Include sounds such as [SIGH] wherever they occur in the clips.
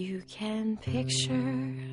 you can picture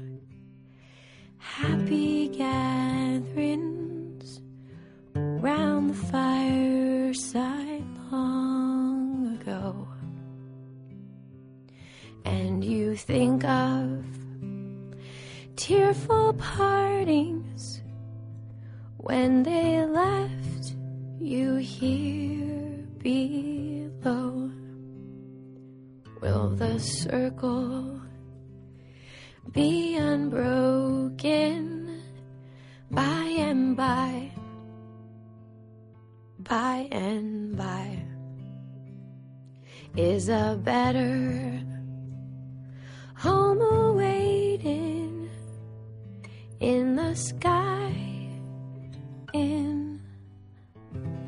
is a better home awaiting in the sky, in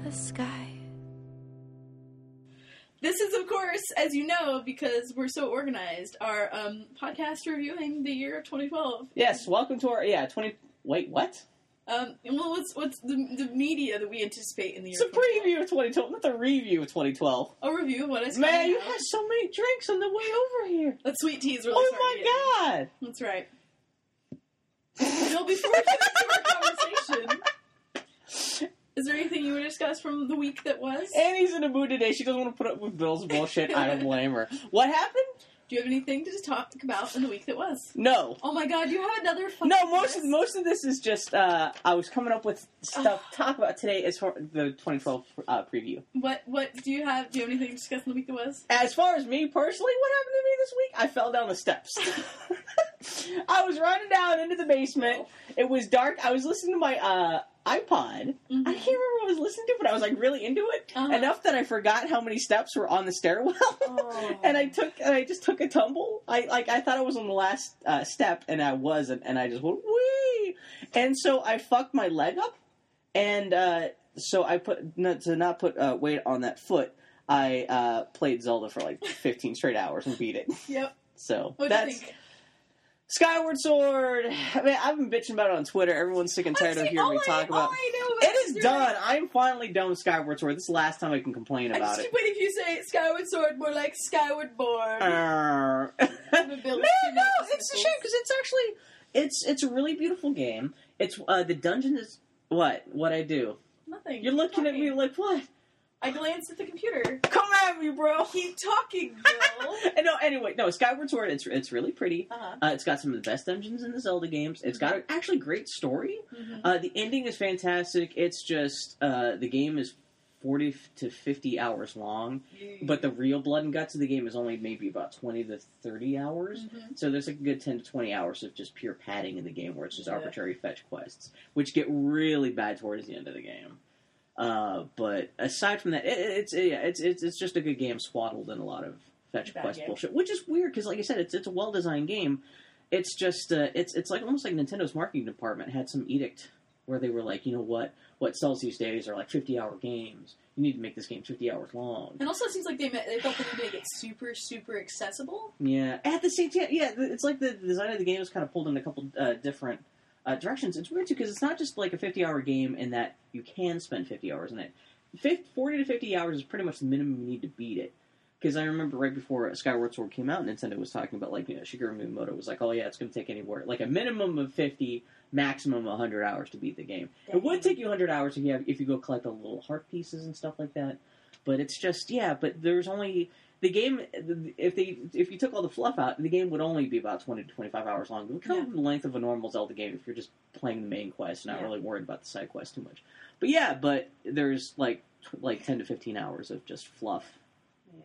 the sky. This is, of course, as you know, because we're so organized, our um, podcast reviewing the year of 2012. Yes, welcome to our yeah twenty. Wait, what? Um, well, what's what's the, the media that we anticipate in the year? It's a preview of 2012, not the review of 2012. A review of what is Man, you out. had so many drinks on the way over here. That sweet tea is really Oh to my god! That's right. Bill, before we get into our conversation, is there anything you would discuss from the week that was? Annie's in a mood today. She doesn't want to put up with Bill's bullshit. I don't blame her. What happened? Do you have anything to talk about in the week that was? No. Oh my god, you have another fucking No, most list? most of this is just uh, I was coming up with stuff to talk about today as for the 2012 uh, preview. What what do you have? Do you have anything to discuss in the week that was? As far as me personally, what happened to me this week? I fell down the steps. [LAUGHS] [LAUGHS] I was running down into the basement. It was dark. I was listening to my uh, iPod. Mhm. I can't remember what I was listening to, but I was like really into it Uh-huh. enough that I forgot how many steps were on the stairwell. Oh. [LAUGHS] and I took, and I just took a tumble. I like, I thought I was on the last uh, step, and I wasn't, and I just went wee. And so I fucked my leg up, and uh, so I put not, to not put uh, weight on that foot. I uh, played Zelda for like 15 straight hours and beat it. Yep. So What do you that's? Skyward Sword. [SIGHS] I mean, I've been bitching about it on Twitter. Everyone's sick and tired of hearing me talk about. All I know about It is done. I'm finally done with Skyward Sword. This is the last time I can complain about it. But if you say Skyward Sword, more like Skyward. Arr. I'm [LAUGHS] no, Bill no, with two it's a shame because it's actually it's it's a really beautiful game. It's uh, the dungeon is what what I do. Nothing. You're looking at me like what? I glanced at the computer. Come at me, bro. Keep talking. [LAUGHS] And no, anyway, no. Skyward Sword. It's it's really pretty. uh-huh. Uh, it's got some of the best dungeons in the Zelda games. It's got an actually great story. Mhm. Uh, the ending is fantastic. It's just uh, the game is forty to fifty hours long, but the real blood and guts of the game is only maybe about twenty to thirty hours. Mhm. So there's like a good ten to twenty hours of just pure padding in the game, where it's just Yeah. arbitrary fetch quests, which get really bad towards the end of the game. Uh, but aside from that, it, it's yeah, it's it's it's just a good game, swaddled in a lot of fetch Bad quest game. bullshit, which is weird because, like I said, it's it's a well designed game. It's just uh, it's it's like almost like Nintendo's marketing department had some edict where they were like, you know what, what sells these days are like fifty hour games. You need to make this game fifty hours long. And also, it seems like they they felt they needed to make it super, super accessible. Yeah, at the same time, yeah, it's like the design of the game is kind of pulled in a couple uh, different uh, directions. It's weird too because it's not just like a fifty-hour game in that you can spend fifty hours in it. Fif- Forty to fifty hours is pretty much the minimum you need to beat it. Because I remember right before Skyward Sword came out, Nintendo was talking about like you know Shigeru Miyamoto was like, oh yeah, it's going to take anywhere like a minimum of fifty, maximum hundred hours to beat the game. It would take you hundred hours if you have, if you go collect the little heart pieces and stuff like that. But it's just yeah. But there's only the game. If they if you took all the fluff out, the game would only be about twenty to twenty five hours long. Which kind of the length of a normal Zelda game if you're just playing the main quest, not Yeah. really worried about the side quest too much. But yeah, but there's like tw- like ten to fifteen hours of just fluff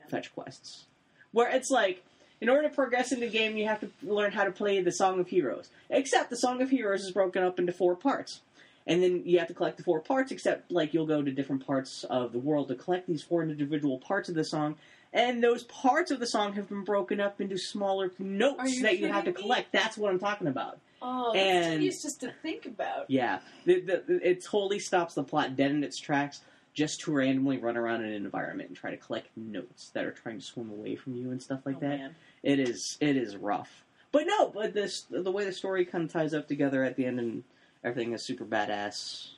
fetch quests, where it's like. In order to progress in the game, you have to learn how to play the Song of Heroes. Except the Song of Heroes is broken up into four parts and then you have to collect the four parts except like you'll go to different parts of the world to collect these four individual parts of the song and those parts of the song have been broken up into smaller notes you that you have to me? collect that's what i'm talking about Oh, that's And- tedious just to think about. yeah the, the, it totally stops the plot dead in its tracks just to randomly run around in an environment and try to collect notes that are trying to swim away from you and stuff like oh, that Man. it is it is rough but no but this the way the story kind of ties up together at the end and everything is super badass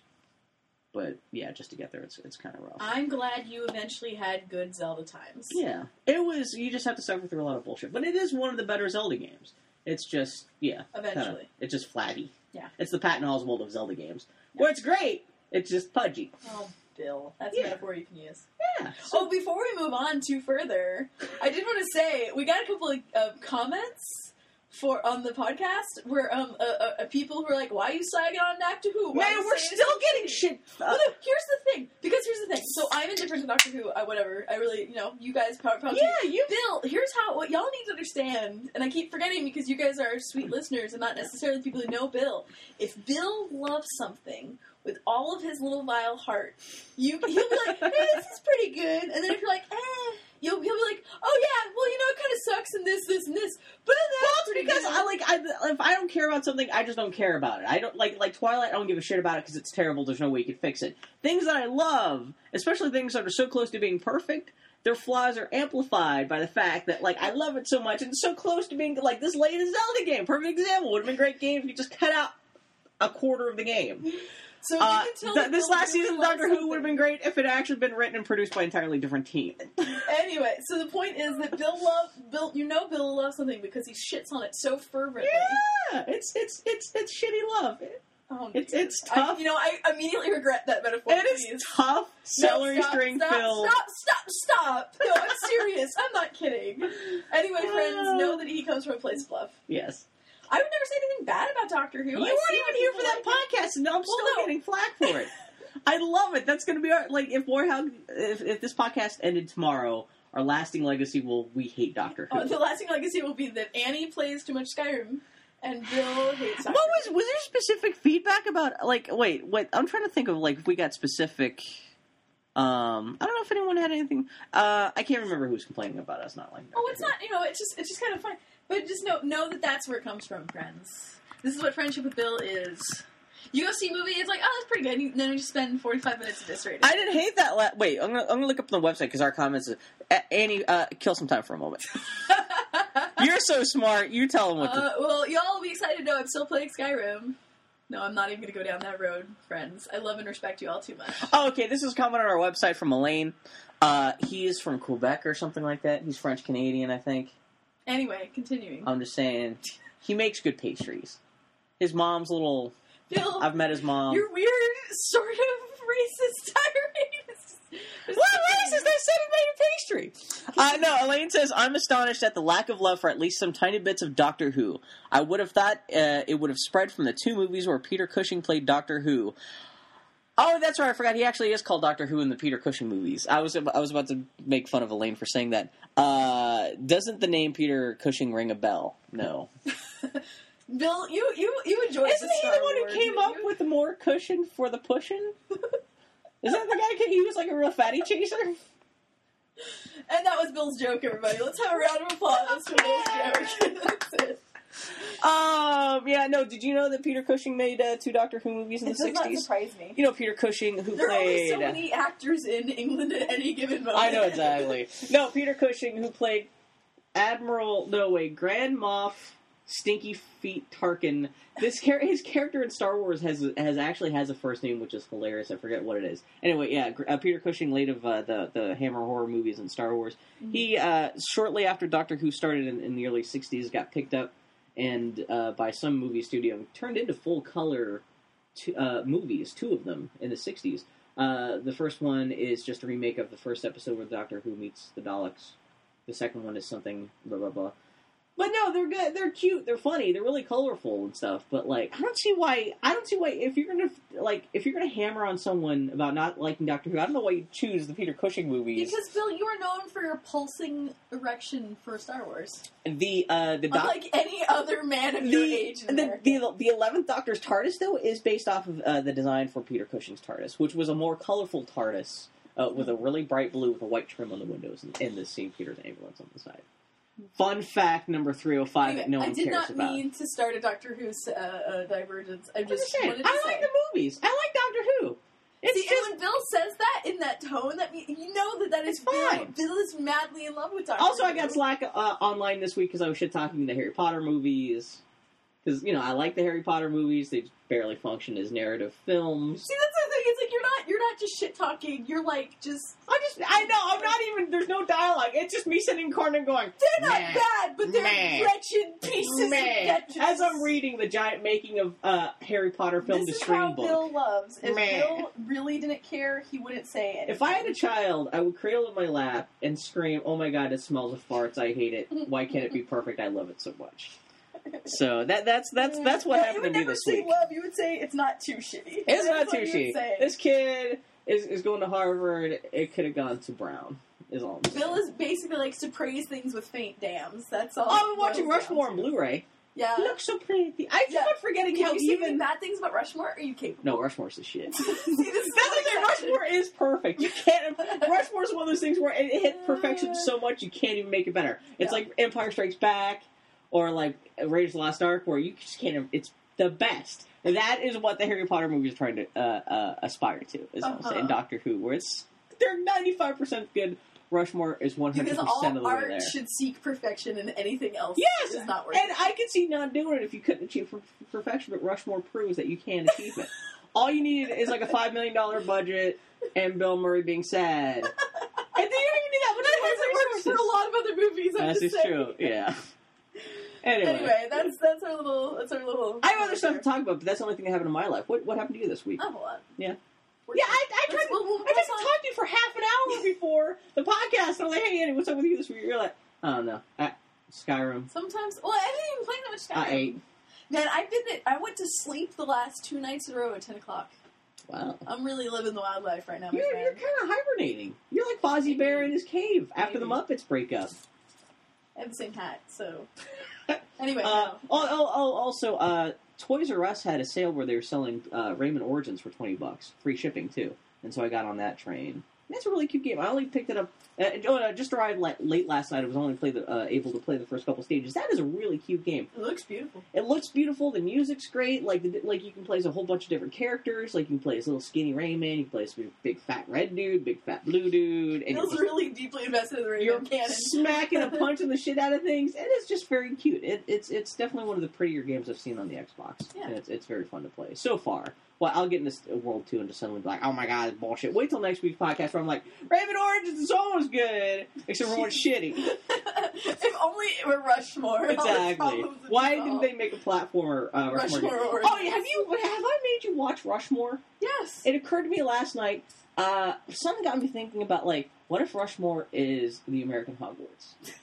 but yeah, just to get there, it's it's kind of rough. I'm glad you eventually had good Zelda times. yeah, it was. You just have to suffer through a lot of bullshit, but it is one of the better Zelda games. It's just yeah, kinda- Eventually. it's just flabby. Yeah. it's the Patton Oswalt of Zelda games, Yeah. where it's great. It's just pudgy. Oh, Bill. That's Yeah. a metaphor you can use. Yeah. Oh, before we move on too further, I did want to say we got a couple of uh, comments for on the podcast where um uh, uh, people were like, "Why are you slagging on Doctor Who? Why Man, we're still getting shit. Well, no, here's the thing. Because here's the thing. So I'm indifferent to Doctor Who. I, whatever. I really, you know, you guys probably. probably yeah, you. Bill, here's how what y'all need to understand, and I keep forgetting because you guys are sweet listeners and not necessarily people who know Bill. If Bill loves something with all of his little vile heart, you he'll be like, "Hey, this is pretty good," and then if you're like, "Eh," you'll he'll be like, "Oh yeah, well you know it kind of sucks in this, this, and this," but then Well, that's because good. I like I, if I don't care about something, I just don't care about it. I don't like like Twilight. I don't give a shit about it because it's terrible. There's no way you could fix it. Things that I love, especially things that are so close to being perfect, their flaws are amplified by the fact that like I love it so much and it's so close to being like this latest Zelda game. Perfect example. Would have been a great game if you just cut out a quarter of the game. So Uh, can tell th- this last season of loves Doctor Who would have been great if it had actually been written and produced by an entirely different team. [LAUGHS] Anyway, so the point is that Bill love Bill. You know Bill loves something because he shits on it so fervently. Yeah, it's it's it's it's shitty love. Oh, It's- dear. it's I- tough. you know, I immediately regret that metaphor. It is please. tough, No, celery stop, string stop, filled. Stop! Stop! Stop! No, I'm serious. I'm not kidding. Anyway, friends, know [LAUGHS] that he comes from a place of love. Yes. I would never say anything bad about Doctor Who. You I weren't even here for that like. podcast, and I'm still no. getting flack for it. [LAUGHS] I love it. That's going to be our like if Warhug if if this podcast ended tomorrow, our lasting legacy will we hate Doctor Who. Uh, the lasting legacy will be that Annie plays too much Skyrim, and Bill hates Doctor what was was there specific feedback about like wait what I'm trying to think of like if we got specific. Um, I don't know if anyone had anything. Uh, I can't remember who was complaining about us not liking. Oh, it's Who. not. You know, it's just it's just kind of fun. But just know know that that's where it comes from, friends. This is what friendship with Bill is. You go see a movie, it's like, oh, that's pretty good. And then you just spend forty five minutes of eviscerating. I didn't hate that. La- Wait, I'm gonna I'm gonna look up on the website because our comments. Is, A- Annie, uh, kill some time for a moment. [LAUGHS] You're so smart. You tell them what to. uh, well, y'all will be excited to know I'm still playing Skyrim. No, I'm not even going to go down that road, friends. I love and respect you all too much. Oh, okay. This is a comment on our website from Elaine. Uh, he is from Quebec or something like that. He's French Canadian, I think. Anyway, continuing. I'm just saying, he makes good pastries. His mom's a little. Bill, I've met his mom. you're weird, sort of racist [LAUGHS] tirade. What racist? They said he made a pastry. Uh, no, Elaine says, I'm astonished at the lack of love for at least some tiny bits of Doctor Who. I would have thought uh, it would have spread from the two movies where Peter Cushing played Doctor Who. Oh, that's right. I forgot. He actually is called Doctor Who in the Peter Cushing movies. I was I was about to make fun of Elaine for saying that. Uh, doesn't the name Peter Cushing ring a bell? No. [LAUGHS] Bill, you you you enjoy. Isn't the he the one who came up you? with more cushion for the pushing? Is that the guy? He was like a real fatty chaser. And that was Bill's joke, everybody. Let's have a round of applause for Bill's [LAUGHS] joke. [LAUGHS] Um, yeah, no. Did you know that Peter Cushing made uh, two Doctor Who movies in It the does not sixties? surprise me. You know Peter Cushing, who There are only played. so many actors in England at any given moment. I know exactly. No, Peter Cushing, who played Admiral. No, wait, Grand Moff Stinky Feet Tarkin. This char- his character in Star Wars has has actually has a first name which is hilarious. I forget what it is. Anyway, yeah, Gr- uh, Peter Cushing, late of uh, the the Hammer horror movies and Star Wars. He uh, shortly after Doctor Who started in, in the early '60s, got picked up and uh, by some movie studio turned into full color t- uh, movies. Two of them in the '60s. Uh, the first one is just a remake of the first episode where Doctor Who meets the Daleks. The second one is something blah blah blah. But no, they're good. They're cute. They're funny. They're really colorful and stuff. But like, I don't see why. I don't see why if you're gonna like if you're gonna hammer on someone about not liking Doctor Who, I don't know why you choose the Peter Cushing movies. Because Bill, you are known for your pulsing erection for Star Wars, the uh, the doc- unlike any other man of your age the, the the eleventh Doctor's TARDIS though is based off of uh, the design for Peter Cushing's TARDIS, which was a more colorful TARDIS uh, with a really bright blue with a white trim on the windows and, and the St. Peter's ambulance on the side. Fun fact number three hundred five that no one cares about. I did not mean to start a Doctor Who uh, uh, divergence. I just just wanted to I say. like the movies. I like Doctor Who. It's See, just and when Bill says that in that tone, that mean, you know that that is It's Bill. fine. Bill is madly in love with Doctor. also I got slack uh, online this week because I was shit talking the Harry Potter movies. Because you know I like the Harry Potter movies. They barely function as narrative films. See, that's the thing. It's like you're not. Just shit talking. You're like just I just, I know, I'm not even. There's no dialogue. It's just me sitting in the corner going, they're not Meh. bad, but they're Meh. wretched pieces "Meh." of detritus. As I'm reading the giant making of uh, Harry Potter film, this the is how Screen book. Bill loves. If Meh. Bill really didn't care, he wouldn't say anything. If I had a child, I would cradle it in my lap and scream, "Oh my god, it smells of farts! I hate it! Why can't it be perfect? I love it so much." So that that's that's that's what Yeah, happened you to would me this say week. love. You would say it's not too shitty. It's That's not too shitty. This kid is is going to Harvard. It could have gone to Brown. Is all. I'm. Bill is basically likes to praise things with faint dams. That's all. Oh, I'm it watching Rushmore on. Blu-ray. Yeah. Looks so pretty. I keep Yeah. on forgetting Can how you say even. bad things about Rushmore? Are you capable? No, Rushmore's the shit. [LAUGHS] See, this is That's the thing. like- Rushmore is perfect. You can't. Rushmore's one of those things where it hit perfection so much you can't even make it better. It's Yeah. like Empire Strikes Back or like Raiders of the Lost Ark, where you just can't. It's the best. That is what the Harry Potter movie is trying to uh, uh, aspire to. Is what I'm Uh-huh. saying. Doctor Who, where it's they're 95 percent good. Rushmore is 100 Because percent all of the way art there. should seek perfection, and anything else Yes, is not worth And it. I could see not doing it if you couldn't achieve per- perfection, but Rushmore proves that you can achieve it. [LAUGHS] All you need is like a five million dollar budget and Bill Murray being sad. [LAUGHS] And then you don't even need that much That hasn't worked for a lot of other movies. I'm That's just true. Yeah. [LAUGHS] Anyway, Anyway, that's that's our little that's our little. I have other stuff to talk about, but that's the only thing that happened in my life. What what happened to you this week? A lot. Yeah. We're- Yeah, I, I tried. Let's- we'll- we'll I tried to talk to you for half an hour [LAUGHS] before the podcast. I'm like, hey, Andy, what's up with you this week? You're like, oh no, uh, Skyrim. Sometimes, well, I didn't even play that much Skyrim. I ate. Man, I've been. I went to sleep the last two nights in a row at ten o'clock. Wow. I'm really living the wild life right now, You're, you're kind of hibernating. You're like Fozzie Bear in his cave after the Muppets break up. I have the same hat, so. [LAUGHS] [LAUGHS] Anyway, Uh, no. oh, oh, oh, also, uh, Toys R Us had a sale where they were selling uh, Rayman Origins for twenty bucks, free shipping too. And so I got on that train. That's a really cute game. I only picked it up. Uh, oh, I just arrived la- late last night. I was only play the, uh, able to play the first couple stages. That is a really cute game. it looks beautiful. It looks beautiful. The music's great. Like the, like you can play as a whole bunch of different characters. Like you can play as little skinny Rayman. You can play as big, big fat red dude, big fat blue dude, and Feels really deeply invested in the you're Rayman canon. [LAUGHS] smacking and punching the shit out of things. And it's just very cute. It, it's it's definitely one of the prettier games I've seen on the Xbox. Yeah. And it's it's very fun to play so far. Well, I'll get in this World 2 and just suddenly be like, oh my god, it's bullshit. Wait till next week's podcast where I'm like, Rayman Origins is almost good, except for it's shitty. [LAUGHS] if only it were Rushmore. Exactly. Why didn't they make a platformer uh, Rushmore? Rushmore? Oh, have you? Have I made you watch Rushmore? Yes. It occurred to me last night. Uh, something got me thinking about like, what if Rushmore is the American Hogwarts? [LAUGHS]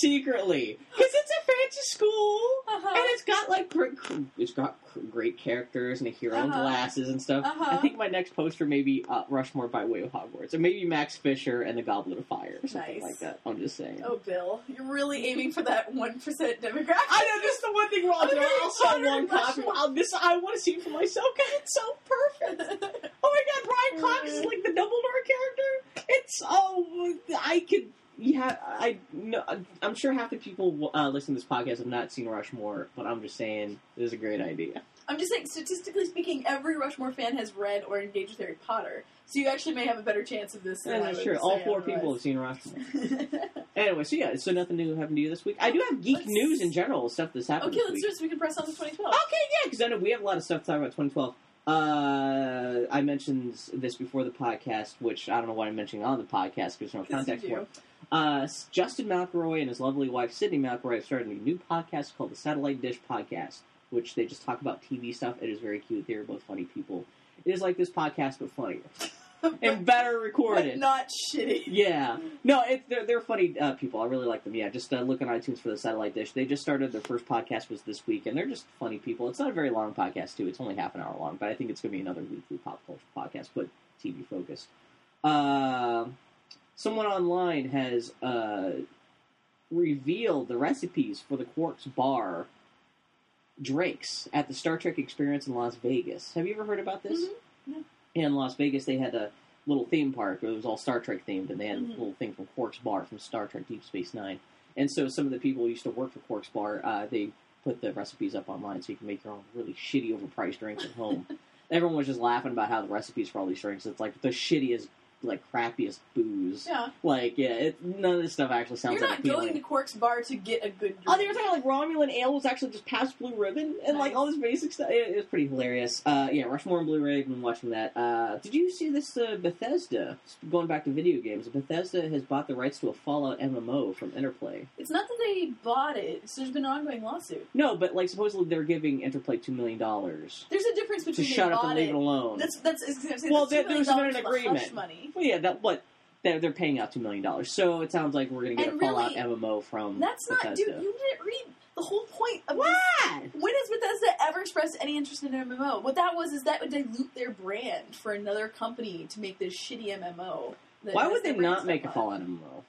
Secretly, because it's a school, Uh-huh. and it's got like great, it's got great characters and a hero in Uh-huh. glasses and stuff. Uh-huh. I think my next poster may be uh, Rushmore by way of Hogwarts, or maybe Max Fisher and the Goblet of Fire, or something Nice. like that. I'm just saying. Oh, Bill, you're really aiming for that one percent demographic. I know this is the one thing where I'll do. Okay, I'll sell one copy. I'll, this I want to see it for myself because it's so perfect. Oh my god, Brian Cox is like the Dumbledore character. It's oh, I could. Yeah, I no, I'm sure half the people uh, listening to this podcast have not seen Rushmore, but I'm just saying this is a great idea. I'm just saying, statistically speaking, every Rushmore fan has read or engaged with Harry Potter, so you actually may have a better chance of this. I that's true. All four people have seen Rushmore. [LAUGHS] Anyway, so yeah, so nothing new happened to you this week. I do have geek Let's- news in general, stuff that's happened. okay, let's do it so we can press on to 2012. Okay, yeah, because I know we have a lot of stuff to talk about 2012. Uh, I mentioned this before the podcast, which I don't know why I'm mentioning on the podcast because there's no context for it. Uh, Justin McElroy and his lovely wife Sydnee McElroy have started a new podcast called the Satellite Dish Podcast, which they just talk about TV stuff. It is very cute. They are both funny people. It is like this podcast, but funnier [LAUGHS] and better But recorded. not shitty. Yeah, no, it, they're they're funny uh, people. I really like them. Yeah, just uh, look on iTunes for the Satellite Dish. They just started their first podcast was this week, and they're just funny people. It's not a very long podcast too. It's only half an hour long, but I think it's going to be another weekly pop culture podcast, but TV focused. Uh, someone online has uh, revealed the recipes for the Quarks Bar drinks at the Star Trek Experience in Las Vegas. Have you ever heard about this? Mhm. No. In Las Vegas, they had a little theme park. It was all Star Trek themed, and they had Mhm. a little thing from Quark's Bar from Star Trek Deep Space Nine. And so some of the people who used to work for Quark's Bar, uh, they put the recipes up online so you can make your own really shitty, overpriced drinks at home. [LAUGHS] Everyone was just laughing about how the recipes for all these drinks, it's like the shittiest like crappiest booze. Yeah. Like yeah, it, none of this stuff actually sounds You're not appealing. going to Quark's bar to get a good drink. Oh, they were talking like Romulan ale was actually just Pabst Blue Ribbon and like all this basic stuff. It, it was pretty hilarious. Uh, yeah, Rushmore and Blu-ray. Have been watching that. Uh, did you see this? Uh, Bethesda going back to video games. Bethesda has bought the rights to a Fallout MMO from Interplay. It's not that they bought it. So there's been an ongoing lawsuit. No, but like supposedly they're giving Interplay two million dollars There's a difference to between they shut up and leave it. it alone. That's that's. I was gonna say, Well, that's there, there's been an agreement. money. Well, yeah, that what they're, they're paying out two million dollars. So it sounds like we're gonna get And a Fallout MMO from That's not, Bethesda. dude. You didn't read the whole point of this. what? When has Bethesda ever expressed any interest in an MMO? What that was is that would dilute their brand for another company to make this shitty MMO. Why would they not make a. Fallout MMO?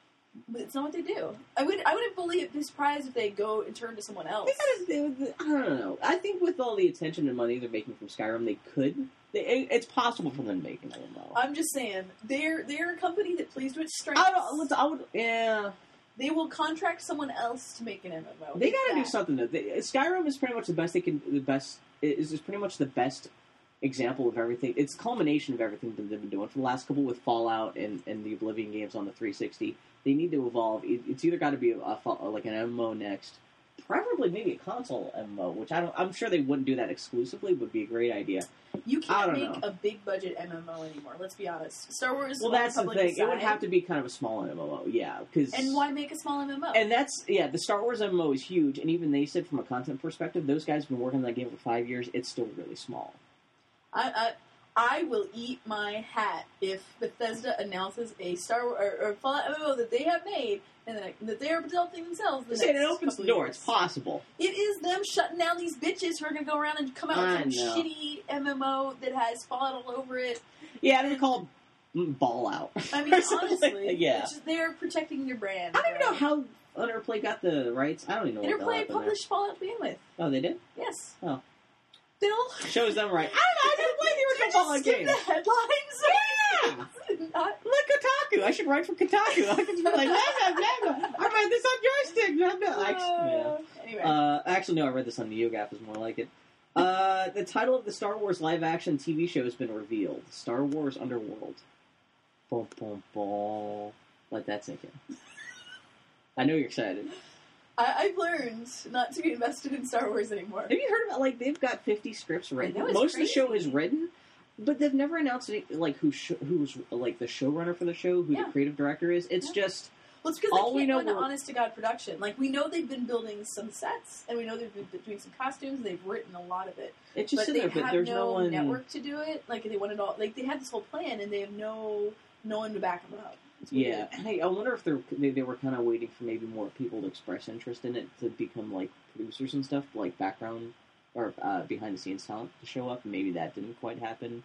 But it's not what they do. I would I wouldn't believe be surprised if they go and turn to someone else. They gotta, they, I don't know. I think with all the attention and money they're making from Skyrim, they could. They, it- it's possible for them to make an MMO. I'm just saying they're they're a company that plays to its strengths. I don't. let's- I would. Yeah, They will contract someone else to make an MMO. they got to do something. Though. They, Skyrim is pretty much the best they can. The best is is pretty much the best example of everything. It's a culmination of everything that they've been doing for the last couple with Fallout and, and the Oblivion games on the 360. They need to evolve. It, it's either got to be a, a, like an MMO next, preferably maybe a console MMO, which I don't. I'm sure they wouldn't do that exclusively. Would be a great idea. You can't make know. a big budget MMO anymore. Let's be honest. Star Wars. Well, that's the thing. It would have to be kind of a small MMO, yeah. Because And why make a small MMO? And that's yeah. The Star Wars MMO is huge, and even they said from a content perspective, those guys have been working on that game for five years. It's still really small. I, I will eat my hat if Bethesda announces a Star Wars or, or Fallout MMO that they have made and that, that they are developing themselves. The it opens the door. years. It's possible. It is them shutting down these bitches who are going to go around and come out I with some know. shitty MMO that has Fallout all over it. Yeah, they're called Ball Out. I mean, [LAUGHS] like honestly, yeah. just- they're protecting their brand. I don't even know how Interplay got the rights. I don't even know. what Interplay there. published Fallout to begin with. Oh, they did. Yes. Oh. Bill. Shows them right. I don't know. I didn't play the original you Fallout just skip game. the headlines? Yeah. Not Look, Kotaku. I should write for Kotaku. I could be like, blah, blah, blah, blah. I read this on Joystiq. Blah, blah. Actually, yeah. Anyway, Uh, actually, no, I read this on the NeoGAF is more like it. Uh, the title of the Star Wars live action TV show has been revealed Star Wars Underworld. Boom, boom, boom. Let that sink in. I know you're excited. I, I've learned not to be invested in Star Wars anymore. Have you heard about, like, they've got 50 scripts written? know, it's Most of the show crazy. is written, but they've never announced, any, like, who sh- who's, like, the showrunner for the show, who Yeah. the creative director is. It's Yeah. just, Well, it's because All they we can't know go into honest to god production. Like we know they've been building some sets, and we know they've been doing some costumes. They've written a lot of it, it's just but they there, but have there's no, no one. network to do it. Like they wanted all, like they had this whole plan, and they have no no one to back them up. Yeah, and I, I wonder if they're they, they were kind of waiting for maybe more people to express interest in it to become like producers and stuff, like background or uh, behind the scenes talent to show up. and Maybe that didn't quite happen.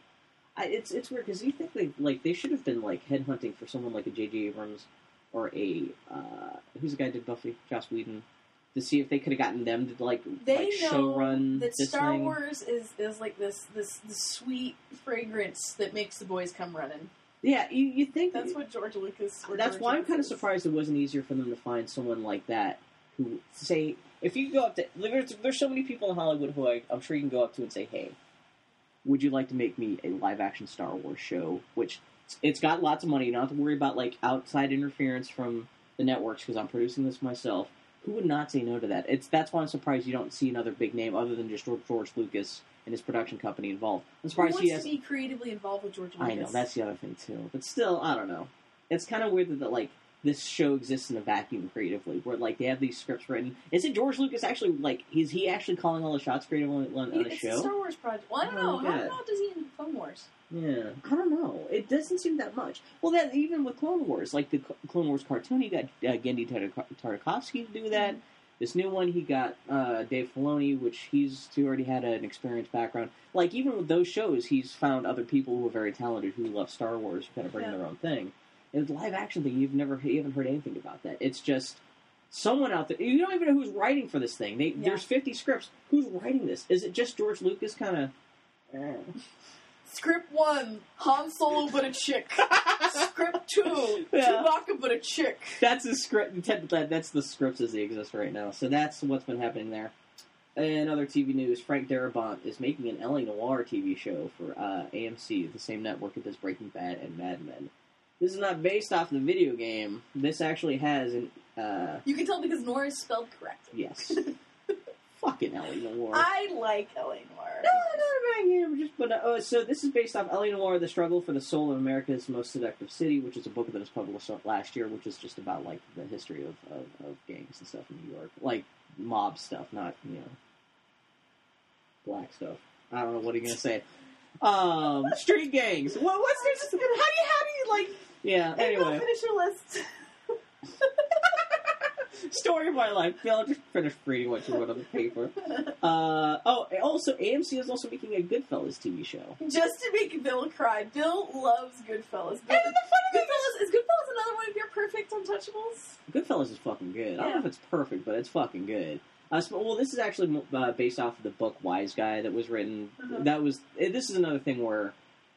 I, it's it's weird because you think they like they should have been like headhunting for someone like a J.J. Abrams or a uh, who's the guy who did Buffy, Joss Whedon, to see if they could have gotten them to like They like show run that Star thing. Wars is is like this this this sweet fragrance that makes the boys come running. Yeah, you you think That's what George Lucas. That's why I'm kind of surprised it wasn't easier for them to find someone like that who say if you go up to there's, there's so many people in Hollywood who I, I'm sure you can go up to and say, hey, would you like to make me a live action Star Wars show? Which it's got lots of money. You don't have to worry about like outside interference from the networks because I'm producing this myself. Who would not say no to that? It's that's why I'm surprised you don't see another big name other than just George, George Lucas and his production company involved. I'm surprised wants he has to be creatively involved with George Lucas? I know that's the other thing too. But still, I don't know. It's kind of weird that, like this show exists in a vacuum creatively, where like they have these scripts written. Isn't George Lucas actually like is he actually calling all the shots creatively on, on the it's a show? Star Wars project. Well, I don't Oh, know. How involved is he in Clone Wars? Yeah, I don't know. It doesn't seem that much. Well, that even with Clone Wars, like the Cl- Clone Wars cartoon, he got uh, Genndy Tartak- Tartakovsky to do that. This new one, he got uh, Dave Filoni, which he's he already had an experienced background. Like even with those shows, he's found other people who are very talented who love Star Wars, who kind of bring Yeah. their own thing. And the live action thing, you've never you haven't heard anything about that. It's just someone out there. You don't even know who's writing for this thing. They, Yeah. There's 50 scripts. Who's writing this? Is it just George Lucas? Kind of. Script one: Han Solo, but a chick. [LAUGHS] Script two: [LAUGHS] Yeah. Chewbacca, but a chick. that's the script. that- That's the scripts as they exist right now. So that's what's been happening there. And other TV news: Frank Darabont is making an LA Noir TV show for uh, AMC, the same network that does Breaking Bad and Mad Men. This is not based off the video game. This actually has an uh, You can tell because Noir is spelled correctly. yes. [LAUGHS] Fucking L.A. Noir. I like L.A. Noir. No, not a bad game. Just but uh, oh, so this is based off L.A. Noir: The Struggle for the Soul of America's Most Seductive City, which is a book that was published last year, which is just about like the history of, of, of gangs and stuff in New York, like mob stuff, not you know black stuff. I don't know what are you gonna say. Um, street gangs. What, what's there's how do you how do you like? Yeah. Anyway, finish your list. [LAUGHS] story of my life. Bill, just finished reading what you wrote on the paper. [LAUGHS] Uh, oh, also AMC is also making a Goodfellas TV show. Just to make Bill cry. Bill loves Goodfellas. Bill, And the Goodfellas is Goodfellas another one of your perfect Untouchables? Goodfellas is fucking good. I don't know if it's perfect, but it's fucking good. Uh, so- well, this is actually uh, based off of the book Wise Guy that was written. Uh-huh. That was eh, this is another thing where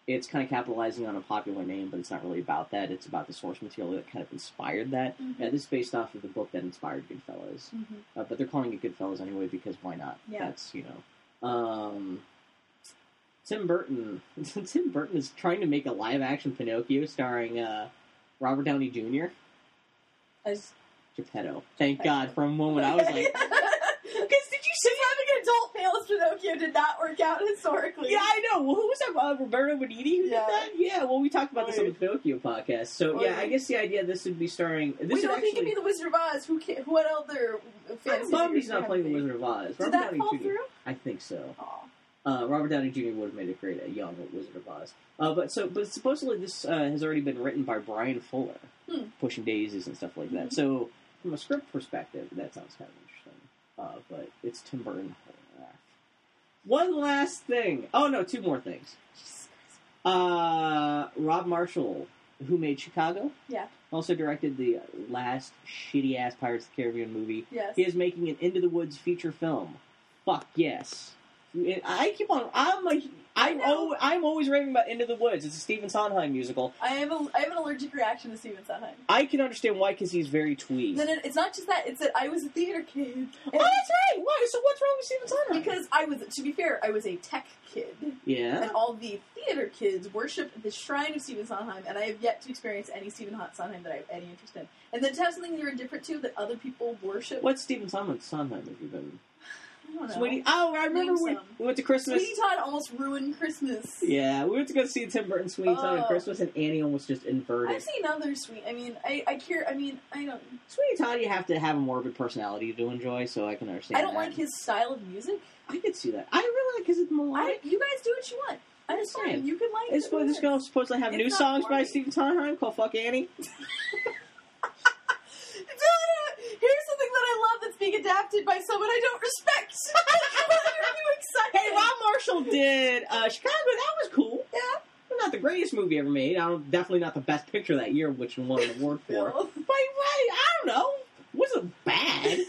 it's kind of capitalizing on a popular name, but it's not really about that. It's about the source material that kind of inspired that. Mhm. Yeah, this is based off of the book that inspired Goodfellas, uh, but they're calling it Goodfellas anyway because why not? Yeah. That's you know. Um, Tim Burton. [LAUGHS] Tim Burton is trying to make a live action Pinocchio starring uh, Robert Downey Jr. As Geppetto. Thank God. For a moment, I was like, [LAUGHS] because did you see having an adult male Pinocchio did not work out historically? "Yeah, I know." Well, who was that? Uh, Roberto Benigni who Yeah. did that? Yeah. Well, we talked about this on the Pinocchio podcast. So yeah, I guess the idea this would be starring. This Wait, no, if he could be the Wizard of Oz, who can, what other fantasy? He's not playing the? Wizard of Oz. Did Robert that Downey fall Jr. through? I think so. Uh, Robert Downey Jr. would have made a great a young Wizard of Oz. Uh, but so, but supposedly this uh, has already been written by Bryan Fuller, Hmm. pushing daisies and stuff like that. Mhm. So, from a script perspective, that sounds kind of interesting. Uh, but it's Tim Burton. One last thing. Oh no, two more things. Uh, Rob Marshall, who made Chicago, Yeah. also directed the last shitty ass Pirates of the Caribbean movie. Yes. He is making an Into the Woods feature film. Fuck yes. I keep on. I'm like. I'm, always, I'm always raving about Into the Woods. It's a Stephen Sondheim musical. I have a I have an allergic reaction to Stephen Sondheim. I can understand why because he's very twee. Then it, it's not just that; it's that I was a theater kid. Oh, that's right. Why? So what's wrong with Stephen Sondheim? because I was, to be fair, I was a tech kid, yeah. and all the theater kids worship the shrine of Stephen Sondheim, and I have yet to experience any Stephen Sondheim that I have any interest in. And then to have something you're indifferent to that other people worship. What Stephen Sondheim, Sondheim have you been? Sweetie. Oh, I remember Name when some. we went to Christmas. Sweeney Todd almost ruined Christmas. Yeah, we went to go see Tim Burton Sweeney Todd at Oh. Christmas, and Annie almost just inverted. I've seen other sweet. I mean, I, I care. I mean, I don't. Sweeney Todd, you have to have a morbid personality to enjoy, so I can understand. I don't that. like his style of music. I could see that. I really like it's I, melodic. you guys do what you want. I understand. fine. You can like. It's it, this girl's supposed to have It's new not songs by boring. Stephen Sondheim called "Fuck Annie." [LAUGHS] Here's something that I love that's being adapted by someone I don't respect. [LAUGHS] Are you excited? Hey, Rob Marshall did uh, Chicago. That was cool. Yeah. Not the greatest movie ever made. I don't, definitely not the best picture that year, which won an award for. [LAUGHS] Bill. But right, I don't know. Wasn't bad. [LAUGHS]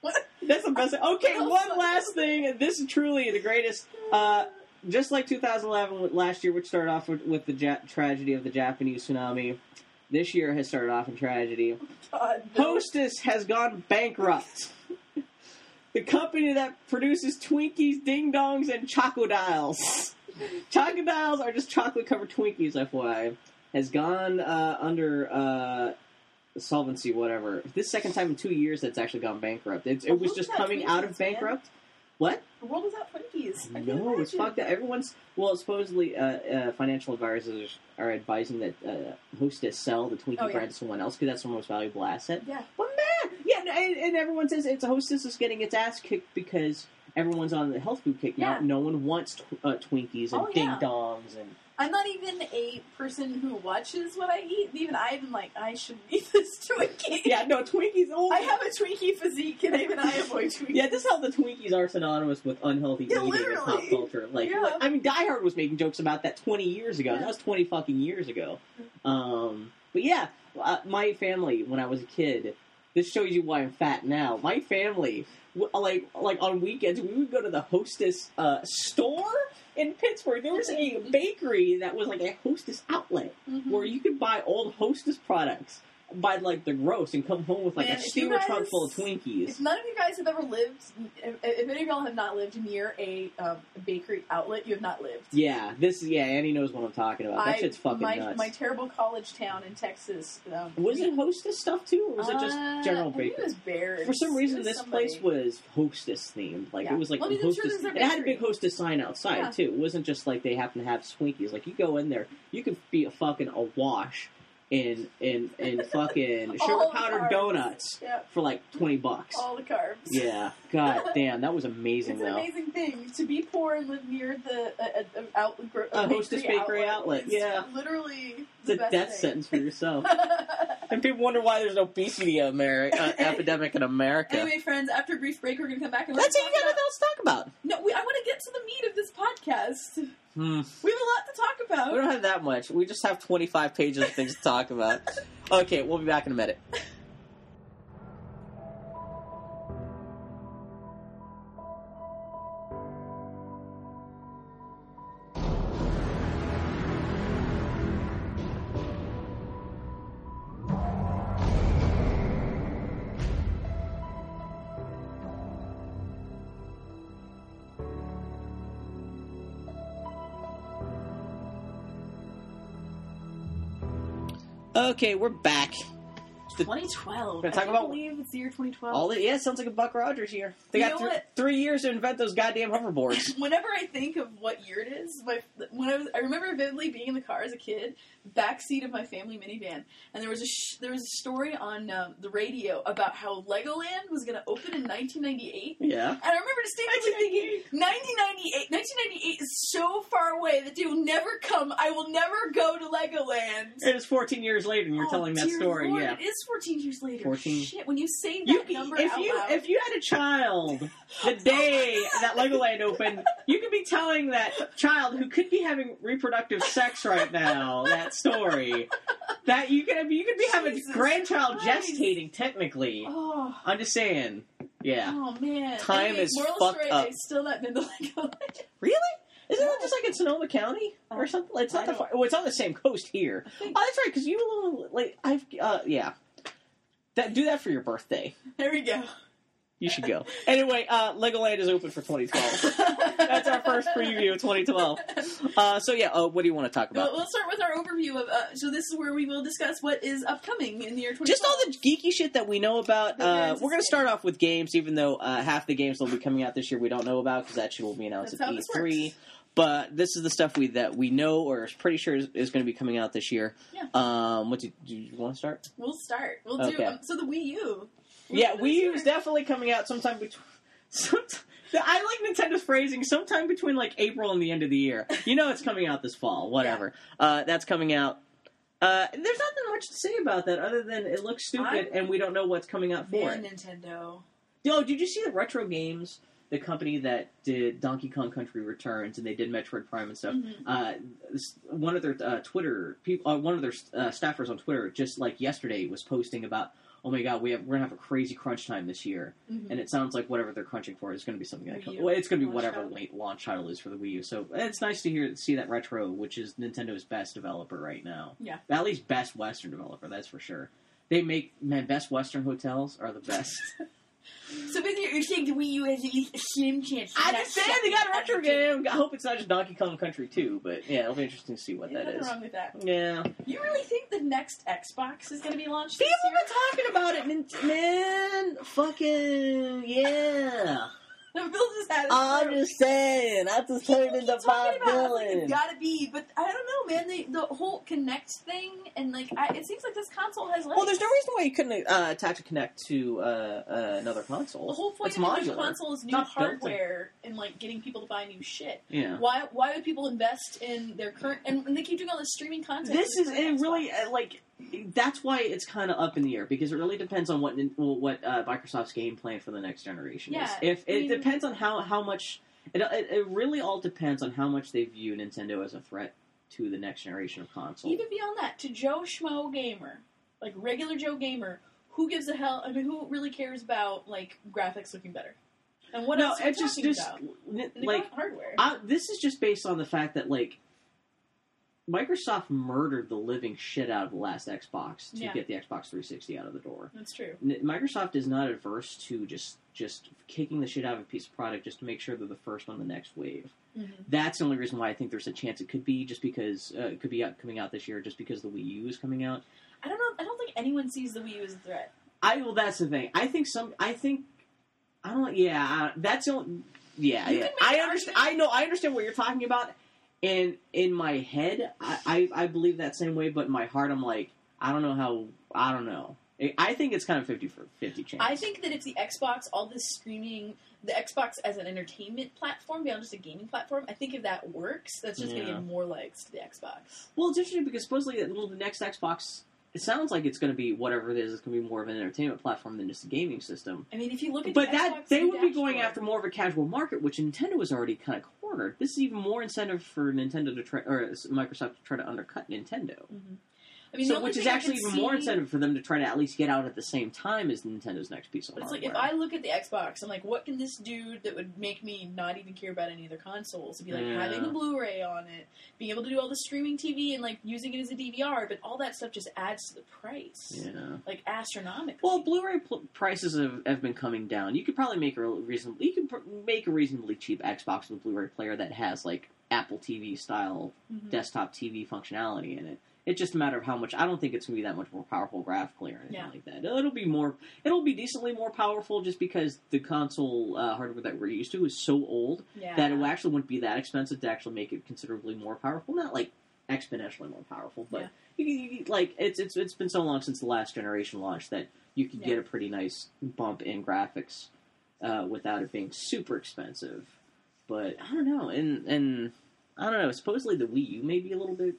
What? That's the best. Okay, one last thing. This is truly the greatest. Uh, just like 2011 last year, which started off with, with the ja- tragedy of the Japanese tsunami, this year has started off in tragedy. God, Bill. Hostess has gone bankrupt. the company that produces Twinkies, Ding Dongs, and Chocodiles. Chocodiles are just chocolate covered Twinkies, FYI. Has gone uh, under uh, solvency, whatever. This second time in two years that's actually gone bankrupt. It's, it was just coming out of bankrupt. What? The world is out Twinkies. I No, it's fucked up. Everyone's well. Supposedly, uh, uh, financial advisors are advising that uh, Hostess sell the Twinkie Oh, yeah. brand to someone else because that's the most valuable asset. Yeah. But man, yeah, and, and everyone says it's Hostess is getting its ass kicked because everyone's on the health food kick now. Yeah. No one wants tw- uh, Twinkies and Oh, Ding yeah. Dongs and I'm not even a person who watches what I eat. Even I'm like, I should eat [LAUGHS] this Twinkie. yeah, no Twinkies. Oh, I have a Twinkie physique, and even I avoid Twinkies. Yeah, this is how the Twinkies are synonymous with unhealthy Yeah, eating in pop culture. Like, Yeah. like, I mean, Die Hard was making jokes about that 20 years ago. Yeah. That was 20 fucking years ago. Um, but yeah, uh, my family when I was a kid. This shows you why I'm fat now. My family, like, like on weekends, we would go to the Hostess uh, store in Pittsburgh. There was a bakery that was like a Hostess outlet Mhm. where you could buy old Hostess products. By like the roast and come home with like Man, a steamer trunk full of Twinkies. If none of you guys have ever lived, if, if any of y'all have not lived near a um, bakery outlet, you have not lived. Yeah, this is yeah. Annie knows what I'm talking about. That I- shit's fucking my, nuts. My terrible college town in Texas. Um, was it Hostess stuff too, or was it just uh, general bakery? It was Barrett's. For some reason, this somebody. place was Hostess themed. Like Yeah. it was like Well, I sure Hostess. it had a big Hostess sign outside Yeah. too. It wasn't just like they happen to have Twinkies. Like you go in there, you could be a fucking awash in in in fucking [LAUGHS] sugar powdered donuts Yeah, for like twenty bucks. all the carbs. Yeah, god [LAUGHS] damn, that was amazing It's an though. amazing thing to be poor and live near the uh, uh, outlet, A Hostess bakery outlet, is yeah. literally It's the a death thing. sentence for yourself. [LAUGHS] and people wonder why there's an obesity uh, epidemic in America. Anyway, friends, after a brief break, we're gonna come back and That's it. talk You got nothing else to talk about. No, we, I want to get to the meat of this podcast. Hmm. We have a lot to talk about. We don't have that much. We just have 25 pages of things to talk about. [LAUGHS] Okay, we'll be back in a minute. Okay, we're back. The- 2012. Gonna talk I about- believe it's the year 2012. All the, yeah, sounds like a Buck Rogers year. They You got what? three years to invent those goddamn hoverboards. [LAUGHS] Whenever I think of what year it is, my when I was, I remember vividly being in the car as a kid, back seat of my family minivan, and there was a sh- there was a story on um, the radio about how Legoland was going to open in 1998. yeah. And I remember distinctly thinking, 1998, 1998 is so far away that they will never come. I will never go to Legoland. It is 14 years later, and you're Oh, telling that story. Lord, yeah. It is 14 years later. 14. Shit, when you say that You, number if out you loud. if you had a child the [LAUGHS] day that Legoland opened, you could be telling that child who could be having reproductive sex right now that story. That you could you could be having Jesus grandchild Christ. gestating technically. oh, I'm just saying. Yeah. oh man. Time Anyway, is moral fucked story, up. Still not been to Legoland. [LAUGHS] Really? Isn't that just like in Sonoma County or Oh, something? It's not the far, well, it's on the same coast here. Oh, that's right. Because you little like I've uh yeah. That do that for your birthday. There we go. You should go. anyway, uh, Legoland is open for 2012. That's our first preview of 2012. Uh, so yeah, uh, what do you want to talk about? we'll start with our overview of. Uh, so this is where we will discuss what is upcoming in the year 2012. Just all the geeky shit that we know about. We're Uh, we're going to start off with games, even though uh, half the games that will be coming out this year we don't know about because that shit will be announced That's at how E3. But this is the stuff we that we know or is pretty sure is, is going to be coming out this year. Yeah. Um, what do, do you want to start? We'll start. We'll do. Okay. Um, so the Wii U. Yeah, Wii U is definitely coming out sometime between. Sometime, I like Nintendo's phrasing. Sometime between like April and the end of the year. [LAUGHS] You know, it's coming out this fall. Whatever. Uh, that's coming out. Uh, there's nothing much to say about that other than it looks stupid I'm- and we don't know what's coming out for Man, it. Nintendo. Yo, did you see the Retro Games, the company that did Donkey Kong Country Returns and they did Metroid Prime and stuff? Mhm. Uh, one of their uh, Twitter people, uh, one of their uh, staffers on Twitter, just like yesterday, was posting about, oh my god, we have we're gonna have a crazy crunch time this year, Mhm. and it sounds like whatever they're crunching for is going to be something that comes. Well, it's going to be launch whatever title. late launch title is for the Wii U. So it's nice to hear see that Retro, which is Nintendo's best developer right now. Yeah. at least best Western developer, that's for sure. They make man, best Western hotels are the best. [LAUGHS] So basically, you're saying the Wii U has at least a slim chance. I not understand they got a retro game. I hope it's not just Donkey Kong Country 2, but yeah, it'll be interesting to see what There's that is. wrong with that. Yeah. You really think the next Xbox is going to be launched People this year? been talking about it, Nint- man. Fucking yeah. [LAUGHS] Bill just had. his I'm throat. just saying. I just People turned into talking Bob about it, like, Dylan. It's gotta be, but I don't know, man. They, the whole Kinect thing, and like, I, it seems like this console has legs. Well, there's no reason why you couldn't uh, attach a Kinect to uh, uh, another console. The whole point it's of the modular. console is new not built in. hardware and like getting people to buy new shit. Yeah. Why? Why would people invest in their current? And, and they keep doing all this streaming content. This is it. Really, uh, like that's why it's kind of up in the air because it really depends on what well, what uh, Microsoft's game plan for the next generation is. If I it mean- depends on how how much it, it it really all depends on how much they view Nintendo as a threat to the next generation of console. Even beyond that, to Joe Schmo gamer, like regular Joe gamer, who gives a hell? I mean, who really cares about like graphics looking better? And what no, else it's just, just about? like hardware. I, this is just based on the fact that like Microsoft murdered the living shit out of the last Xbox to Yeah. get the Xbox 360 out of the door. That's true. Microsoft is not adverse to just just kicking the shit out of a piece of product just to make sure they're the first on the next wave. hmm That's the only reason why I think there's a chance it could be just because uh, it could be out, coming out this year just because the Wii U is coming out. I don't know. I don't think anyone sees the Wii U as a threat. I well, that's the thing. I think some. I think. I don't. Yeah, that's the. only- Yeah, yeah. I understand. I know. I understand what you're talking about. And in my head, I, I I believe that same way. But in my heart, I'm like, I don't know how. I don't know. I- I think it's kind of 50 for 50 chance. I think that if the Xbox, all this streaming, the Xbox as an entertainment platform beyond just a gaming platform, I think if that works, that's just going to give more legs to the Xbox. Well, it's interesting because supposedly little the next Xbox. It sounds like it's going to be whatever it is. It's going to be more of an entertainment platform than just a gaming system. I mean, if you look at But the that Xbox they would be going dashboard- after more of a casual market, which Nintendo has already kind of cornered. This is even more incentive for Nintendo to try or Microsoft to try to undercut Nintendo. Mhm. I mean, so, which is actually even more incentive for them to try to at least get out at the same time as Nintendo's next piece of But it's like if I look at the Xbox, I'm like, what can this do that would make me not even care about any other consoles? It'd be like Yeah. having a Blu-ray on it, being able to do all the streaming TV and like using it as a DVR, but all that stuff just adds to the price, yeah. like astronomically. Well, Blu-ray pl- prices have, have been coming down. You could probably make a reasonably you could pr- make a reasonably cheap Xbox with a Blu-ray player that has like Apple TV style Mhm. desktop TV functionality in it. It's just a matter of how much. I don't think it's going to be that much more powerful graphically or anything Yeah. like that. It'll be more. It'll be decently more powerful just because the console uh, hardware that we're used to is so old yeah. that it actually wouldn't be that expensive to actually make it considerably more powerful. Not like exponentially more powerful, but you, you, you- like it's it's it's been so long since the last generation launched that you could Yeah. get a pretty nice bump in graphics uh, without it being super expensive. But I don't know, and and I don't know. Supposedly the Wii U may be a little bit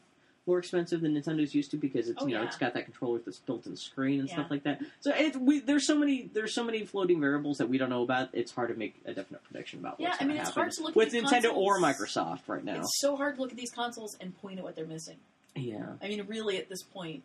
more expensive than Nintendo's used to because it's Oh, you know yeah. it's got that controller that's built in screen and Yeah. stuff like that. So it, we, there's so many there's so many floating variables that we don't know about. It's hard to make a definite prediction about Yeah, what's I mean, it's hard to look at with these Nintendo or. Microsoft right now. It's so hard to look at these consoles and point at what they're missing. yeah. I mean, really, at this point,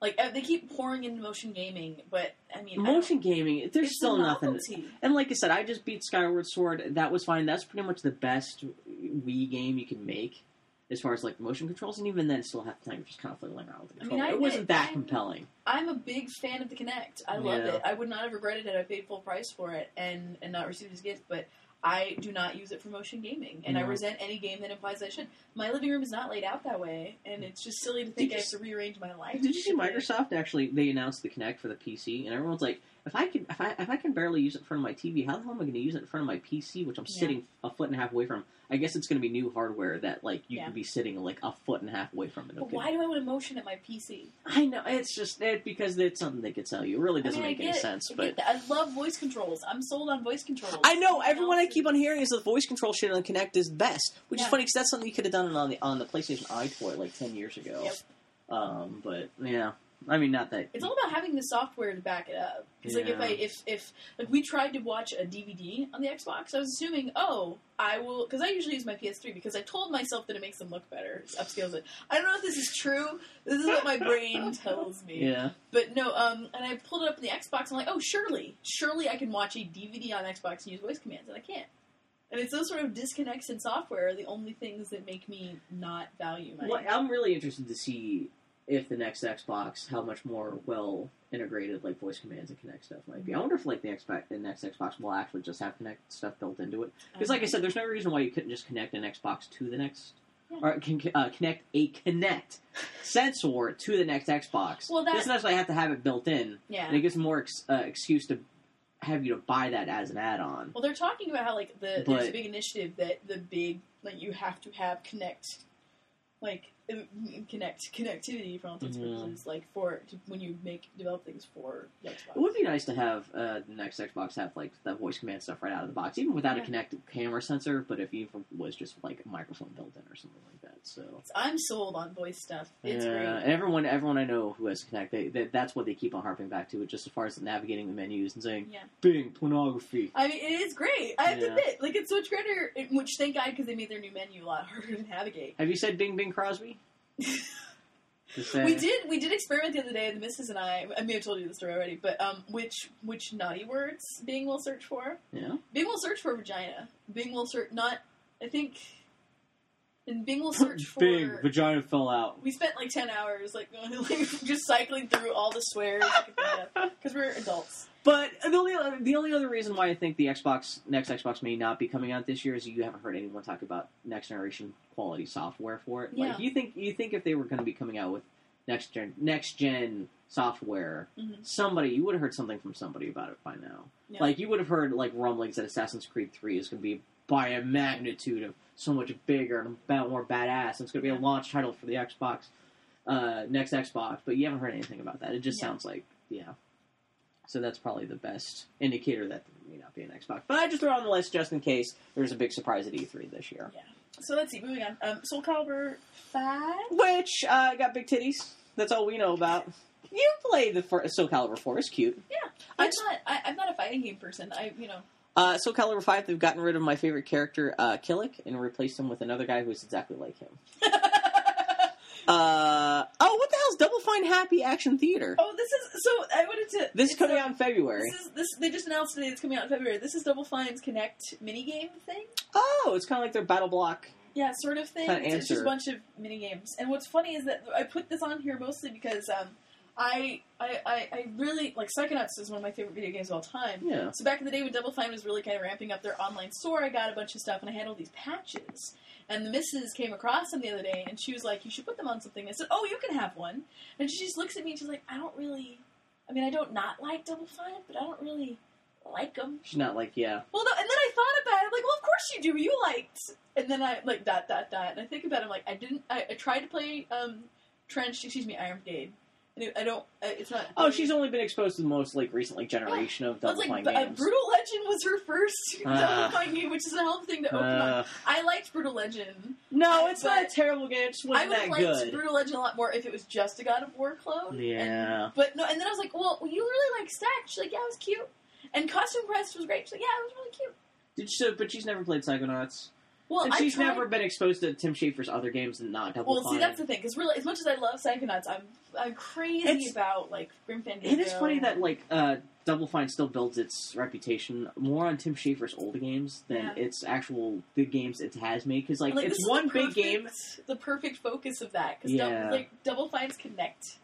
like uh, they keep pouring into motion gaming, but I mean, I Motion gaming, there's still nothing. And like I said, I just beat Skyward Sword. That was fine. That's pretty much the best Wii game you can make as far as like motion controls. And even then, still have time just kind of fiddling around with the I mean, controller. I it wasn't admit, that I'm- compelling. I'm a big fan of the Kinect. I love Yeah. it. I would not have regretted it. I paid full price for it and and not received it as a gift, but. I do not use it for motion gaming, and I No. resent any game that implies I should. My living room is not laid out that way, and it's just silly to think Did I you have to rearrange my life. Did you see to fit it. Microsoft actually? They announced the Kinect for the PC, and everyone's like, "If I can, if I, if I can barely use it in front of my TV, how the hell am I going to use it in front of my PC, which I'm Yeah. sitting a foot and a half away from?" I guess it's going to be new hardware that like you Yeah. can be sitting like a foot and a half away from it. But why do I want to motion at my PC? I know it's just it because it's something they could sell you. It really doesn't I mean, make I any sense, I but. get. I love voice controls. I'm sold on voice controls. I know everyone I keep on hearing is the voice control shit on Kinect is best, which Yeah. is funny because that's something you could have done on the on the PlayStation EyeToy like ten years ago. Yep. Um, but yeah, I mean, not that. It's all about having the software to back it up. Because like if I if if like we tried to watch a DVD on the Xbox, I was assuming, oh, I will because I usually use my PS3 because I told myself that it makes them look better, it upscales it. I don't know if this is true. This is what my brain [LAUGHS] tells me. yeah, But no, um, and I pulled it up in the Xbox. I'm like, oh, surely, surely I can watch a DVD on Xbox and use voice commands, and I can't. And it's those sort of disconnects in software are the only things that make me not value my. Well, I'm really interested to see if the next Xbox how much more well integrated like voice commands and Kinect stuff might be. I wonder if like the Xbox the next Xbox will actually just have Kinect stuff built into it. Because like I said, there's no reason why you couldn't just connect an Xbox to the next. Yeah. Or can uh, connect a Kinect [LAUGHS] sensor to the next Xbox. Well, that- doesn't necessarily have to have it built in. yeah. And it gives more ex- uh, excuse to have you to buy that as an add-on. Well, they're talking about how like the there's a big initiative that the big like you have to have connect, like connect connectivity for all intents Yeah. purposes, like for to, when you make develop things for Xbox. It would be nice to have uh, the next Xbox have like the voice command stuff right out of the box, even without Yeah. a connected camera sensor. But if even was just like a microphone built in or something like that, so I'm sold on voice stuff. It's yeah, great. and everyone, everyone I know who has Kinect, they, they, that's what they keep on harping back to. It just as far as navigating the menus and saying, Yeah. "Bing pornography." I mean, it is great. I have to admit, like it's so much greater. Which thank God because they made their new menu a lot [LAUGHS] harder to navigate. Have you said "Bing Bing Crosby"? [LAUGHS] We did we did experiment the other day. The missus and I. I may have told you the story already, but um, which which naughty words Bing will search for? Yeah. Bing will search for vagina. Bing will search not. I think. and Bing will search [LAUGHS] for. Big vagina fell out. We spent like ten hours, like, like [LAUGHS] just cycling through all the swears because we're adults. But the only other, the only other reason why I think the Xbox next Xbox may not be coming out this year is you haven't heard anyone talk about next generation quality software for it. Yeah. Like you think you think if they were going to be coming out with next gen next gen software, Mhm. somebody you would have heard something from somebody about it by now. Yeah. Like you would have heard like rumblings that Assassin's Creed Three is going to be by a magnitude of so much bigger and about more badass. And it's going to be a launch title for the Xbox uh, next Xbox, but you haven't heard anything about that. It just Yeah. sounds like yeah. So that's probably the best indicator that there may not be an Xbox. But I just throw it on the list just in case there's a big surprise at E3 this year. Yeah. So let's see. Moving on. Um, Soul Calibur five. Which uh, got big titties. That's all we know about. You played the Soul Calibur 4. It's cute. Yeah, I'm not. I, I'm not a fighting game person. I, you know, Uh, Soul Calibur 5, they've gotten rid of my favorite character, uh, Killick, and replaced him with another guy who's exactly like him. [LAUGHS] Uh, oh, Double Fine Happy Action Theater? oh, this is so. I wanted to. this is coming out in February. This is this. They just announced today it's coming out in February. This is Double Fine's Kinect minigame thing. Oh, it's kind of like their Battle Block. Yeah, sort of thing. Kinda It's, it's just a bunch of mini games. And what's funny is that I put this on here mostly because um, I, I I I really like Psychonauts is one of my favorite video games of all time. Yeah. So back in the day when Double Fine was really kind of ramping up their online store, I got a bunch of stuff and I had all these patches. And the missus came across them the other day and she was like, "You should put them on something." I said, "Oh, you can have one." And she just looks at me and she's like, "I don't really. I mean, I don't not like Double Fine, but I don't really like them." She's not like, yeah. Well, no, and then I thought about it. I'm like, well, of course you do. You liked. And then I like dot dot dot. And I think about it. I'm like, I didn't. I, I tried to play um, Trench. Excuse me, Iron Brigade. I don't. Uh, it's not. Oh, she's only been exposed to the most, like, recent, like, generation of Double like, Fine uh, games. Brutal Legend was her first [LAUGHS] Ah. Double Fine game, which is a hell thing to open. Uh, I liked Brutal Legend. no, it's not a terrible game. It I would have liked good. Brutal Legend a lot more if it was just a God of War clone. Yeah. And, but no, and then I was like, well, you really like Stacked. She's like, yeah, it was cute. And Costume Quest was great. She's like, yeah, it was really cute. Did she, but she's never played Psychonauts. Well, and she's tried- never been exposed to Tim Schafer's other games and not Double Well, Fine. see, that's the thing. Because really, as much as I love Psychonauts, I'm I'm crazy It's- about like Grim Fandango. It is funny that like uh, Double Fine still builds its reputation more on Tim Schafer's old games than Yeah. its actual big games it has made. Because like, Like, it's one the big game. the perfect focus of that. Because Yeah. like Double Fines Kinect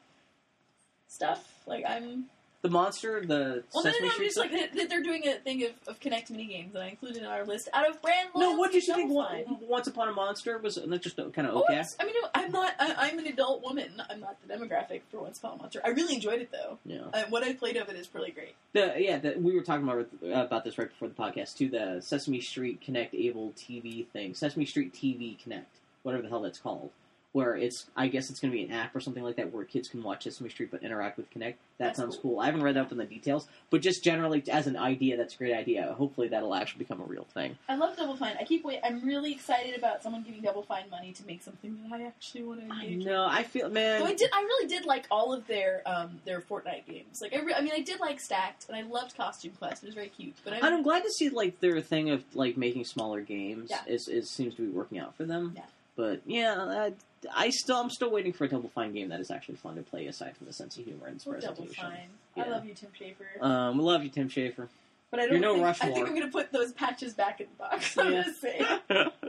stuff. Like I'm. The monster, the Well, then Sesame I'm Street just like that they're doing a thing of, of Kinect mini games that I included in our list out of brand. No, what did you think? One-. Once Upon a Monster was that just kind of okay. I mean, no, I'm not. I, I'm an adult woman. I'm not the demographic for Once Upon a Monster. I really enjoyed it though. Yeah. Uh, what I played of it is really great. The, yeah, the, we were talking about about this right before the podcast too. The Sesame Street Kinect Able TV thing, Sesame Street TV Kinect, whatever the hell that's called, where it's I guess it's going to be an app or something like that where kids can watch Sesame Street but interact with Kinect. That That's sounds cool. cool. I haven't read up on the details, but just generally as an idea, that's a great idea. Hopefully, that'll actually become a real thing. I love Double Fine. I keep wait. I'm really excited about someone giving Double Fine money to make something that I actually want to I engage. in. know. I feel man. So I did. I really did like all of their um, their Fortnight games. Like I, re- I mean, I did like Stacked, and I loved Costume Quest. It was very cute. But I'm, I'm glad to see like their thing of like making smaller games Yeah. is, is seems to be working out for them. Yeah. But yeah, I, I still I'm still waiting for a Double Fine game that is actually fun to play aside from the sense of humor and its Or Double presentation. Fine. Yeah. I love you, Tim Schafer. Um, we love you, Tim Schafer. but I don't you're no think, I think I'm going to put those patches back in the box. [LAUGHS] I'm Yeah. going to say.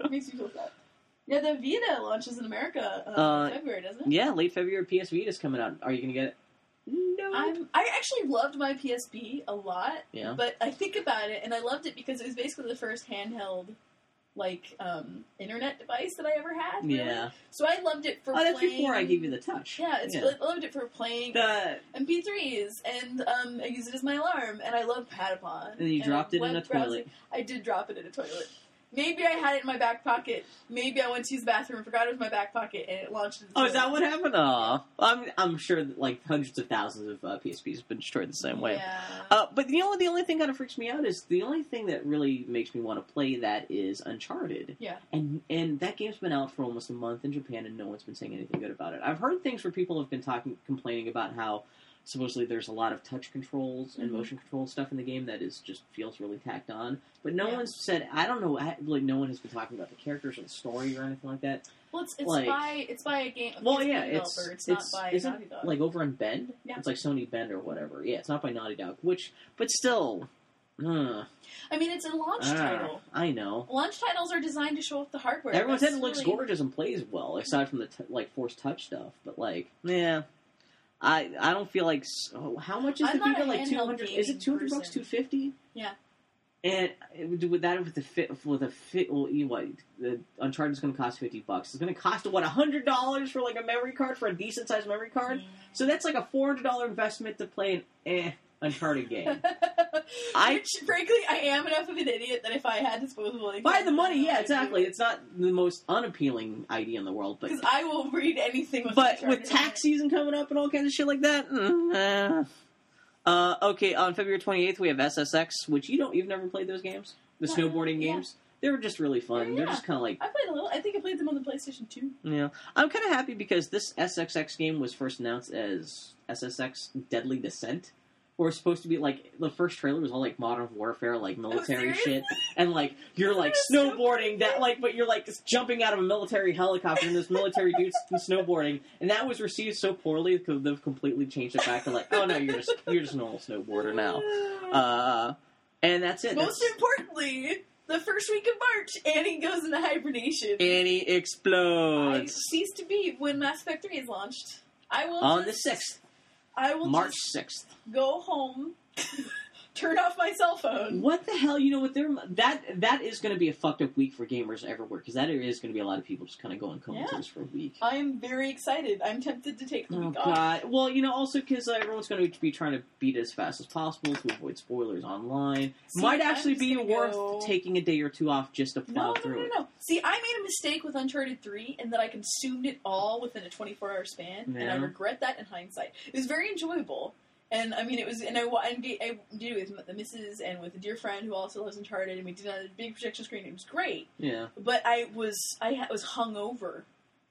It makes me feel sad. Yeah, the Vita launches in America uh, Uh, in February, doesn't it? yeah, late February PS Vita is coming out. Are you gonna get it? No. I'm, I actually loved my PSP a lot, yeah. but I think about it, and I loved it because it was basically the first handheld, like, um, internet device that I ever had. really. Yeah. So I loved it for Oh, that's playing. before I gave you the touch. Yeah, it's, Yeah. I loved it for playing The, MP3s, and um, I use it as my alarm, and I love Patapon. and you dropped it in a browsing. toilet. I did drop it in a toilet. Maybe I had it in my back pocket. Maybe I went to use the bathroom and forgot it was in my back pocket, and it launched. Into the Oh, is that what happened? Aw. I'm I'm sure that like hundreds of thousands of uh, PSPs have been destroyed the same way. Yeah. Uh, but you know, the only thing kind of freaks me out is the only thing that really makes me want to play that is Uncharted. Yeah. And and that game's been out for almost a month in Japan, and no one's been saying anything good about it. I've heard things where people have been talking, complaining about how supposedly there's a lot of touch controls and Mhm. motion control stuff in the game that is just feels really tacked on. But no Yeah. one's said. I don't know. Like no one has been talking about the characters or the story or anything like that. Well, it's, it's like- by it's by a game. Well, yeah, it's developer. it's, it's not by isn't Naughty Dog. like over in Bend. Yeah. It's like Sony Bend or whatever. Yeah, it's not by Naughty Dog. Which, but still. I mean, it's a launch Ah, title. I know. Launch titles are designed to show off the hardware. Everyone said it looks really- gorgeous and plays well, aside from the t- like force touch stuff. But like, yeah, I I don't feel like s- oh, how much is I'm the Vita? Like two hundred? Is it two hundred bucks? Two fifty? Yeah. And do with that with the fit with a fit. Well, you know what? The Uncharted is going to cost fifty bucks. It's going to cost what hundred dollars for like a memory card for a decent sized memory card. So that's like a four hundred dollar investment to play an eh Uncharted game. [LAUGHS] I- Which, frankly, I am enough of an idiot that if I had disposable income, Buy the money, yeah, exactly. It's not the most unappealing idea in the world, but Because I will read anything with But Uncharted with tax season coming up and all kinds of shit like that, mm, eh. uh, okay. On February twenty eighth, we have SSX, which you don't, you've never played those games, the Uh, snowboarding yeah. games. They were just really fun. Yeah, They're just kind of like, I played a little. I think I played them on the PlayStation 2. yeah. I'm kind of happy because this SSX game was first announced as SSX Deadly Descent. Where it's supposed to be like the first trailer was all like modern warfare, like military Oh, shit, and like you're like snowboarding that like, but you're like just jumping out of a military helicopter and this military dude's [LAUGHS] snowboarding, and that was received so poorly because they've completely changed it back to like, oh no, you're just you're just a normal snowboarder now, [SIGHS] uh, and that's it. Most That's, importantly, the first week of March, Annie goes into hibernation. Annie I explodes cease to be when Mass Effect 3 is launched. I will on the sixth, I will March sixth. go home, turn off my cell phone. What the hell? You know what? There that that is going to be a fucked up week for gamers everywhere because that is going to be a lot of people just kind of going comatose for a week. I am very excited. I'm tempted to take the Oh week off. god! Well, you know, also because uh, everyone's going to be trying to beat it as fast as possible to avoid spoilers online. See, Might I'm actually be worth go- taking a day or two off just to plow No, no, through no, it. no. See, I made a mistake with Uncharted 3 in that I consumed it all within a 24 hour span, and I regret that in hindsight. It was very enjoyable. And I mean, it was, and I, wa- I did I did it with the missus and with a dear friend who also loves Uncharted, and we did on a big projection screen. It was great, Yeah. but I was I ha- was hungover.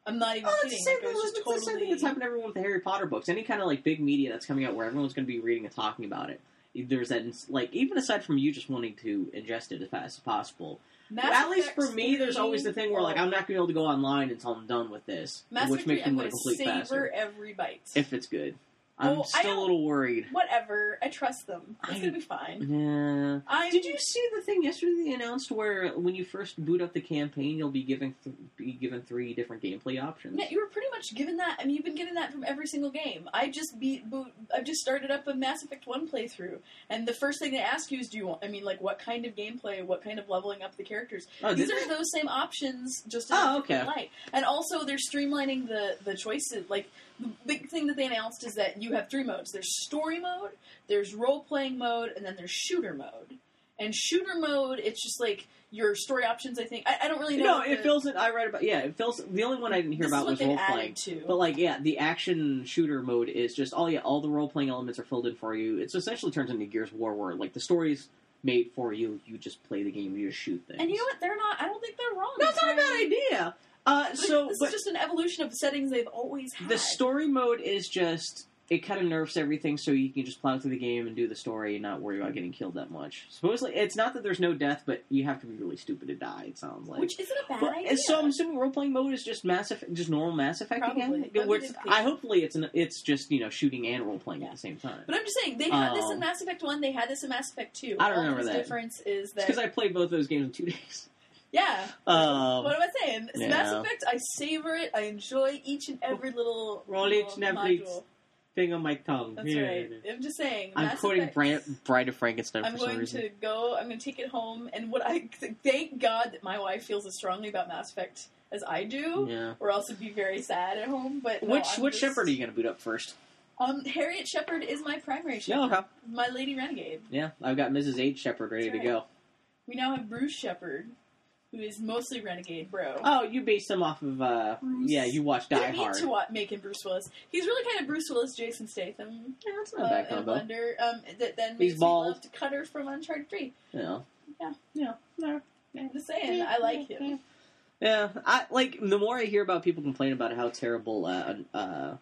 I'm not even Oh, kidding. it's the same Like, thing. It's the same thing that's happened to everyone with the Harry Potter books. Any kind of like big media that's coming out where everyone's going to be reading and talking about it. There's that, like, even aside from you just wanting to ingest it as fast as possible. Mass at least for me, there's always the thing where like I'm not going to be able to go online until I'm done with this, Mass which Effect makes me want to complete savor faster every bite. if it's good. I'm I still a little worried. Whatever, I trust them. It's I- gonna be fine. Yeah. I Did you see the thing yesterday they announced where when you first boot up the campaign, you'll be given th- be given three different gameplay options? Yeah, you were pretty much given that. I mean, you've been given that from every single game. I just beat, boot, I've just started up a Mass Effect One playthrough, and the first thing they ask you is, "Do you want?" I mean, like, what kind of gameplay? What kind of leveling up the characters? Oh, These are they? those same options, just in Oh, a different okay. light. And also, they're streamlining the the choices. Like, the big thing that they announced is that you have three modes. There's story mode, there's role playing mode, and then there's shooter mode. And shooter mode, it's just like your story options. I think I, I don't really know. No, it the- fills it. I read about. Yeah, it fills. The only one I didn't hear about was role playing. to. But like, yeah, the action shooter mode is just all. Yeah, all the role playing elements are filled in for you. It's essentially turns into Gears of War, where like the story's made for you. You just play the game. You just shoot things. And you know what? They're not. I don't think they're wrong. That's not a bad idea. Uh, Like, so, this is just an evolution of settings they've always had. the story mode is just it kind of nerfs everything, so you can just plow through the game and do the story and not worry about getting killed that much. Supposedly, it's not that there's no death, but you have to be really stupid to die. It sounds like. which isn't a bad But- idea. so I'm assuming role playing mode is just Mass Effect, just normal Mass Effect Probably. again. I hopefully it's an, it's just you know shooting and role playing Yeah. at the same time. but I'm just saying they had this Um, in Mass Effect One. They had this in Mass Effect Two. I don't All remember the that. difference is that because I played both those games in two [LAUGHS] days. Yeah. Um, what am I saying? yeah. Mass Effect, I savor it. I enjoy each and every little Roll little each and every thing on my tongue. That's Yeah. right. I'm just saying. I'm Mass quoting Effect, Bride, of Frankenstein I'm for some going to go. I'm going to take it home, and what I thank God that my wife feels as strongly about Mass Effect as I do, Yeah. or else it'd be very sad at home. But no, which I'm which just- Shepard are you going to boot up first? Um, Harriet Shepard is my primary Yeah, Shepard. okay. My Lady Renegade. Yeah, I've got Mrs. H Shepard ready That's to go. We now have Bruce Shepard, who is mostly Renegade Bro. Oh, you based him off of uh Bruce. yeah, you watched Die Didn't mean Hard. to wa- make him Bruce Willis. He's really kind of Bruce Willis, Jason Statham. Yeah, that's Uh, not a bad combo. blender. Um, that then He's makes me love to Cutter from Uncharted Three. Yeah. Yeah. Yeah. No. I'm just saying, I like him. Yeah, I like the more I hear about people complain about how terrible uh, uh,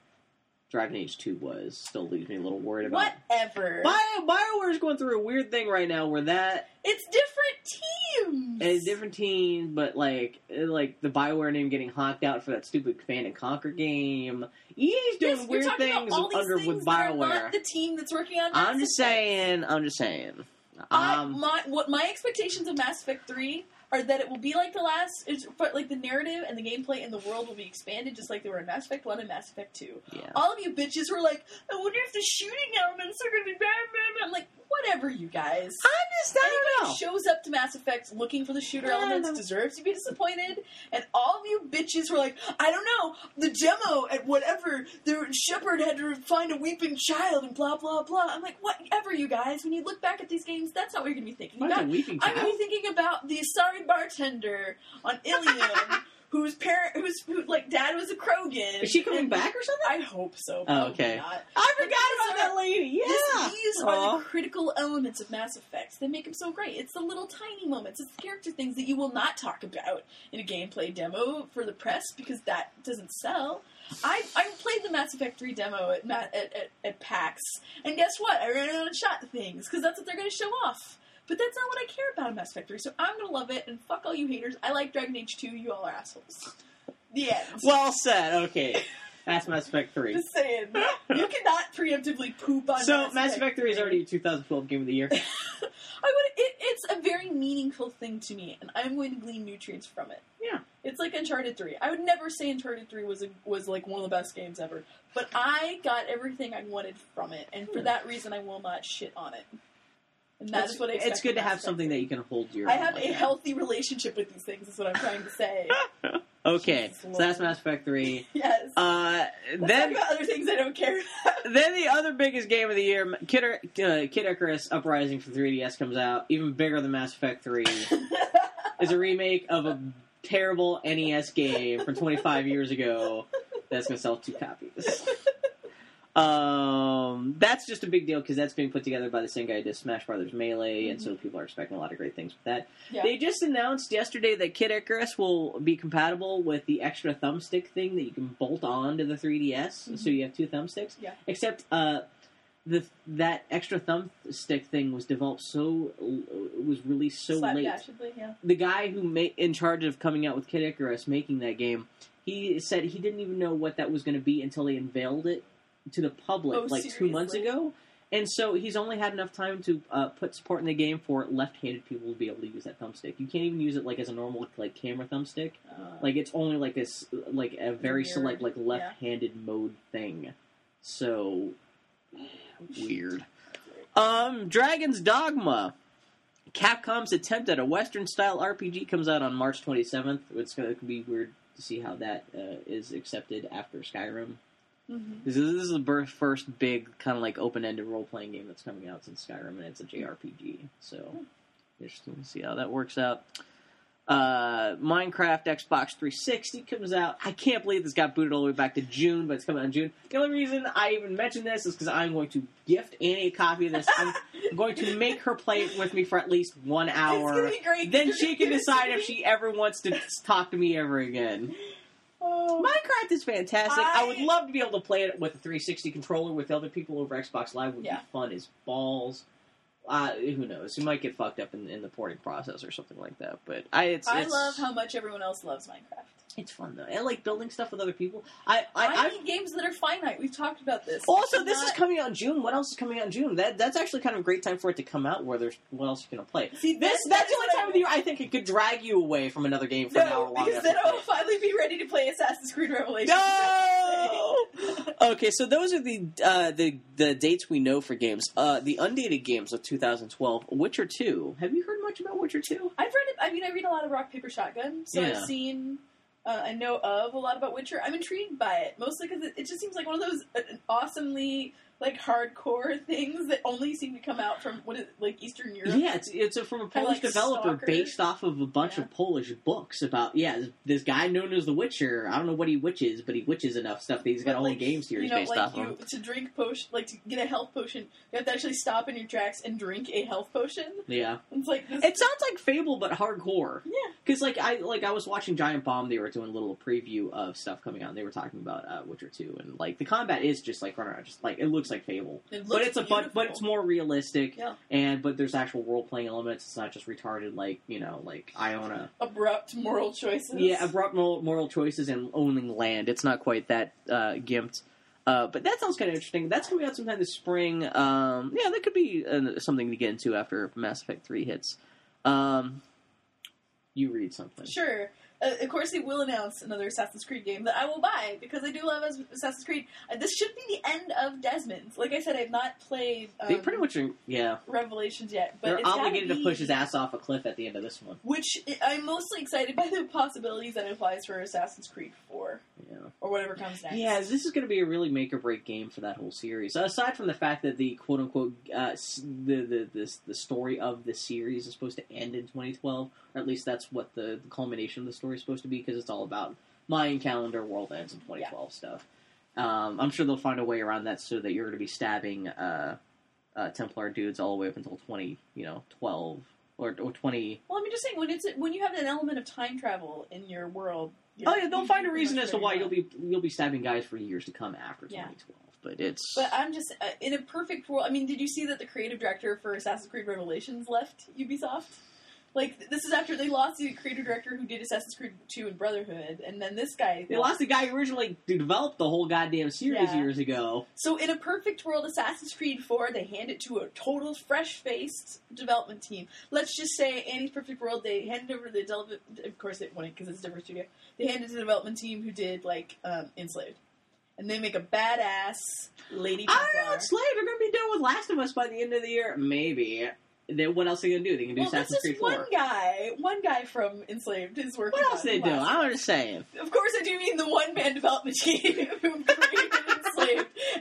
Dragon Age Two was, still leaves me a little worried about. Whatever. Bio Bioware's going through a weird thing right now where that It's different teams. is different teams, but like uh, like the Bioware name getting honked out for that stupid Command and Conquer game. EA's doing Yes, weird things about all these under things with Bioware. not the team that's working on. I'm just Effect. saying. I'm just saying. I, Um, my what my expectations of Mass Effect Three are that it will be like the last, it's, but like the narrative and the gameplay and the world will be expanded just like they were in Mass Effect One and Mass Effect Two. yeah. All of you bitches were like, I wonder if the shooting elements are going to be bad, bad, bad. I'm like, whatever, you guys. I'm just I Anybody don't who know. shows up to Mass Effect looking for the shooter I don't elements know. deserves to be disappointed. And all of you bitches were like, I don't know, the demo at whatever, the Shepard had to find a weeping child and blah blah blah. I'm like, whatever, you guys. When you look back at these games, that's not what you're gonna be thinking Why is about. it weeping I'm gonna child? be thinking about the sorry bartender on Ilium, [LAUGHS] whose parent, whose who, like dad was a Krogan. Is she coming and- back or something? I hope so. Oh, okay. Not. I But forgot about are- that lady. Yeah. This, these are Aw. the critical elements of Mass Effect that make them so great. It's the little tiny moments. It's the character things that you will not talk about in a gameplay demo for the press because that doesn't sell. I, I played the Mass Effect 3 demo at, at, at, at PAX, and guess what? I ran out of shot things because that's what they're going to show off. But that's not what I care about in Mass Effect 3, so I'm going to love it, and fuck all you haters. I like Dragon Age 2, you all are assholes. The end. Well said. Okay. That's Mass Effect 3. Just saying. You cannot preemptively poop on So, Mass Effect 3 is already a 2012 Game of the Year. [LAUGHS] I would. It, it's a very meaningful thing to me, and I'm going to glean nutrients from it. Yeah. It's like Uncharted Three. I would never say Uncharted Three was a, was like one of the best games ever, but I got everything I wanted from it, and for Hmm. that reason, I will not shit on it. And that it's, is what I it's good to have something that you can hold your I have like a that. healthy relationship with these things. Is what I'm trying to say. [LAUGHS] Okay, so Lord. that's Mass Effect 3. [LAUGHS] yes. Uh, then, talk about other things I don't care about. [LAUGHS] then the other biggest game of the year, Kid, uh, Kid Icarus Uprising for 3DS comes out, even bigger than Mass Effect 3. is a remake of a terrible NES game from 25 years ago that's going to sell two copies. Um, that's just a big deal because that's being put together by the same guy who did Smash Brothers Melee, and so people are expecting a lot of great things with that. Yeah. They just announced yesterday that Kid Icarus will be compatible with the extra thumbstick thing that you can bolt on to the 3DS, so you have two thumbsticks. Yeah. Except uh, the that extra thumbstick thing was developed so was released so late yeah. the guy who made in charge of coming out with Kid Icarus making that game, he said he didn't even know what that was going to be until they unveiled it to the public Oh, like two months ago. And so he's only had enough time to uh, put support in the game for left-handed people to be able to use that thumbstick. You can't even use it like as a normal like camera thumbstick. Uh, Like it's only like this like a very Weird. select like left-handed mode thing. So [SIGHS] weird. Um, Dragon's Dogma. Capcom's attempt at a Western-style RPG comes out on March 27th. It's going to be weird to see how that uh, is accepted after Skyrim. Mhm. This is, this is the first big kind of like open-ended role-playing game that's coming out since Skyrim, and it's a JRPG. So interesting to see how that works out. Uh, Minecraft Xbox 360 comes out. I can't believe this got booted all the way back to June, but it's coming out in June. The only reason I even mention this is because I'm going to gift Annie a copy of this. I'm [LAUGHS] going to make her play it with me for at least one hour. gonna be great. Then she can decide if she ever wants to talk to me ever again. [LAUGHS] Oh. Minecraft is fantastic. I, I- would love to be able to play it with a 360 controller with other people over Xbox Live. Would Yeah. be fun as balls. Uh, who knows? You might get fucked up in, in the porting process or something like that. But I, it's, I it's, love how much everyone else loves Minecraft. it's fun though. I like building stuff with other people. I, I, I, I need games that are finite. We've talked about this. also this is coming out in June. What else is coming out in June? That that's actually kind of a great time for it to come out. Where there's what else you can play. See, This that- that's the only time I- of the year I think it could drag you away from another game for an hour long. because then I'll finally be ready to play Assassin's Creed Revelations. No. Okay, so those are the uh, the the dates we know for games. Uh, the undated games of 2012. Witcher 2. Have you heard much about Witcher 2? I've read it. I mean, I read a lot of Rock Paper Shotgun, so Yeah. I've seen. Uh, I know of a lot about Witcher. I'm intrigued by it, mostly because it, it just seems like one of those uh, awesomely like hardcore [LAUGHS] things that only seem to come out from what is like Eastern Europe. Yeah, it's it's a, from a Polish like developer Stalker. based off of a bunch Yeah. of Polish books about yeah this, this guy known as the Witcher. I don't know what he witches, but he witches enough stuff that he's got But, a whole like, game series you know, based like off of. To drink potion, like to get a health potion, you have to actually stop in your tracks and drink a health potion. Yeah, It's like this. it sounds like Fable but hardcore. yeah, Because like I like I was watching Giant Bomb, they were doing a little preview of stuff coming out. and They were talking about uh, Witcher Two, and like the combat is just like running around, just like it looks like Fable, it looks but it's a but but it's more realistic. Yeah. And but there's actual role playing elements. It's not just retarded like you know like Iona. abrupt moral choices. Yeah, abrupt moral, moral choices and owning land. It's not quite that uh, gimped. Uh, but that sounds kind of interesting. That's coming out sometime this spring. Um, yeah, that could be uh, something to get into after Mass Effect Three hits. Um, you read something. Sure. Uh, of course, they will announce another Assassin's Creed game that I will buy because I do love Assassin's Creed. Uh, this should be the end of Desmond. Like I said, I've not played um, They pretty much are, yeah. Revelations yet, but They're obligated to push his ass off a cliff at the end of this one. Which I'm mostly excited by the possibilities that implies for Assassin's Creed 4 Yeah. or whatever comes next. Yeah, this is going to be a really make or break game for that whole series. Aside from the fact that the quote unquote uh, the the this the story of the series is supposed to end in 2012, or at least that's what the, the culmination of the story is supposed to be, because it's all about Mayan calendar, world ends in 2012 stuff. Um, I'm sure they'll find a way around that so that you're going to be stabbing uh, uh, Templar dudes all the way up until 20, you know, 12 or, or 20. Well, I mean, just saying when it's when you have an element of time travel in your world. Oh yeah, they'll find a reason as to why you'll be you'll be stabbing guys for years to come after Yeah. 2012. But it's But I'm just uh, in a perfect world. I mean, did you see that the creative director for Assassin's Creed Revelations left Ubisoft? Like this is after they lost the creative director who did Assassin's Creed 2 and Brotherhood, and then this guy. They lost the guy who originally developed the whole goddamn series Yeah. years ago. So in a perfect world, Assassin's Creed 4, they hand it to a total fresh-faced development team. Let's just say Annie's Perfect World, they hand it over to the development. Of course, it wouldn't because it's a different studio. They hand it to the development team who did like um, Enslaved, and they make a badass Lady I don't know. Templar. It's They're going to be done with Last of Us by the end of the year. Maybe. Then what else are they going to do? They can do Well, Assassin's Creed 4. one guy. One guy from Enslaved is working. What else on they do? I'm just saying. Of course, I do mean the one-man development [LAUGHS] team who [LAUGHS] created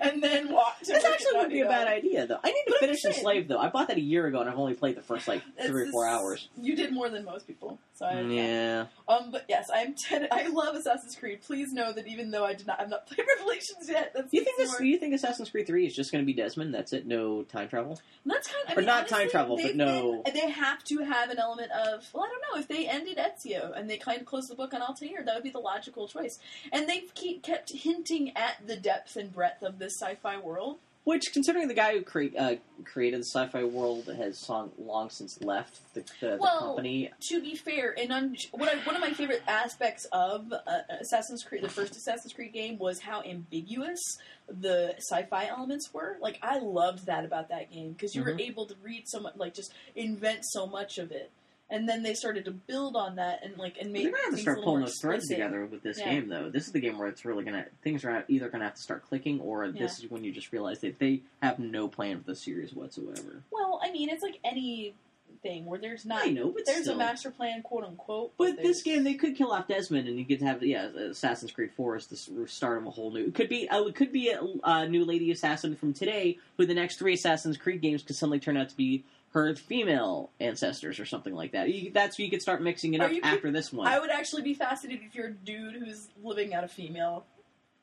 And then walked. to This actually would be a bad idea, though. I need to But I'm finish saying- Enslaved, though. I bought that a year ago, and I've only played the first, like, It's three or four just- hours. You did more than most people. So I, Yeah. Um, but yes, I'm. Ten- I love Assassin's Creed. Please know that even though I did not, I've not played [LAUGHS] Revelations yet. That's You think this? more- You think Assassin's Creed Three is just going to be Desmond? That's it. No time travel. That's kind of. I Or mean, not honestly, time travel, but they've no- been- they have to have an element of. Well, I don't know if they ended Ezio and they kind of closed the book on Altair. That would be the logical choice. And they've keep, kept hinting at the depth and breadth of this sci-fi world. Which, considering the guy who cre- uh, created the sci-fi world has song- long since left the, the, the company, to be fair, and un- what I, one of my favorite aspects of uh, Assassin's Creed, the first Assassin's Creed game, was how ambiguous the sci-fi elements were. Like I loved that about that game because you were Mhm. able to read so much, like just invent so much of it. And then they started to build on that and like and make they're gonna have to start pulling those threads together with this Yeah. game, though. This is the game where it's really gonna things are either gonna have to start clicking, or this is when you just realize that they have no plan for the series whatsoever. Well, I mean, it's like any thing where there's not I know, but there's still. a master plan, quote unquote. But this game, they could kill off Desmond, and you get to have yeah, Assassin's Creed Four is the start of a whole new. It could be uh, it could be a, a new lady assassin from today, who the next three Assassin's Creed games could suddenly turn out to be her female ancestors or something like that. You, that's you could start mixing it Or up you after this one. I would actually be fascinated if you're a dude who's living out a female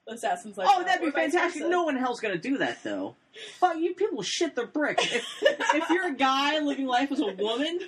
assassin's life. oh, that'd be fantastic! No one hell's gonna do that though. Fuck you, people shit their brick. If, if you're a guy living life as a woman,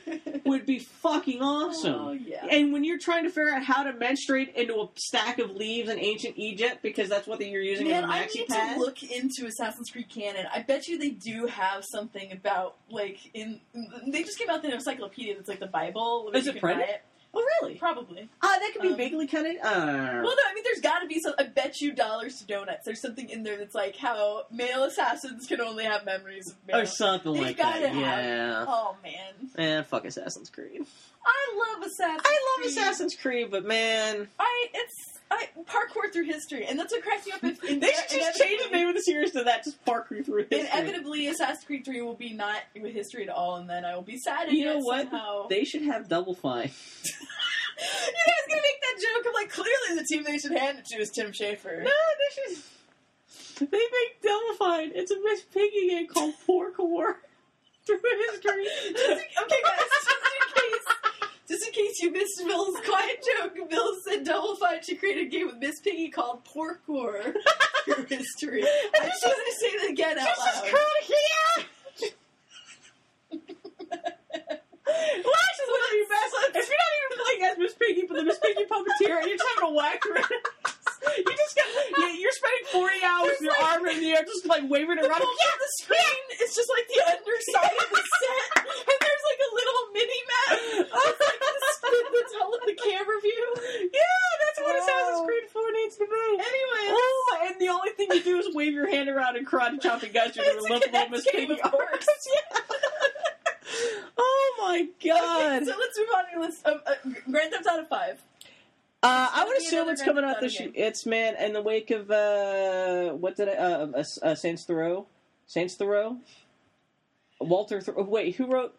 would be fucking awesome. Oh, yeah. And when you're trying to figure out how to menstruate into a stack of leaves in ancient Egypt, because that's what you're using Man, as a I maxi need pad. to look into Assassin's Creed canon. I bet you they do have something about like in. They just came out the encyclopedia that's like the Bible. Is it can printed? buy it. Oh, really? Probably. Ah, that could be Um, vaguely kind of. Uh, Well, no, I mean, there's got to be some. I bet you dollars to donuts. There's something in there that's like how male assassins can only have memories of male. or something They've like that. have- Yeah. Oh man, Eh, fuck Assassin's Creed. I love Assassin's. I love Creed. Assassin's Creed, but man, I it's I parkour through history, and that's what cracks me up. If in, they should just change the name of the series to that. Just parkour through history. Inevitably, Assassin's Creed 3 will be not with history at all, and then I will be sad. You know what? Somehow. They should have Double Fine. [LAUGHS] you guys gonna make that joke of like clearly the team they should hand it to is Tim Schafer. No, they should. They make Double Fine. It's a Miss Piggy game called Pork War [LAUGHS] through history. [LAUGHS] Just in case Bill's quiet joke, Bill said Double Fine should create a game with Miss Piggy called Pork War through [LAUGHS] history. I just wanted to say that again out [LAUGHS] This is loud. Kurt here. Lash is one of the best. If you're not even playing as Miss Piggy, but the Miss Piggy puppeteer, and you're just having a whack around, you just got you- you're spending 40 hours with your like- arm in the air, just like waving it The around. pulp the screen is just like the underside of the set, and there's like a little mini map. [LAUGHS] It's like the, camera view. [LAUGHS] Yeah, that's what Wow. Assassin's Creed 4 needs to be. Anyway, Oh, and the only thing you do is wave your hand around and karate chopping guys you're [LAUGHS] It's a gonna lift Kinect Miss Piggy of course. Yeah. [LAUGHS] oh my god. Okay, so let's move on to list. Um, uh, Grand Theft Auto Five. Uh, I would assume it's Grand coming out this year. It's man in the wake of uh, what did I uh, uh, uh Saints Thoreau, Saints Thoreau, Walter. Th- wait, who wrote?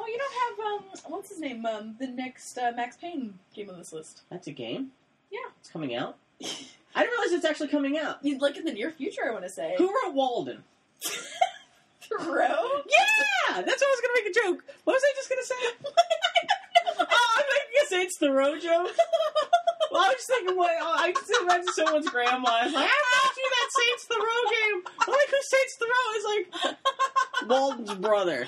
Oh, you don't have um, what's his name? Um, the next uh, Max Payne game on this list. That's a game. Yeah. it's coming out. [LAUGHS] I didn't realize it's actually coming out. You'd like in the near future, I want to say. Who wrote Walden? [LAUGHS] Thoreau? Yeah, that's what I was gonna make a joke. What was I just gonna say? [LAUGHS] oh, I'm making a Saints Thoreau joke. Well, I was just thinking, what? Oh, I just imagine someone's grandma. I was like, I brought you that Saints Thoreau game. I'm like, who's Saints Thoreau? It's like Walden's brother.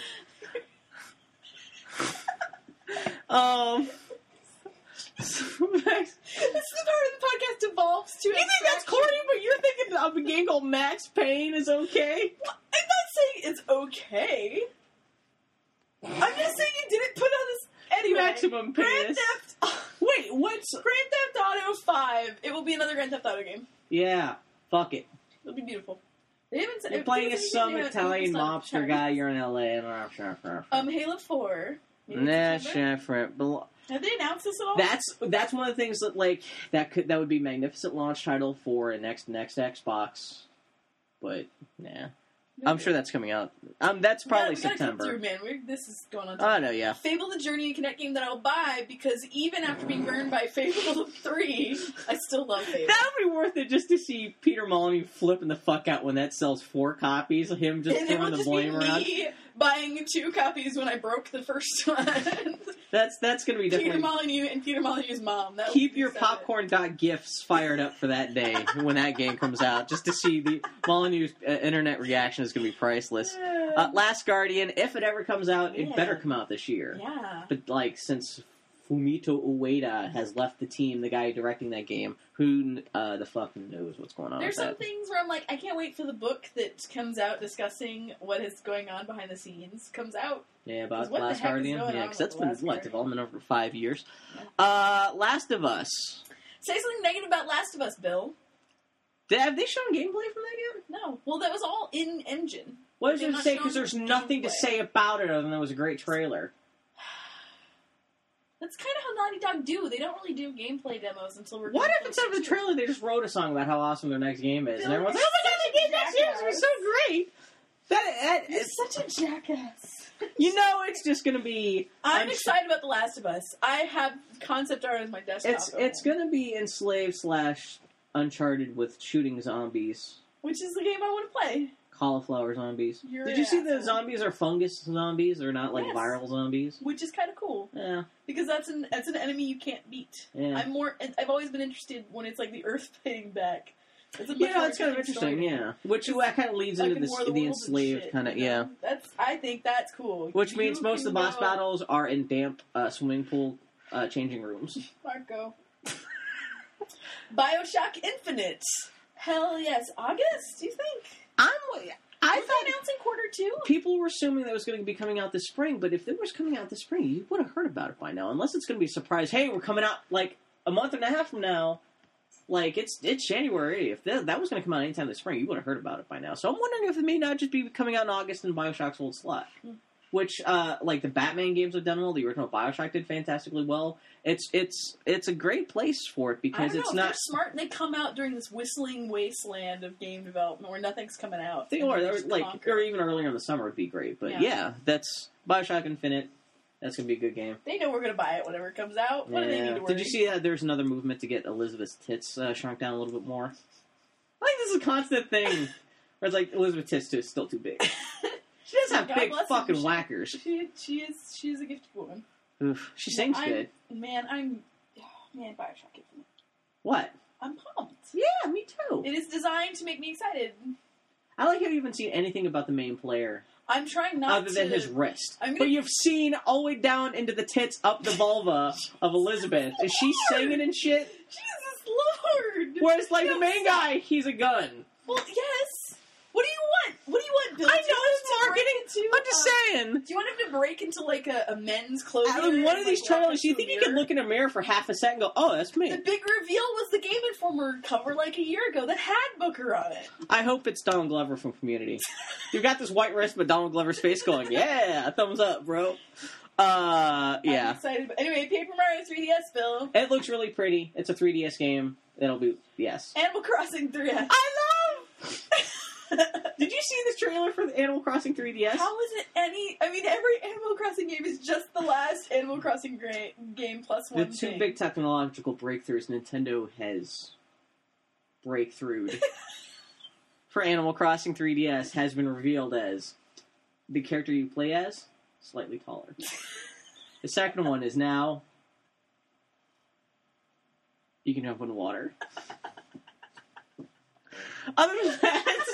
Um. so Max, this is the part of the podcast devolves to. you think that's corny, but you're thinking of a game called Max Payne is okay? I'm not saying it's okay. I'm just saying you didn't put on this anyway. Maximum Grand penis. Theft. [LAUGHS] Wait, what's? Grand Theft Auto Five. It will be another Grand Theft Auto game. Yeah, fuck it. It'll be beautiful. They haven't. said- You're playing as some Italian mobster guy. You're in LA. And I'm sure. sure, Um, Halo Four. Nah, different. Bel- Have they announced this at all? That's that's one of the things that like that could that would be magnificent launch title for a next next Xbox, but nah, I'm sure that's coming out. Um, that's probably we gotta, we gotta September. Through, man. We're, this is going on. I know, yeah. Fable the Journey and Kinect game that I'll buy because even after being burned by Fable [LAUGHS] 3, I still love Fable. That would be worth it just to see Peter Molyneux flipping the fuck out when that sells four copies of him just and throwing the just blame around. me buying two copies when I broke the first [LAUGHS] one. That's that's gonna be Peter. Molyneux and Peter Molyneux's mom. That Keep your seven. popcorn dot gifts fired up for that day when that game comes out, just to see the Molyneux's uh, internet reaction is going to be priceless. Uh, Last Guardian, if it ever comes out, it better come out this year. yeah. But like, since Fumito Ueda has left the team, the guy directing that game, who uh, the fuck knows what's going on There's some that? things where I'm like, I can't wait for the book that comes out discussing what is going on behind the scenes. Comes out. Yeah, about Last is Guardian. Yeah, because that's been what Guardian? development over five years. Yeah. Uh, Last of Us. Say something negative about Last of Us, Bill. Did, have they shown gameplay from that game? No. Well, that was all in engine. What They've there to say? Because there's nothing to say about it other than it was a great trailer. That's kind of how Naughty Dog do. They don't really do gameplay demos until we're. What if instead of the trailer they just wrote a song about how awesome their next game is, and everyone's like, "Oh my god, the game next year is gonna be so great!" That, that it's, such a jackass. you know, it's just gonna be. I'm I'm excited about The Last of Us. I have concept art as my desktop. It's it's gonna be enslaved slash Uncharted with shooting zombies, which is the game I want to play. Cauliflower zombies. You're Did you see the asshole. zombies are fungus zombies? They're not like Yes. viral zombies. Which is kind of cool Yeah, because that's an that's an enemy you can't beat. yeah. I'm more. I've always been interested when it's like the Earth [LAUGHS] fighting back. It's a much yeah, more that's kind of interesting story. Yeah, which that kind of leads Like into in this, War of the, the Worlds and enslaved shit, kind of you know? yeah. That's I think that's cool. Which You means most of the can boss go- battles are in damp uh, swimming pool uh, changing rooms. [LAUGHS] Marco. Bioshock Infinite. Hell yes, August. Do you think? I'm. I Aren't thought announcing quarter two? people were assuming that it was going to be coming out this spring, but if it was coming out this spring, you would have heard about it by now. Unless it's going to be a surprise. Hey, we're coming out like a month and a half from now. Like it's it's January. If that, that was going to come out anytime this spring, you would have heard about it by now. So I'm wondering if it may not just be coming out in August in Bioshock's old slot. Hmm. Which, uh, like the Batman games have done well. The original Bioshock did fantastically well. It's it's it's a great place for it because know. it's if not. They're smart and they come out during this whistling wasteland of game development where nothing's coming out. They are like, conquer. or even earlier in the summer would be great. But Yeah. yeah, that's Bioshock Infinite. That's gonna be a good game. They know we're gonna buy it whenever it comes out. What do they need to worry? Did you see that there's another movement to get Elizabeth's tits uh, shrunk down a little bit more? I think this is a constant thing. [LAUGHS] Where it's like Elizabeth's tits is still too big. [LAUGHS] She does have God big bless her. fucking She- whackers. She she is she is a gifted woman. Oof. She sings I'm- good. Man, I'm oh, man Bioshock Infinite. What? I'm pumped. Yeah, me too. It is designed to make me excited. I like how you haven't seen anything about the main player I'm trying not to. other to. than his wrist. I'm gonna- But you've seen all the way down into the tits, up the vulva of Elizabeth. Is she singing and shit? Jesus Lord! Whereas, like, the main guy, he's a gun. Well, yes. What do you want? What do you want, Bill? I know it's to break getting. into, I'm just uh, saying. Do you want him to break into like a, a men's clothing? Out of one of these like, trailers, do you think you can look in a mirror for half a second and go, "Oh, that's me"? The big reveal was the Game Informer cover like a year ago that had Booker on it. I hope it's Donald Glover from Community. [LAUGHS] You've got this white wrist, but Donald Glover's face going, "Yeah, thumbs up, bro." Uh, I'm yeah. excited. But anyway, Paper Mario 3DS, Bill. It looks really pretty. It's a 3DS game. It'll be yes. Animal Crossing 3DS. I love. [LAUGHS] Did you see the trailer for the Animal Crossing 3DS? How is it any? I mean, every Animal Crossing game is just the last Animal Crossing gra- game plus the two thing. big technological breakthroughs Nintendo has breakthroughs [LAUGHS] for Animal Crossing 3DS has been revealed as the character you play as slightly taller. [LAUGHS] the second one is now you can jump in water. Other than that,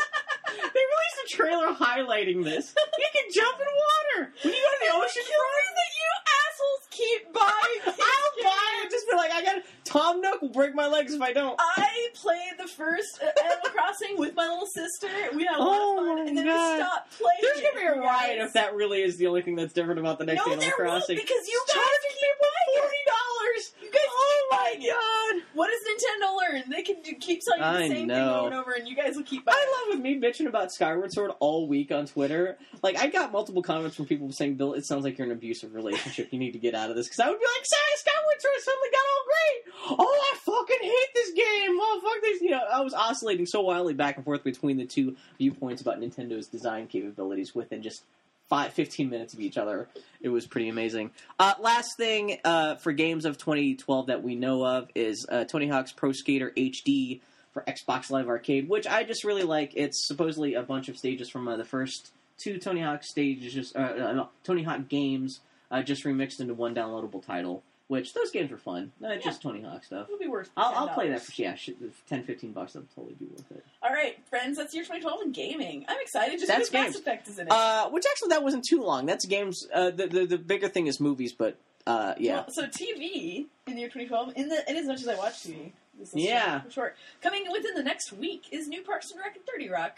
released a trailer highlighting this. You can jump in water when you go to the ocean front. that you assholes keep buying. I'll buy it. Just be like, I got Tom Nook will break my legs if I don't. I played the first uh, Animal Crossing with my little sister. We had a lot Oh of fun, and then God. we stopped playing. There's gonna be a riot if that really is the only thing that's different about the next No, Animal there Crossing. because you guys keep buying it. forty dollars. You guys Oh keep my god! What does Nintendo learn? They can do, keep telling you the I same know. thing over and over, and you guys will keep buying. I love with me bitching about Skyward Sword all week on Twitter. Like I got multiple comments from people saying, "Bill, it sounds like you're in an abusive relationship. You need to get out of this." Because I would be like, "Say, Skyward Sword suddenly got all great. Oh, I fucking hate this game. Oh, fuck this." You know, I was oscillating so wildly back and forth between the two viewpoints about Nintendo's design capabilities within just five, 15 minutes of each other. It was pretty amazing. Uh, last thing uh, for games of 2012 that we know of is uh, Tony Hawk's Pro Skater HD for Xbox Live Arcade, which I just really like. It's supposedly a bunch of stages from uh, the first two Tony Hawk stages, uh, uh, Tony Hawk games, just remixed into one downloadable title. Which those games were fun. Not just Tony Hawk stuff. It'll be worth. I'll, I'll play that for yeah, sh- 10, 15 bucks. That'll totally be worth it. All right, friends, that's year 2012 in gaming. I'm excited just That's games. Mass Effect is in it. Uh, which actually that wasn't too long. That's games. Uh, the, the the bigger thing is movies, but uh, yeah. Well, so TV in the year 2012, in the in as much as I watch TV, this is Yeah. short, short. Coming within the next week is new Parks and Rec and 30 Rock.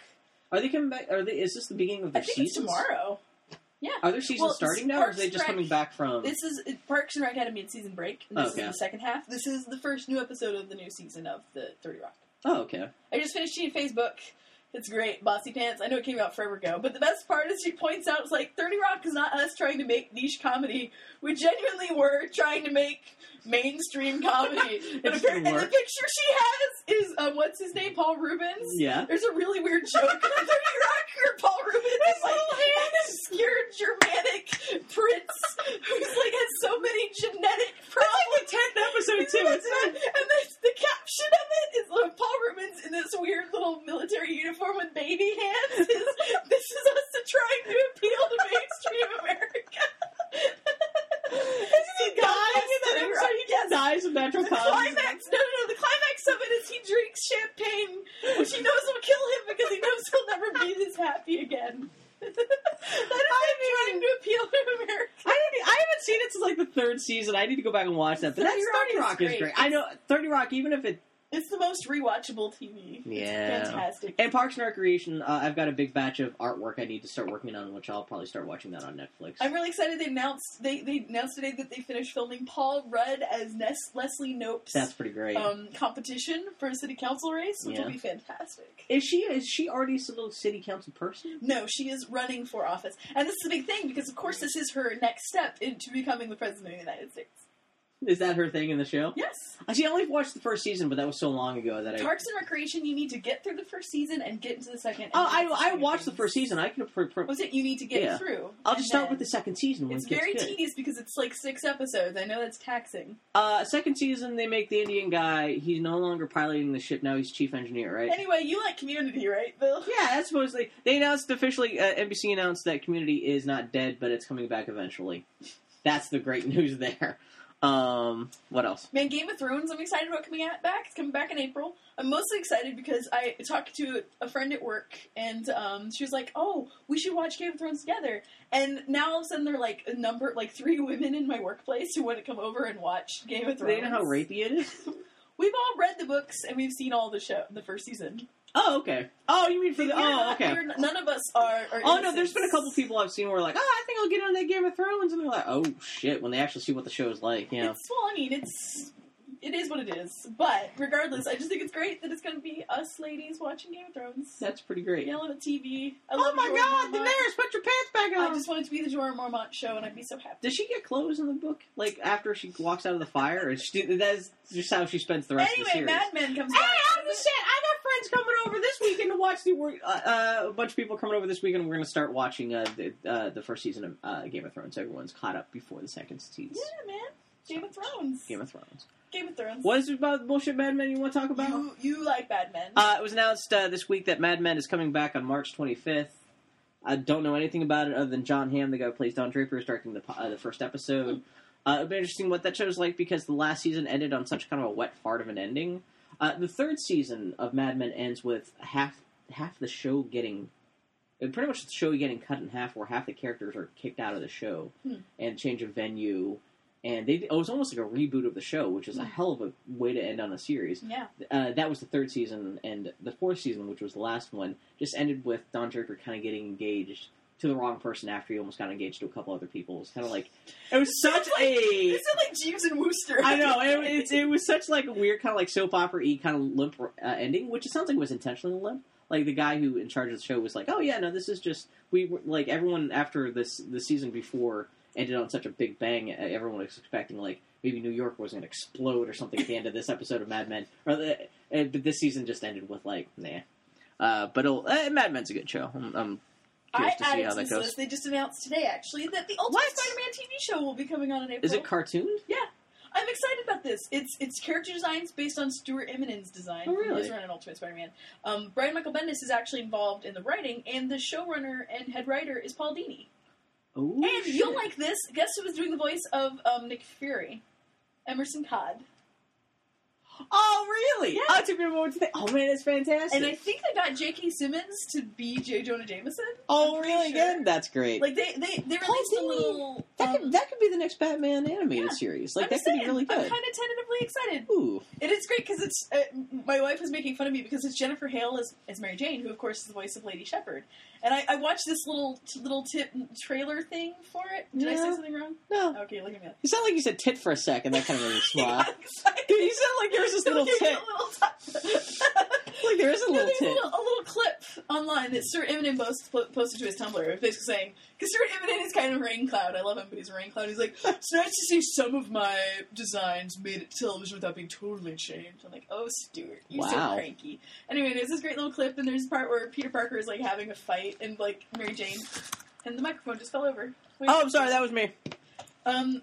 Are they coming back? Are they? Is this the beginning of I their think tomorrow. Yeah. Are their seasons Well, starting now, or are they just Rec- coming back from? This is it- Parks and Rec had a mid-season break. And this oh, Okay. is the second half. This is the first new episode of the new season of the 30 Rock. Oh, okay. I just finished seeing Facebook. It's great, Bossypants. I know it came out forever ago, but the best part is she points out it's like 30 Rock is not us trying to make niche comedy. We genuinely were trying to make mainstream comedy. [LAUGHS] apparently, didn't the picture she has is um, what's his name, Paul Reubens. Yeah. There's a really weird joke in 30 Rock where Paul Reubens is like an obscure Germanic prince who's like has so many genetic problems. the tenth episode too. That's It's. And the, the caption of it is uh, Paul Reubens in this weird little military uniform with baby hands. Is, this is us trying to appeal to mainstream America. Isn't he dying in that episode? He just Yes. dies of natural The causes. climax, no, no, no. The climax of it is he drinks champagne, which he knows will kill him because he knows he'll never be this happy again. [LAUGHS] that is him trying to appeal to America. I, I haven't seen it since like the third season. I need to go back and watch that. But 30 that's Rock 30 is Rock is great. great. I know 30 Rock, even if it It's the most rewatchable TV. Yeah. It's fantastic. and Parks and Recreation, uh, I've got a big batch of artwork I need to start working on, which I'll probably start watching that on Netflix. I'm really excited. They announced they, they announced today that they finished filming Paul Rudd as Ness, Leslie Knope's That's pretty great. um, competition for a city council race, which Yeah. will be fantastic. is she is she already a little city council person? No, she is running for office, and this is a big thing because, of course, this is her next step into becoming the president of the United States. Is that her thing in the show? Yes, I see. I only watched the first season, but that was so long ago that I. Parks and Recreation. You need to get through the first season and get into the second. and Oh, I, I watched the first season. I can. Pr- pr- Was it you need to get Yeah. through? I'll just start with the second season when It's it gets very good. tedious because it's like six episodes. I know that's taxing. Uh, second season, they make the Indian guy. He's no longer piloting the ship. Now he's chief engineer, right? Anyway, you like Community, right, Bill? [LAUGHS] Yeah, that's supposedly. They announced officially. Uh, NBC announced that Community is not dead, but it's coming back eventually. That's the great [LAUGHS] news there. Um, what else? Man, Game of Thrones, I'm excited about coming out back. It's coming back in April. I'm mostly excited because I talked to a friend at work, and um, she was like, "Oh, we should watch Game of Thrones together." And now all of a sudden, there are like a number, like three [LAUGHS] women in my workplace who want to come over and watch Game of Thrones. they know how rapey it is? [LAUGHS] We've all read the books and we've seen all the show, the first season. Oh, okay. Oh, you mean for the? We're Oh, not- okay. none of us are. are Oh no, there's been a couple people I've seen where like, oh, I think I'll get on that Game of Thrones, and they're like, oh shit, when they actually see what the show is like, you know. It's well, I mean, it's it is what it is. But regardless, I just think it's great that it's going to be us ladies watching Game of Thrones, That's pretty great. yelling at TV. I Oh my Jorah god, Mormont. Daenerys, put your pants back on! I just want it to be the Jorah Mormont show, and I'd be so happy. Does she get clothes in the book? Like after she walks out of the fire, or she, that's just how she spends the rest Anyway, of the series. Anyway, Mad Men comes Hey, back. I'm just saying, I got friends coming over this weekend to watch the. Uh, uh, a bunch of people coming over this weekend. We're going to start watching uh, the uh, the first season of uh, Game of Thrones. Everyone's caught up before the second season. Yeah, man. Game of Thrones. Game of Thrones. Game of Thrones. What is it about bullshit Mad Men you want to talk about? You you like Bad Men? Uh, it was announced uh, this week that Mad Men is coming back on March 25th. I don't know anything about it other than John Hamm, the guy who plays Don Draper, is directing the uh, the first episode. Uh, it'll be interesting what that show's like because the last season ended on such kind of a wet fart of an ending. Uh, the third season of Mad Men ends with half half the show getting, uh, pretty much the show getting cut in half, where half the characters are kicked out of the show Hmm. and change of venue. And they, it was almost like a reboot of the show, which is a Hmm. hell of a way to end on a series yeah. uh, that was the third season, and the fourth season, which was the last one, just ended with Don Draper kind of getting engaged to the wrong person after he almost got engaged to a couple other people. It was kind of like it was such like- a. This is like Jeeves and Wooster. I know it, it's [LAUGHS] it was such like a weird kind of like soap opera y kind of limp uh, ending, which it sounds like was intentionally limp. Like the guy who in charge of the show was like, "Oh yeah, no, this is just we were- like everyone after this the season before ended on such a big bang. Everyone was expecting like maybe New York was going to explode or something at the end of this episode of Mad Men. Or the, but this season just ended with like, nah. Uh, but it'll, uh, Mad Men's a good show. I'm, I'm I curious to see how that goes. list. They just announced today, actually, that the Ultimate What? Spider-Man TV show will be coming on in April. Is it cartooned? Yeah. I'm excited about this. It's it's character designs based on Stuart Immonen's design. Oh, really? He's running Ultimate Spider-Man. Um, Brian Michael Bendis is actually involved in the writing, and the showrunner and head writer is Paul Dini. Ooh, And shit. you'll like this. Guess who was doing the voice of um, Nick Fury? Emerson Todd. Oh, really? Yeah. It took me a moment to think. Oh man, it's fantastic. And I think they got J.K. Simmons to be J. Jonah Jameson. oh, really? sure. Again, that's great. Like they they, they released a little. that um, could that could be the next Batman animated Yeah. series. Like I'm that could be saying, really I'm good. kind of tentatively excited. Ooh, And It is great because it's uh, my wife was making fun of me because it's Jennifer Hale as, as Mary Jane, who of course is the voice of Lady Shepard. And I, I watched this little little tip trailer thing for it. Did I say something wrong? no. Okay, look at me. You sound like you said tit for a second. That kind of made me [LAUGHS] smile. Dude, you sound like there was this little There's tit. a Like there is a No, little a tit. little, a little clip online that Sir Eminem post, posted to his Tumblr. Basically saying, because Stuart Immonen is kind of rain cloud. I love him, but he's a rain cloud. He's like, it's nice to see some of my designs made it to television without being totally changed. I'm like, oh, Stuart, you're Wow. so cranky. Anyway, there's this great little clip, and there's a part where Peter Parker is like having a fight, and like Mary Jane, and the microphone just fell over. Wait. Oh, I'm sorry. That was me. Um,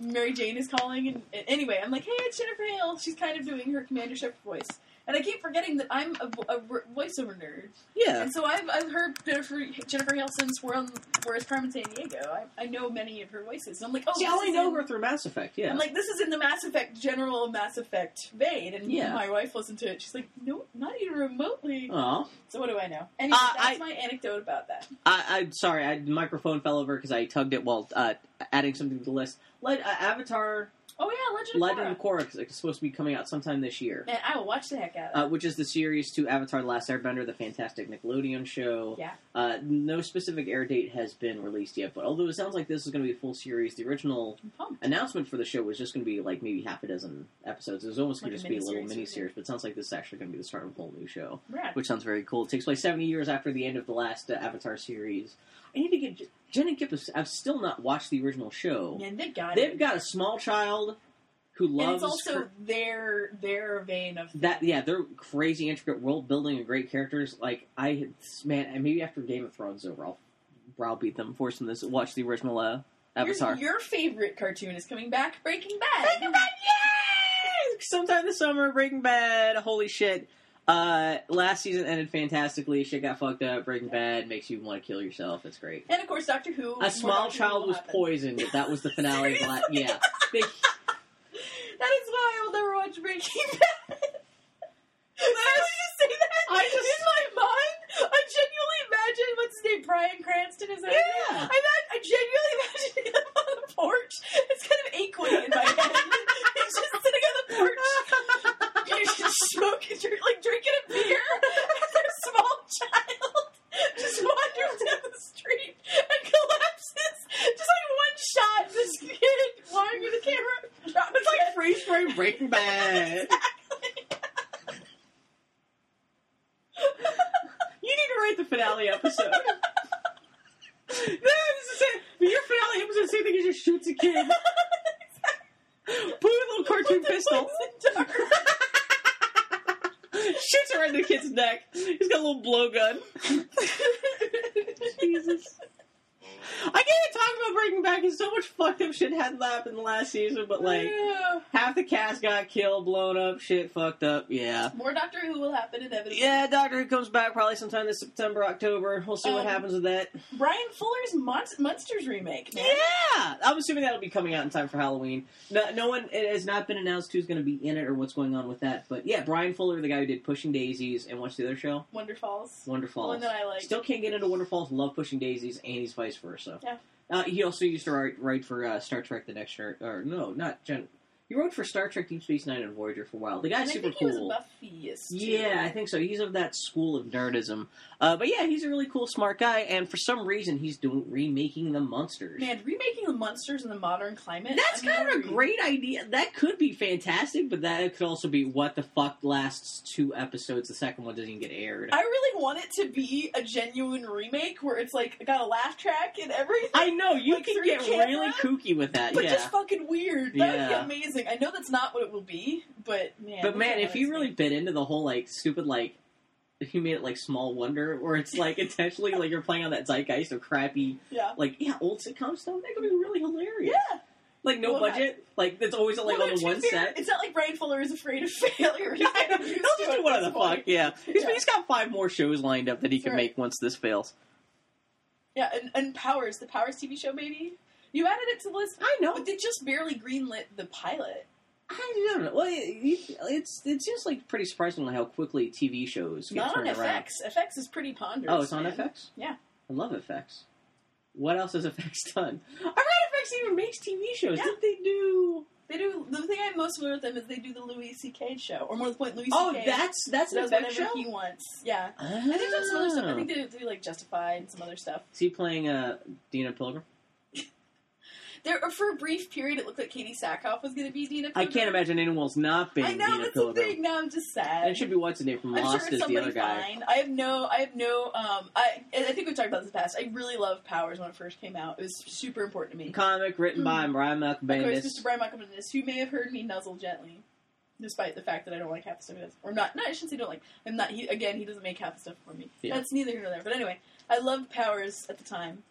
Mary Jane is calling, and, and anyway, I'm like, hey, it's Jennifer Hale. She's kind of doing her Commander Shepard voice. And I keep forgetting that I'm a, a voiceover nerd. Yeah. And so I've, I've heard Jennifer, Jennifer Hale since we're on, Carmen San Diego. I, I know many of her voices. And I'm like, oh, See, I only know in- her through Mass Effect. Yeah. I'm like, this is in the Mass Effect, general Mass Effect vein. And Yeah. my wife listened to it. She's like, no, not even remotely. Aw. So what do I know? Anyway, Uh, that's I- my anecdote about that. I, I'm sorry. I, microphone fell over because I tugged it while uh, adding something to the list. Like uh, Avatar: Oh yeah, Legend of Legend of Korra. Is supposed to be coming out sometime this year. Man, I will watch the heck out of it. uh, which is the series to Avatar: The Last Airbender, the fantastic Nickelodeon show. Yeah. Uh, no specific air date has been released yet, but although it sounds like this is going to be a full series, the original I'm pumped. announcement for the show was just going to be like maybe half a dozen episodes. It was almost going Like to a just be a little miniseries, mini series, but it sounds like this is actually going to be the start of a whole new show, Rad. which sounds very cool. It takes place 70 years after the end of the last uh, Avatar series. I need to get Jen and Kip. have- I've still not watched the original show. Man, they got They've it. got a small child who and loves it's also her- their their vein of that yeah, they're crazy intricate world building and great characters. Like I man, and maybe after Game of Thrones is over, I'll browbeat them, force them to watch the original uh, Avatar. Your, your favorite cartoon is coming back, Breaking Bad. Breaking Bad, yay! Sometime this summer, Breaking Bad. Holy shit! Uh, last season ended fantastically. Shit got fucked up. Breaking Bad makes you want to kill yourself. It's great. And of course, Doctor Who. A small Doctor child was happen. poisoned. That was the finale. of [LAUGHS] la- yeah, they, [LAUGHS] That is why I will never watch Breaking [LAUGHS] Bad. Did I just say that? I just- in my mind, I genuinely imagine what's his name, Bryan Cranston is that? Yeah. I imagine, I genuinely imagine him on the porch. It's kind of equally in my head. He's just sitting on the porch, [LAUGHS] There's just smoking, like drinking a beer, [LAUGHS] and their small child just wanders down the street and collapses. Just like one shot, this kid lying in the camera. It's like freeze frame [LAUGHS] Breaking Bad. you need to write the finale episode. no, this is it. Your finale episode, the same thing. He just shoots a kid. Put a little cartoon pistol. Shoots it right in the kid's neck. He's got a little blowgun. [LAUGHS] Jesus. I can't even talk about Breaking Bad because so much fucked up shit had happened in the last season, but like Yeah. half the cast got killed, blown up, shit fucked up. Yeah. More Doctor Who will happen inevitably. Yeah, Doctor Who comes back probably sometime this September, October. We'll see what Um, happens with that. Bryan Fuller's Mon- Munsters remake, man. Yeah, I'm assuming that'll be coming out in time for Halloween. No, no one it has not been announced who's going to be in it or what's going on with that. But yeah, Bryan Fuller, the guy who did Pushing Daisies and what's the other show? Wonderfalls. Wonder The one that I like. Still can't get into Wonderfalls. Love Pushing Daisies, and he's vice versa. Yeah. Uh, he also used to write, write for uh, Star Trek: The Next Star, or no, not Gen. He wrote for Star Trek: Deep Space Nine and Voyager for a while. The guy's super think cool. he was a Buffyist. too. Yeah, I think so. He's of that school of nerdism. Uh, but yeah, he's a really cool, smart guy, and for some reason, he's doing remaking the Munsters. Man, remaking the Munsters in the modern climate. That's kind of a great idea. That could be fantastic, but that could also be what the fuck lasts two episodes. The second one doesn't even get aired. I really want it to be a genuine remake where it's like got a laugh track and everything. I know you Like can get camera? really kooky with that. but yeah. just fucking weird. That Yeah. would be amazing. I know that's not what it will be, but man. But man, if you really bit into the whole like stupid like if you made it like small wonder where it's like intentionally like you're playing on that zeitgeist of crappy yeah, like yeah old sitcom stuff that could be really hilarious. yeah. Like no Well, budget, like it's always like Well, on the one fair, set. It's not like Bryan Fuller is afraid of [LAUGHS] failure. He's I know, getting used He'll just do at whatever the fuck, yeah. He's, Yeah. he's got five more shows lined up that he can Right. make once this fails. Yeah, and, and Powers, the Powers TV show, maybe. You added it to the list, I know. but they just barely greenlit the pilot. I don't know. Well, it, it's it's just like pretty surprising how quickly TV shows get Not on turned around. FX. FX is pretty ponderous. Oh, it's on man. FX. Yeah. I love FX. What else has [LAUGHS] FX done? I read FX even makes TV shows. Yeah. Did they do? They do. The thing I'm most familiar with them is they do the Louis C.K. show, or more to the point, Louis C.K. Oh, that's that's an does FX whatever show. he wants. Yeah, I think that's some other stuff. I think they do, they do like Justified and some other stuff. Is he playing uh, Deena Pilgrim? There, for a brief period, it looked like Katee Sackhoff was going to be Deena. I can't imagine anyone else not being I know that's Pilgrim. the thing. Now I'm just sad. And it should be what's his name from I'm Lost sure it's is the other guy. fine. I have no, I have no, um, I, I think we've talked about this in the past. I really loved Powers when it first came out. It was super important to me. Comic written by Brian Of course, McBendis. Mr. Brian Michael Bendis, who may have heard me nuzzle gently, despite the fact that I don't like half the stuff he does. Or not, no, I shouldn't say don't like. I'm not, he, again, he doesn't make half the stuff for me. Yeah. That's neither here nor there. But anyway, I loved Powers at the time.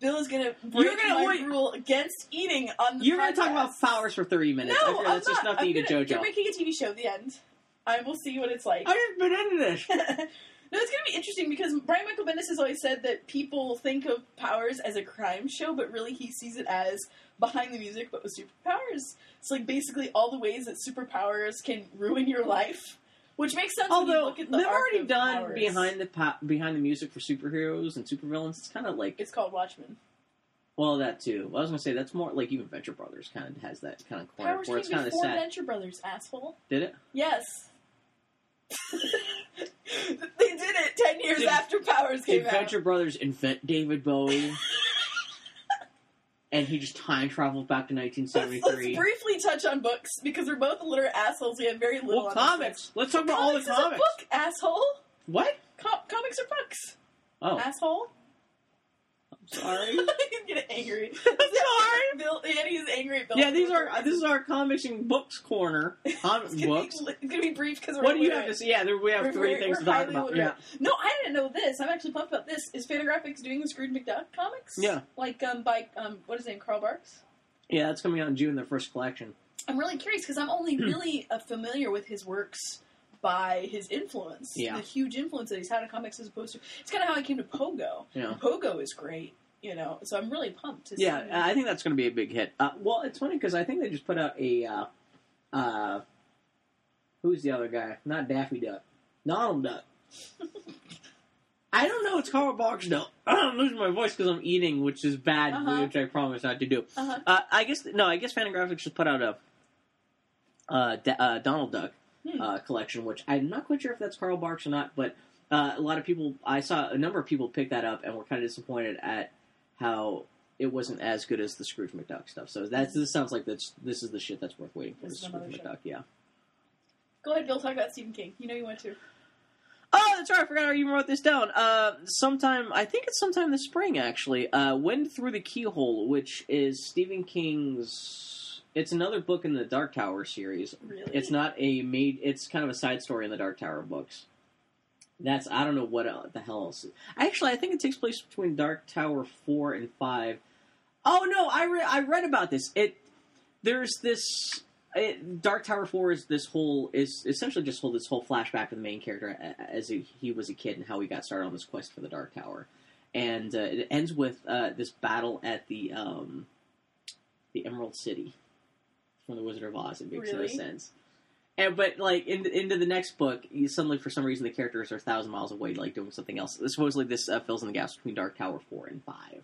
Bill is gonna break You're gonna- my wait. rule against eating on the You're going to talk about Powers for 30 minutes. No, I feel I'm just not. to I'm gonna- JoJo. They're making a TV show. The end. I will see what it's like. I've just been into this. [LAUGHS] no, it's going to be interesting because Brian Michael Bendis has always said that people think of Powers as a crime show, but really he sees it as behind the music, but with superpowers. It's like basically all the ways that superpowers can ruin your life, which makes sense Although look at the they've already done Powers. behind the po- behind the music for superheroes and supervillains. It's kind of like It's called Watchmen. well that too. I was gonna say that's more like even Venture Brothers kind of has that kind of corner Powers where it's came kind of before sad. Venture Brothers, asshole. Did it? Yes. [LAUGHS] they did it ten years Did- after Powers came Did out. Venture Brothers invent David Bowie? [LAUGHS] and he just time traveled back to Let's, let's 1973. briefly touch on books because we're both literate assholes. We have very little well, comics. Let's talk about all the Comics is a comics. book, asshole. What? Com- comics are books, Oh, asshole. I'm sorry. [LAUGHS] Angry. [LAUGHS] sorry. Bill, Andy's angry at Bill. Yeah, these [LAUGHS] are this is our comics and books corner. [LAUGHS] Comic It's books. Be, it's gonna be brief because we're. What do you have to say? Yeah, there, we have We're three very- things we're to talk about. literate. Yeah. No, I didn't know this. I'm actually pumped about this. Is Fantagraphics doing the Scrooge McDuck comics? Yeah. Like um by um what is his name Carl Barks. Yeah, that's coming out in June, their first collection. I'm really curious because I'm only [CLEARS THROAT] really uh, familiar with his works by his influence. Yeah. The huge influence that he's had in comics as opposed to. It's kind of how I came to Pogo. Yeah. Pogo is great, you know. So I'm really pumped to Yeah, see. I think that's going to be a big hit. Uh, well, it's funny because I think they just put out a. Uh, uh, who's the other guy? Not Daffy Duck. Donald Duck. [LAUGHS] I don't know. It's Carl Barks though. [CLEARS THROAT] I'm losing my voice because I'm eating, which is bad, Uh-huh. which I promise not to do. uh-huh. Uh, I guess no. I guess Fantagraphics just put out a uh, Da- uh, Donald Duck Hmm. uh, collection, which I'm not quite sure if that's Carl Barks or not. But uh, a lot of people, I saw a number of people pick that up and were kind of disappointed at how it wasn't as good as the Scrooge McDuck stuff. So that's this sounds like that's this is the shit that's worth waiting for. This is Scrooge. McDuck, yeah. Go ahead, Bill. Talk about Stephen King. You know you want to. Oh, that's right. I forgot I even wrote this down. Uh, sometime, I think it's sometime this spring, actually. Uh, Wind Through the Keyhole, which is Stephen King's. It's another book in the Dark Tower series. Really? It's not a made. It's kind of a side story in the Dark Tower books. That's I don't know what the hell else. Actually, I think it takes place between Dark Tower four and five. Oh no, I re- I read about this. It there's this it, Dark Tower Four is this whole is essentially just whole this whole flashback of the main character as he, he was a kid and how he got started on this quest for the Dark Tower, and uh, it ends with uh, this battle at the um, the Emerald City from the Wizard of Oz. It makes no sense. And but like in, into the next book, you, suddenly for some reason the characters are a thousand miles away, like doing something else. Supposedly this uh, fills in the gaps between Dark Tower Four and Five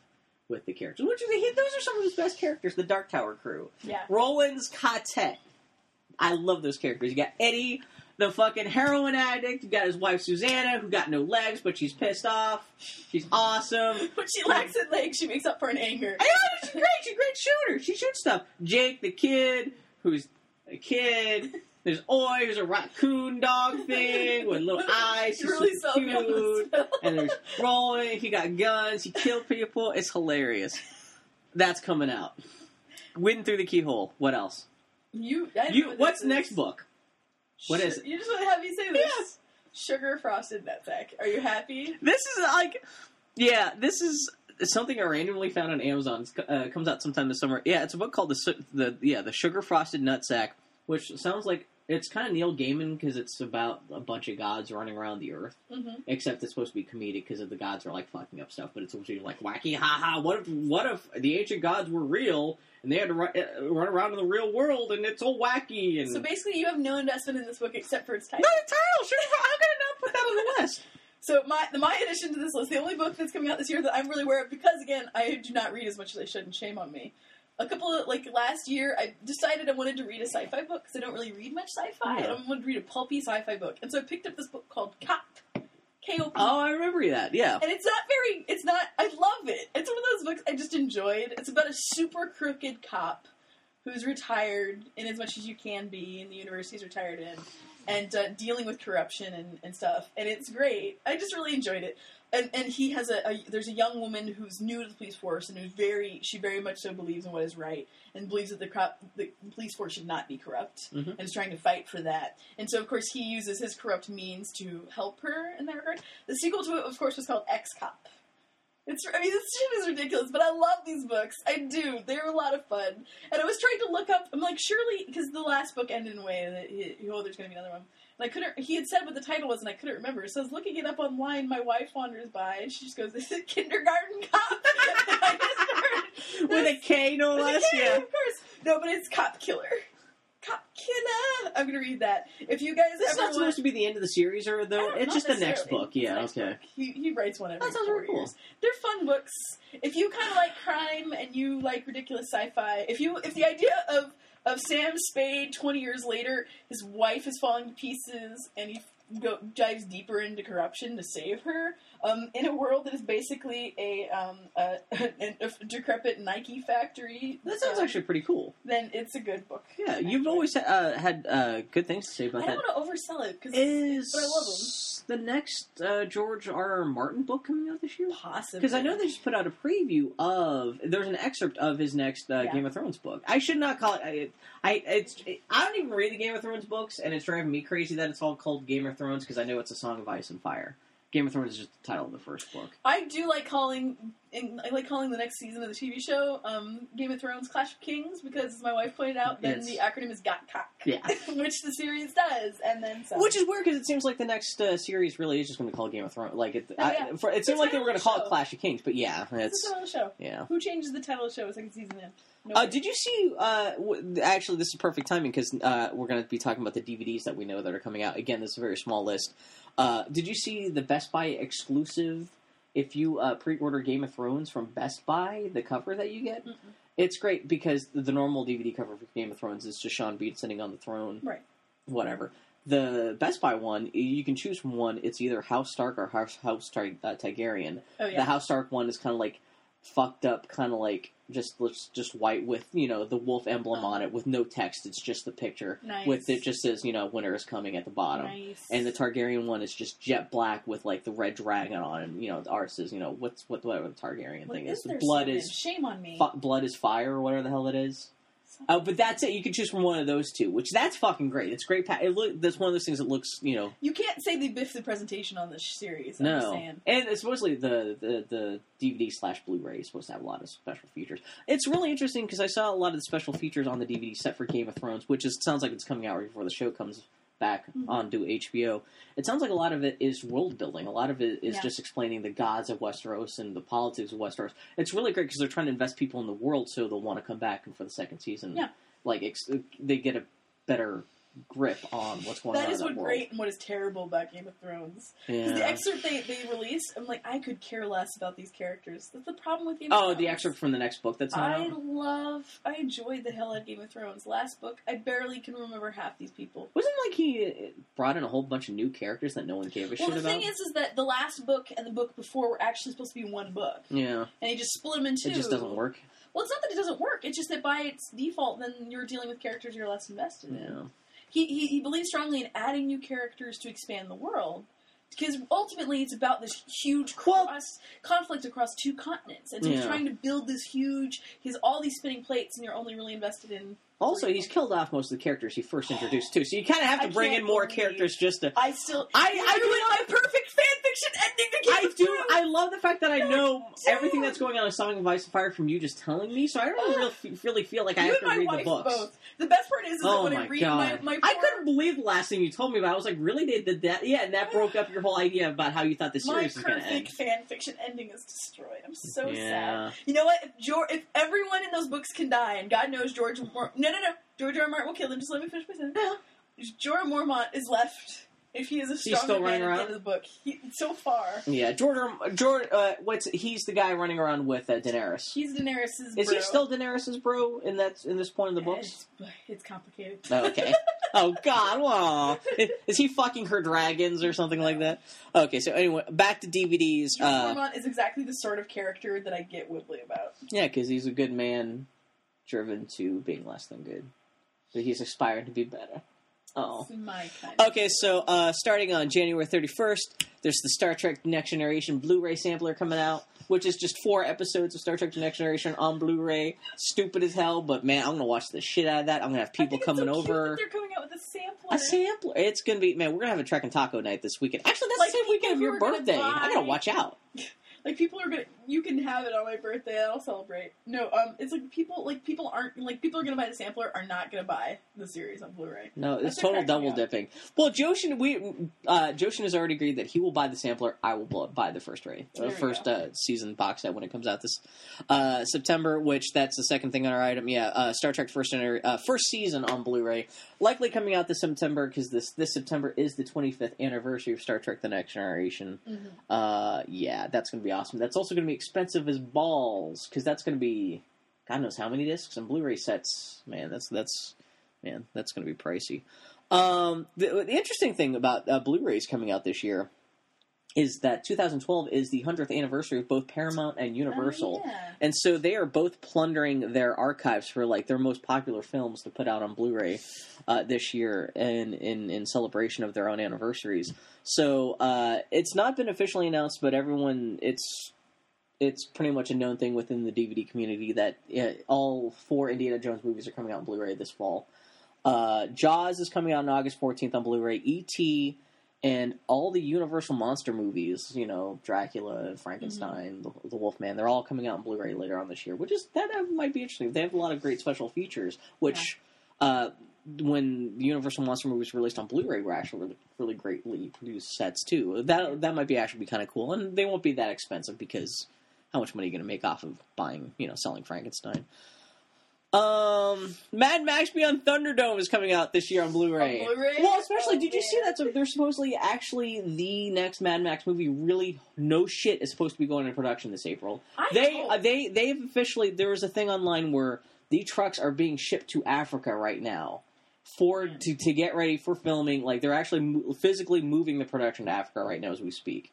with the characters, which is those are some of his best characters. The Dark Tower crew. Yeah. Roland's Quartet. I love those characters. You got Eddie, the fucking heroin addict. You got his wife Susannah, who got no legs, but she's pissed off. She's awesome. [LAUGHS] but she lacks in legs, she makes up for an anger. I know she's great. She's a great shooter. She shoots stuff. Jake, the kid, who's a kid. [LAUGHS] There's Oy, who's a raccoon dog thing with little [LAUGHS] eyes. He's You really so sell me on cute. And there's Roy. He got guns. He killed people. It's hilarious. That's coming out. Wind through the keyhole. What else? You, You. what What's this next is. book? What is it? You just want to have me say this. Yes. Sugar frosted nutsack. Are you happy? This is like, yeah, this is something I randomly found on Amazon. Uh, comes out sometime this summer. Yeah, it's a book called the the yeah the Sugar Frosted Nutsack, which sounds like it's kind of Neil Gaiman because it's about a bunch of gods running around the earth. Mm-hmm. Except it's supposed to be comedic because the gods are like fucking up stuff, but it's supposed to be like wacky, ha ha. What if what if the ancient gods were real and they had to run, uh, run around in the real world and it's all wacky and So basically, you have no investment in this book except for its title. the title. Sure, how could I not put that on the [LAUGHS] list? So my the, my addition to this list, the only book that's coming out this year that I'm really aware of, because again, I do not read as much as I should, and shame on me. A couple of like last year, I decided I wanted to read a sci-fi book because I don't really read much sci-fi. Yeah. I wanted to read a pulpy sci-fi book, and so I picked up this book called Kop, K O P. Oh, I remember that. Yeah. And it's not very, it's not, I love it. It's one of those books I just enjoyed. It's about a super crooked cop who's retired in as much as you can be in the university he's retired in and uh, dealing with corruption and, and stuff. And it's great. I just really enjoyed it. And, and he has a, a, there's a young woman who's new to the police force and who's very, she very much so believes in what is right and believes that the, crop, the police force should not be corrupt Mhm. and is trying to fight for that. And so, of course, he uses his corrupt means to help her in that regard. The sequel to it, of course, was called X Cop. It's I mean this shit is ridiculous, but I love these books. I do. They're a lot of fun. And I was trying to look up. I'm like, surely because the last book ended in a way that he, oh, there's going to be another one. And I couldn't. He had said what the title was, and I couldn't remember. So I was looking it up online. My wife wanders by, and she just goes, "This is Kindergarten Cop." [LAUGHS] I just heard, With a K, no less. K, Yeah. of course. No, but it's Kop Killer. Kop Killer. I'm gonna read that. If you guys This is not supposed to be the end of the series, or though it's just the next book. Yeah. The Okay. book. He, he writes one every That sounds four very cool. years. They're fun books. If you kind of like crime and you like ridiculous sci-fi, if you if the idea of of Sam Spade twenty years later, his wife is falling to pieces, and he go, dives deeper into corruption to save her. Um, in a world that is basically a, um, [LAUGHS] a, a decrepit Nike factory, That sounds uh, actually pretty cool. Then it's a good book. Yeah, I you've always uh, had uh, good things to say it. about I that. don't want to oversell it because Is but I love 'em. the next uh, George R. R. Martin book coming out this year? possibly Because I know they just put out a preview of. There's an excerpt of his next uh, Yeah. Game of Thrones book. I should not call it. I, I it's. I don't even read the Game of Thrones books, and it's driving me crazy that it's all called Game of Thrones because I know it's a Song of Ice and Fire. Game of Thrones is just the title of the first book. I do like calling. I like calling the next season of the TV show um, Game of Thrones Clash of Kings because, as my wife pointed out, then Yes. the acronym is Got Cock, Yeah. [LAUGHS] which the series does, and then so. Which is weird because it seems like the next uh, series really is just going to call it Game of Thrones. Like it, Oh, I, yeah. for, it seemed It's like they were going to call it. Clash of Kings, but yeah, What's it's the title of the show? yeah. Who changes the title of the show a second season in? No. Uh, did you see? Uh, w- actually, this is perfect timing because uh, we're going to be talking about the DVDs that we know that are coming out. Again, this is a very small list. Uh, did you see the Best Buy exclusive? If you uh, pre-order Game of Thrones from Best Buy, the cover that you get, Mm-mm. it's great because the normal DVD cover for Game of Thrones is just Sean Bean sitting on the throne, Right. Whatever. The Best Buy one, you can choose from one. It's either House Stark or House House Tar- uh, Targaryen Oh the. House Stark one is kind of like fucked up kind of like just looks just white with you know the wolf emblem on it with no text. It's just the picture Nice. with it just says you know winter is coming at the bottom. Nice. And the Targaryen one is just jet black with like the red dragon on, it. and you know ours is you know what's what whatever the Targaryen What thing is is. Blood is shame on me. blood is fire or whatever the hell it is. Oh, but that's it. You can choose from one of those two, which that's fucking great. It's great. Pa- it look that's one of those things that looks you know You can't say they biffed the presentation on this series. I'm no, saying. and it's mostly the, the the DVD slash Blu-ray is supposed to have a lot of special features. It's really interesting because I saw a lot of the special features on the DVD set for Game of Thrones, which is sounds like it's coming out right before the show comes back Mhm. onto HBO. It sounds like a lot of it is world building. A lot of it is Yeah. just explaining the gods of Westeros and the politics of Westeros. It's really great because they're trying to invest people in the world so they'll want to come back and for the second season. Yeah. like ex- they get a better grip on what's going on. That is what world. great and what is terrible about Game of Thrones. Because Yeah. the excerpt they, they release, I'm like, I could care less about these characters. That's the problem with Game of Oh, the excerpt from the next book that's I out. love, I enjoyed the hell out of Game of Thrones. Last book, I barely can remember half these people. Wasn't like he uh, brought in a whole bunch of new characters that no one gave a Well, shit the about? thing is, is that the last book and the book before were actually supposed to be one book, yeah, and he just split them in two. it just doesn't work. Well, it's not that it doesn't work. It's just that by its default, then you're dealing with characters you're less invested in. Yeah, He, he he believes strongly in adding new characters to expand the world. Because ultimately, it's about this huge Well- cross conflict across two continents, and so he's trying to build this huge. He's all these spinning plates, and you're only really invested in. Also, he's killed off most of the characters he first introduced too, so you kind of have to I bring in more believe- characters just to. I still. I- I do ruined my perfect fan fiction ending Game I do. I love the fact that I know everything that's going on in Song of Ice and Fire from you just telling me, so I don't really, really feel like I you have to my read the books. both. The best part is, is that Oh when my I read god! my, my I couldn't believe the last thing you told me about. I was like, really? They did that? Yeah, and that [SIGHS] broke up your whole idea about how you thought the My series was going to end. fan fiction ending is destroyed. I'm so sad. You know what? If George, if everyone in those books can die, and God knows George, Mor- no, no, no, George R. R. Martin will kill them. Just let me finish my sentence. Uh-huh. Jorah Mormont is left. If he is a He's stronger still running the around? end of the book, he, so far Yeah, Jordan. Jordan. Uh, what's he's the guy running around with uh, Daenerys. he's Daenerys's. Is bro. he still Daenerys's bro in that in this point in the books? It's, it's complicated. Oh, okay. [LAUGHS] oh God. Aw. Is he fucking her dragons or something like that? Okay. So anyway, back to DVDs. George Uh, Mormont is exactly the sort of character that I get Woodley about. yeah, because he's a good man, driven to being less than good, but he's aspiring to be better. Oh. My kind. Of Okay, so uh, starting on January 31st, there's the Star Trek Next Generation Blu-ray sampler coming out, which is just four episodes of Star Trek Next Generation on Blu-ray. Stupid as hell, but man, I'm gonna watch the shit out of that. I'm gonna have I people coming so over. they're coming out with a sampler. A sampler. It's gonna be man. We're gonna have a Trek and Taco night this weekend. Actually, that's Like the same weekend of your birthday. I gotta watch out. [LAUGHS] Like people are gonna, you can have it on my birthday. I'll celebrate. No, um, it's like people, like people aren't, like people are gonna buy the sampler are not gonna buy the series on Blu-ray. No, it's That's total double up. dipping. Well, Joshin, we uh, Joshin has already agreed that he will buy the sampler. I will buy the first ray, uh, first uh, season box set when it comes out this uh, September. Which that's the second thing on our item. Yeah, uh, Star Trek first uh, first season on Blu-ray, likely coming out this September because this this September is the 25th anniversary of Star Trek: The Next Generation. Uh, yeah, that's gonna be awesome. That's also gonna be expensive as balls because that's gonna be God knows how many discs and Blu-ray sets. Man, that's that's man, that's gonna be pricey. Um, the, the interesting thing about uh, Blu-rays coming out this year is that 2012 is the 100th anniversary of both Paramount and Universal. Oh, yeah. And so they are both plundering their archives for like their most popular films to put out on Blu-ray uh, this year, and in in celebration of their own anniversaries. So uh, it's not been officially announced, but everyone it's it's pretty much a known thing within the DVD community that uh, all four Indiana Jones movies are coming out on Blu-ray this fall. Uh, Jaws is coming out on August 14th on Blu-ray. E.T. and all the Universal monster movies, you know, Dracula, Frankenstein, the, the Wolfman, they're all coming out on Blu-ray later on this year, which is that might be interesting. They have a lot of great special features, which uh, when the Universal monster movies were released on Blu-ray were actually really, really greatly produced sets too. That that might be actually be kind of cool, and they won't be that expensive because how much money are you going to make off of buying, you know, selling Frankenstein? Um, Mad Max Beyond Thunderdome is coming out this year on Blu-ray. On Blu-ray? Well, especially, did you see that? So they're supposedly actually the next Mad Max movie. Really, no shit is supposed to be going into production this April. I They uh, they they've officially there was a thing online where the trucks are being shipped to Africa right now for to to get ready for filming. Like they're actually mo- physically moving the production to Africa right now as we speak.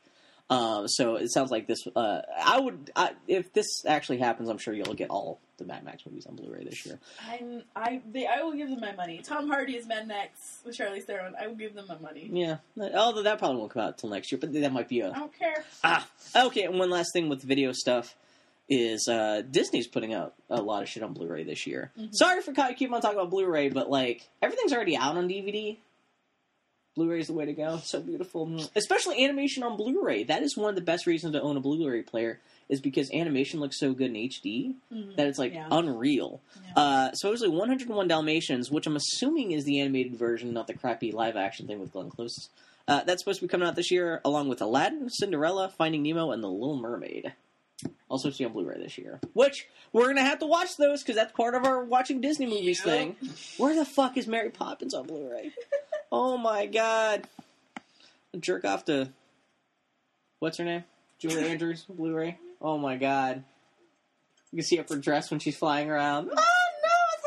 Um, so it sounds like this. Uh, I would, I, if this actually happens, I'm sure you'll get all the Mad Max movies on Blu-ray this year. I'm I they I will give them my money. Tom Hardy is Mad Max with Charlize Theron. I will give them my money. Yeah, although that probably won't come out till next year, but that might be I a don't care. ah. Okay, and one last thing with video stuff is uh, Disney's putting out a lot of shit on Blu-ray this year. Mhm. Sorry for keep on talking about Blu-ray, but like everything's already out on DVD. Blu-ray is the way to go. [LAUGHS] So beautiful, especially animation on Blu-ray. That is one of the best reasons to own a Blu-ray player is because animation looks so good in HD Mhm. that it's like Yeah. unreal. Yeah. Uh, supposedly 101 Dalmatians, which I'm assuming is the animated version, not the crappy live action thing with Glenn Close. Uh, that's supposed to be coming out this year, along with Aladdin, Cinderella, Finding Nemo, and The Little Mermaid. Also see on Blu-ray this year. Which we're gonna have to watch those because that's part of our watching Disney movies Yep. thing. Where the fuck is Mary Poppins on Blu-ray? [LAUGHS] oh my god! Jerk off to what's her name? Julie Andrews Blu-ray. Oh my god! You can see up her dress when she's flying around. Oh no, what's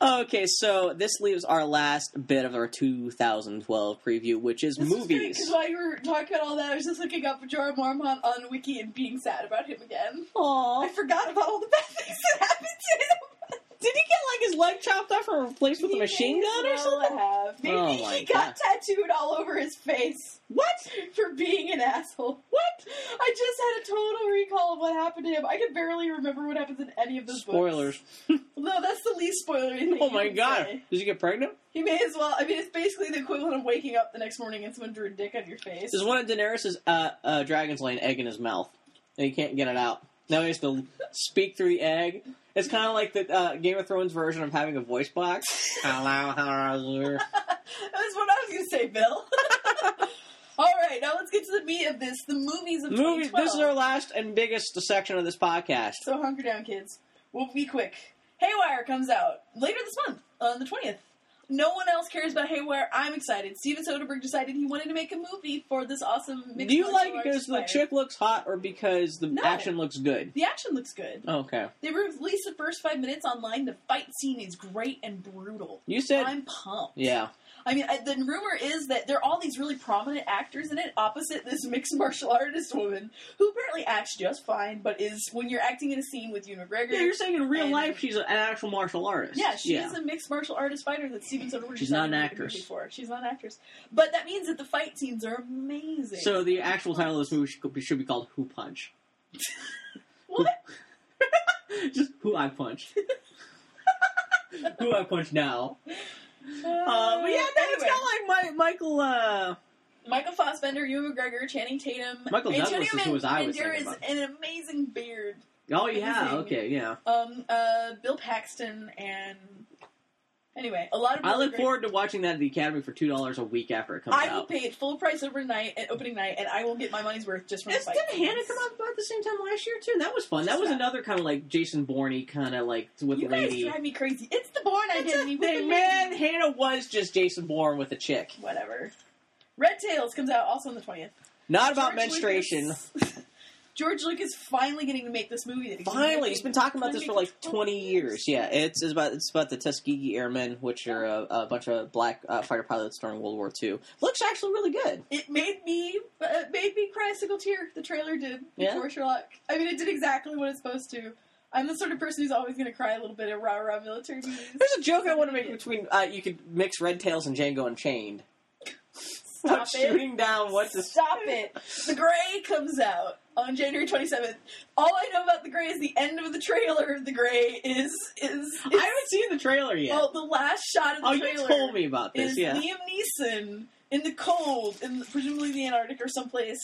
happening? Okay, so this leaves our last bit of our 2012 preview, which is This movies. Because while you were talking about all that, I was just looking up Jorah Mormont on Wiki and being sad about him again. I forgot about all the bad things that happened to him. Did he get like his leg chopped off and replaced with a machine gun or something? Have. Maybe Oh my he got God. tattooed all over his face What? for being an asshole. What? I just had a total recall of what happened to him. I can barely remember what happens in any of those Spoilers. books. No, that's the least spoilery thing. Oh my god. say. Did you get pregnant? He may as well. I mean, it's basically the equivalent of waking up the next morning and someone drew a dick on your face. There's one of Daenerys' uh, uh, dragons laying egg in his mouth, and he can't get it out. Now he has to speak through the egg. It's kind of like the uh, Game of Thrones version of having a voice box. [LAUGHS] Hello, how are you? [LAUGHS] That's what I was going to say, Bill. [LAUGHS] All right, now let's get to the meat of this: the movies of Movies. 2012. This is our last and biggest section of this podcast. So hunker down, kids. We'll be quick. Haywire comes out later this month on the twentieth. No one else cares about Haywire. I'm excited. Steven Soderbergh decided he wanted to make a movie for this awesome. Do you like it because the chick looks hot, or because the No. action looks good? The action looks good. Oh, okay. They released the first five minutes online. The fight scene is great and brutal. You said, I'm pumped. yeah. I mean, I, the rumor is that there are all these really prominent actors in it, opposite this mixed [LAUGHS] martial artist woman who apparently acts just fine, but is when you're acting in a scene with Ewan McGregor. Yeah, you're saying in real And- life she's an actual martial artist. Yeah, she yeah. is a mixed martial artist fighter that Steven Soderbergh She's not an to make a movie actress. For. She's not an actress, but that means that the fight scenes are amazing. So the actual title of this movie should be, should be called Who Punch. [LAUGHS] what? [LAUGHS] Just Who I Punch. Who I Punch now. Uh, but yeah, no, it's anyway. kind of like my, Michael. Uh, Michael Fassbender, Ewan McGregor, Channing Tatum, Michael Antonio Douglas is who was I was Banderas, thinking about. an amazing beard. oh yeah, Amazing. okay, yeah. Um, uh, Bill Paxton, and anyway, a lot of. I look great- forward to watching that at the Academy for two dollars a week after it comes out. I will pay it full price overnight at opening night, and I will get my money's worth just from It's, the fight. didn't Hanna come out about the same time last year too? And That was fun. That was about. another kind of like Jason Bourne kind of like with You lady. drive me crazy. It's the Bourne It's identity. thing, man. Hanna was just Jason Bourne with a chick. Whatever. Red Tails comes out also on the twentieth. Not about menstruation. [LAUGHS] George Lucas finally getting to make this movie. That he's Finally, he's been talking about this for like twenty years. Yeah, it's, it's about it's about the Tuskegee Airmen, which are a, a bunch of black uh, fighter pilots during World War II. Looks actually really good. It made me uh, made me cry a single tear. The trailer did Yeah? before Sherlock. I mean, it did exactly what it's supposed to. I'm the sort of person who's always going to cry a little bit at rah rah military movies. There's a joke I want to make between uh, you could mix Red Tails and Django Unchained. Stop What's it. shooting down what to Stop it. The Grey comes out on January 27th. All I know about The Grey is the end of the trailer. The Grey is is, is I haven't seen the trailer yet. well, the last shot of the oh, you trailer told me about this. is Yeah. Liam Neeson in the cold, in presumably the Antarctic or someplace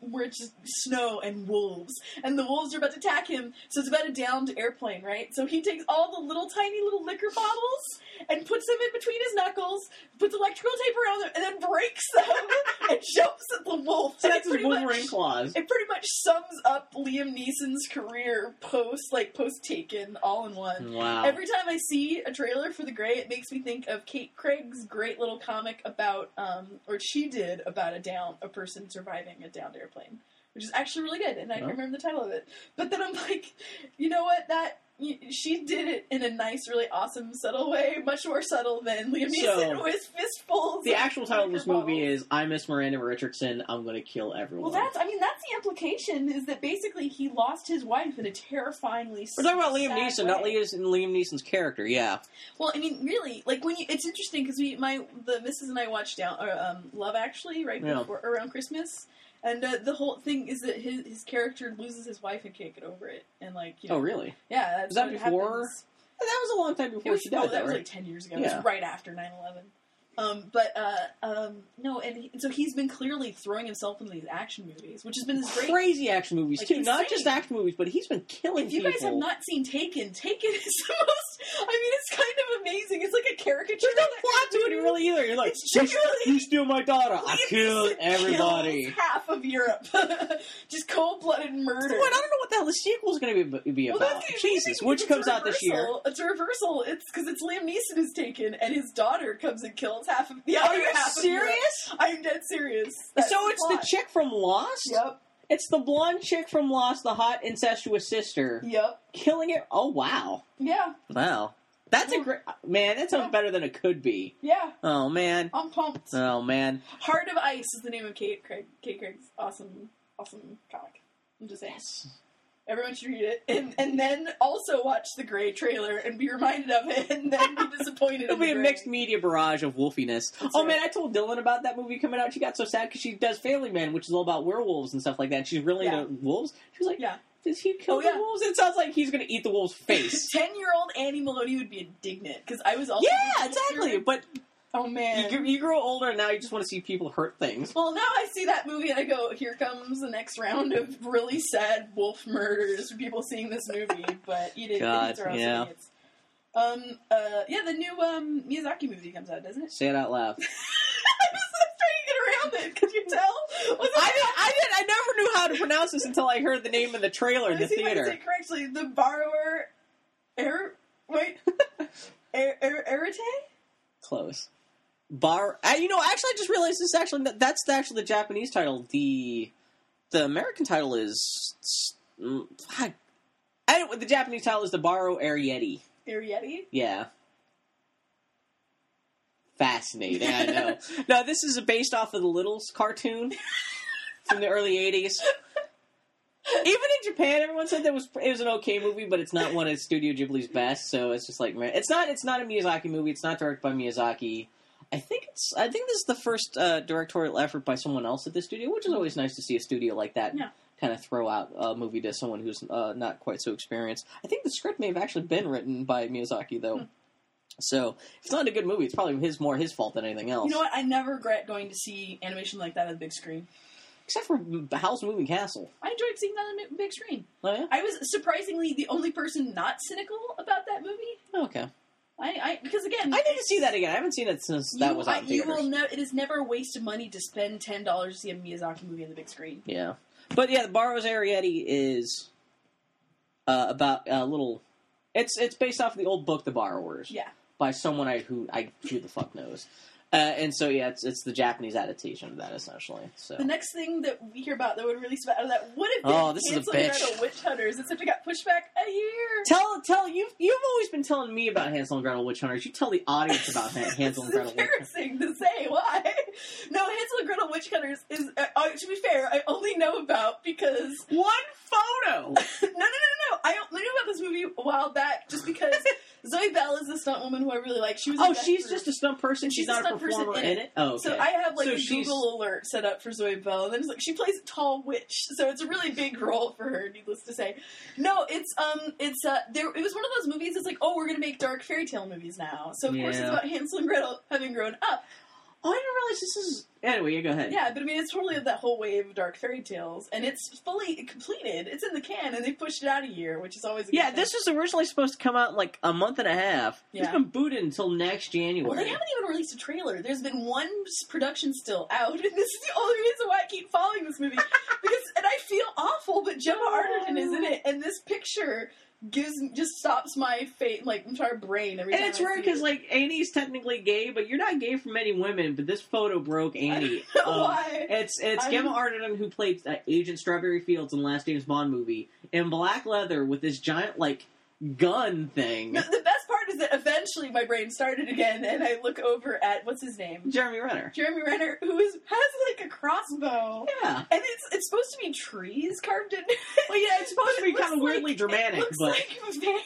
where it's just snow and wolves, and the wolves are about to attack him. So it's about a downed airplane, right? So he takes all the little tiny little liquor bottles and puts them in between his knuckles, puts electrical tape around them, and then breaks them [LAUGHS] and jumps at the wolf. So that's it his pretty much- Wolverine claws. it pretty much sums up Liam Neeson's career post, like post Taken, all in one. Wow. Every time I see a trailer for The Grey, it makes me think of Kate Craig's great little comic about, um, Um, or she did about a down, a person surviving a downed airplane, which is actually really good, and I can't remember the title of it. But then I'm like, you know what? That she did it in a nice, really awesome, subtle way, much more subtle than Liam Neeson So, [LAUGHS] with fistfuls. The actual title of this liquor movie is "I Miss Miranda Richardson. I'm going to kill everyone." Well, that's I mean that's the implication is that basically he lost his wife in a terrifyingly. We're talking about Liam Neeson, not way. Liam, Liam Neeson's character. Yeah, Well, I mean, really, like when you, it's interesting because we, my, the missus and I watched down, uh, um, Love Actually, right Yeah. before around Christmas, and uh, the whole thing is that his his character loses his wife and can't get over it, and like, you know, Oh, really? yeah, that's Was that before? happens. That was a long time before was, she oh, died, that though, was like ten years ago. It was right after 9-11. Um, but uh, um, no, and he, so he's been clearly throwing himself into these action movies, which has been his great. Crazy action movies Like, too, not just action movies, but he's been killing If you people. guys have not seen Taken, Taken [LAUGHS] is the most. I mean, it's kind of amazing. It's like a caricature. There's no plot to it really either. You're like, It's you, steal my daughter, I kill everybody. half of Europe. [LAUGHS] Just cold blooded murder. What? I don't know what the hell the sequel's going to be, be Well, about. Jesus, which comes out this year. It's a reversal. It's because it's Liam Neeson who's taken, and his daughter comes and kills half of the Are other you half. Serious? I'm dead serious. That's So it's the plot. chick from Lost. Yep. It's the blonde chick from Lost, the hot incestuous sister, Yep. killing it. Oh wow, Yeah. wow, that's a great man. That sounds better than it could be. Yeah. Oh man, I'm pumped. oh man. Heart of Ice is the name of Kate Craig. Kate Craig's awesome, awesome comic. I'm just saying. Everyone should read it, and and then also watch the Grey trailer and be reminded of it, and then be [LAUGHS] disappointed. It'll be a Grey. mixed media barrage of wolfiness. oh right. man, I told Dylan about that movie coming out. She got so sad because she does Family Man, which is all about werewolves and stuff like that. And she's really Yeah. into wolves. She was like, Yeah. "Does he kill Oh, the yeah. wolves?" It sounds like he's going to eat the wolf's face. [LAUGHS] Ten-year-old Annie Maloney would be indignant because I was also yeah, exactly. But Oh man. you, you grow older, and now you just want to see people hurt things. well, now I see that movie and I go, here comes the next round of really sad wolf murders for people seeing this movie. But you did, God, idiots are also yeah. idiots. Um, uh, yeah, the new um, Miyazaki movie comes out, doesn't it? Say it out loud. [LAUGHS] I was trying to get around it. [LAUGHS] Could you tell? Was I did. I did. I never knew how to pronounce this until I heard the name of the trailer in the see if I can say it correctly. The borrower, er, wait, [LAUGHS] er, er, Erite? Close. Bar. I, you know, actually, I just realized this. Actually, that's actually the Japanese title. The the American title is. mm, fuck. Anyway, the Japanese title is the Baro Arrietty. Arrietty? Yeah. Fascinating. I know. [LAUGHS] no, this is based off of the Littles cartoon from the early '80s. Even in Japan, everyone said that was it was an okay movie, but it's not one of Studio Ghibli's best. So it's just like, it's not it's not a Miyazaki movie. It's not directed by Miyazaki. I think it's I think this is the first uh, directorial effort by someone else at the studio, which is always nice to see a studio like that Yeah. kind of throw out a movie to someone who's uh, not quite so experienced. I think the script may have actually been written by Miyazaki though. Hmm. So if it's not a good movie, it's probably his more his fault than anything else. You know what? I never regret going to see animation like that on the big screen. Except for the Howl's Moving Castle. I enjoyed seeing that on the big screen. Oh yeah. I was surprisingly the only person not cynical about that movie. Oh, okay. I, I because again, I need to see that again. I haven't seen it since that you, was out I, in you will ne- it is never a waste of money to spend ten dollars to see a Miyazaki movie on the big screen. Yeah, but yeah, the Barrows Arrietty is uh, about a little. It's it's based off of the old book, The Borrowers, Yeah. By someone I who I who the fuck knows. Uh, and so yeah, it's it's the Japanese adaptation of that essentially. So The next thing that we hear about that would release out of that would have been Oh, this is a Hansel and bitch. Gretel Witch Hunters, except it got pushed back a year. tell tell you you've always been telling me about Hansel and Gretel Witch Hunters. You tell the audience about Han- [LAUGHS] Hansel and Gretel Witch Hunters. embarrassing to say why. No, Hansel and Gretel Witch Hunters is. Uh, uh, to be fair, I only know about because [LAUGHS] One photo. [LAUGHS] no, no, no, no, no. I only knew about this movie a while back just because Zoe Bell is the stunt woman who I really like. She was. Oh, she's just a stunt person. She's, She's not a person in it. it. Oh, okay. So I have like So a she's- Google alert set up for Zoe Bell, and then it's like she plays a tall witch, so it's a really big role for her. Needless to say, no, it's um, it's uh, there. It was one of those movies. It's like, oh, we're gonna make dark fairy tale movies now. So of course, it's about Hansel and Gretel having grown up. Oh, I didn't realize this is. Anyway, yeah, go ahead. Yeah, but I mean, it's totally of that whole wave of dark fairy tales, and it's fully completed. It's in the can, and they pushed it out a year, which is always a good Yeah, this was originally supposed to come out in like a month and a half. It's been booted until next January. Well, they haven't even released a trailer. There's been one production still out, [LAUGHS] and this is the only reason why I keep following this movie. [LAUGHS] because, and I feel awful, but Gemma Arterton is in it, oh. and this picture gives just stops my fate, like entire brain every and time. it's I weird because it. like Annie's technically gay, but you're not gay for many women. But this photo broke Annie. [LAUGHS] Um, why? It's it's I'm- Gemma Arterton who played uh, Agent Strawberry Fields in the last James Bond movie in black leather with this giant like gun thing. The, the best part is that eventually my brain started again, and I look over at what's his name, Jeremy Renner. Jeremy Renner, who is has like a crossbow, Yeah. and it's it's supposed to be trees carved in. Well, yeah, it's supposed to be [LAUGHS] kind of weirdly like- dramatic, looks but like [LAUGHS] veins. [LAUGHS]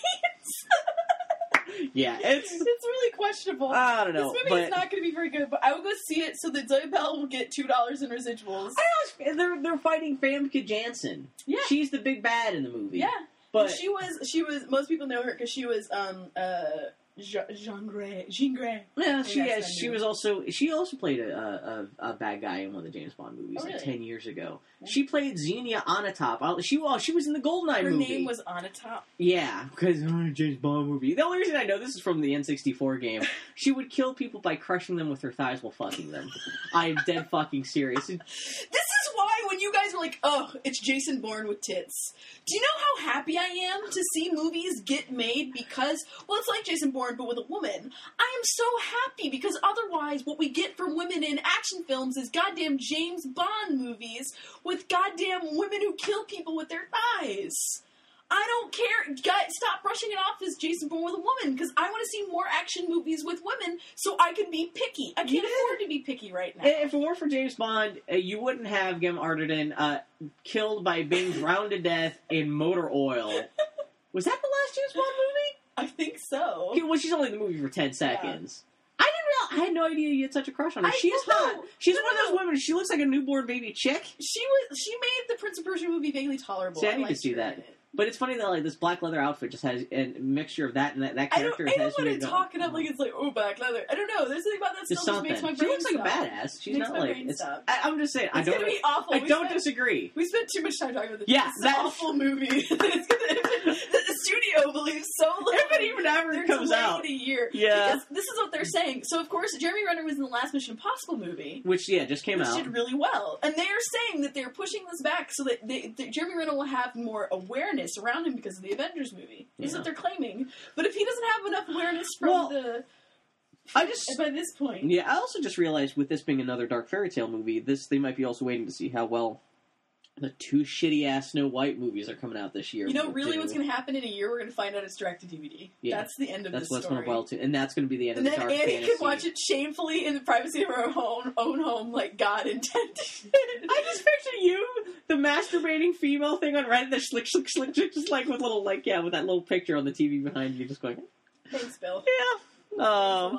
yeah, it's it's really questionable. I don't know, this movie but is not going to be very good, but I will go see it so that Zoe Bell will get two dollars in residuals. I know they're they're fighting Famke Janssen. Yeah. she's the big bad in the movie. Yeah, but she was. She was. Most people know her because she was um uh Jean, Grey. Jean Grey. yeah, she yeah, she was also she also played a, a, a, bad guy in one of the James Bond movies Oh, like ten years ago. Yeah. She played Xenia Onatop. She well, she was in the Goldeneye Her movie. name was Onatop. Yeah, because oh, uh, James Bond movie. The only reason I know this is from the N64 game. [LAUGHS] She would kill people by crushing them with her thighs while fucking them. I'm dead fucking serious. [LAUGHS] This is why when you guys are like, oh, it's Jason Bourne with tits. Do you know how happy I am to see movies get made because, well, it's like Jason Bourne but with a woman. I am so happy because otherwise, what we get from women in action films is goddamn James Bond movies with goddamn women who kill people with their thighs. I don't care. Stop brushing it off as Jason Bourne with a woman because I want to see more action movies with women so I can be picky. I can't Yeah. afford to be picky right now. If it weren't for James Bond, uh, you wouldn't have Gem Arterton uh, killed by being drowned to death in motor oil. [LAUGHS] Was that the last James Bond movie? I think so. Well, she's only in the movie for ten seconds. I didn't know. I had no idea you had such a crush on her. I She's know. hot. She's No, one of those women. She looks like a newborn baby chick. She was she made the Prince of Persia movie vaguely tolerable. See, I need to see that. But it's funny that like this black leather outfit just has a mixture of that and that, that I don't, character I don't want to talk it up uh-huh. like it's like oh black leather. I don't know. There's something about that still just makes my brain. She looks like a badass. She's not like stop. I, I'm just saying. I It's don't. gonna be awful. I We don't spent- disagree. We spent too much time talking about [LAUGHS] this. Yeah, this is that- an awful movie. [LAUGHS] it's gonna, that the studio [LAUGHS] believes so little. If it even ever They're comes out. a year. Yeah. Because this is what they're saying. So of course, Jeremy Renner was in the last Mission Impossible movie. Which yeah, just came which out. did really well. And they are saying that they're pushing this back so that, they, that Jeremy Renner will have more awareness around him because of the Avengers movie. Is Yeah. what they're claiming. But if he doesn't have enough awareness from Well, the I just by this point, yeah. I also just realized with this being another dark fairy tale movie, this they might be also waiting to see how well the two shitty ass Snow White movies are coming out this year. you know, really, what's going to happen in a year? We're going to find out it's direct to DVD. Yeah. That's the end of That's the what's going to and that's going to be the end and of the then dark Annie fantasy. can watch it shamefully in the privacy of her own own home, like God intended. [LAUGHS] I just picture you, the masturbating female thing on Reddit, that slick, slick, slick, slick, just like with little, like, yeah, with that little picture on the TV behind you, just going, Thanks, Bill. yeah. Um.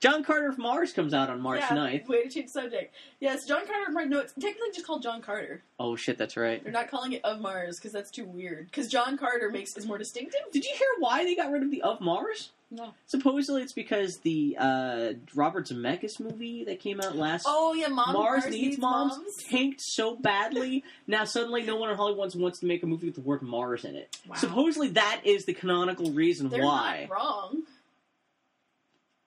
John Carter of Mars comes out on March yeah, 9th. Way to change subject. Yes, John Carter of Mars. No, it's technically just called John Carter. Oh shit, that's right. They're not calling it of Mars because that's too weird. Because John Carter makes is more distinctive. Did you hear why they got rid of the of Mars? No. Supposedly it's because the uh, Robert Zemeckis movie that came out last Oh yeah, Mom, Mars, Needs, Moms, tanked so badly. [LAUGHS] now suddenly no one in Hollywood wants to make a movie with the word Mars in it. Wow. Supposedly that is the canonical reason They're why. not wrong.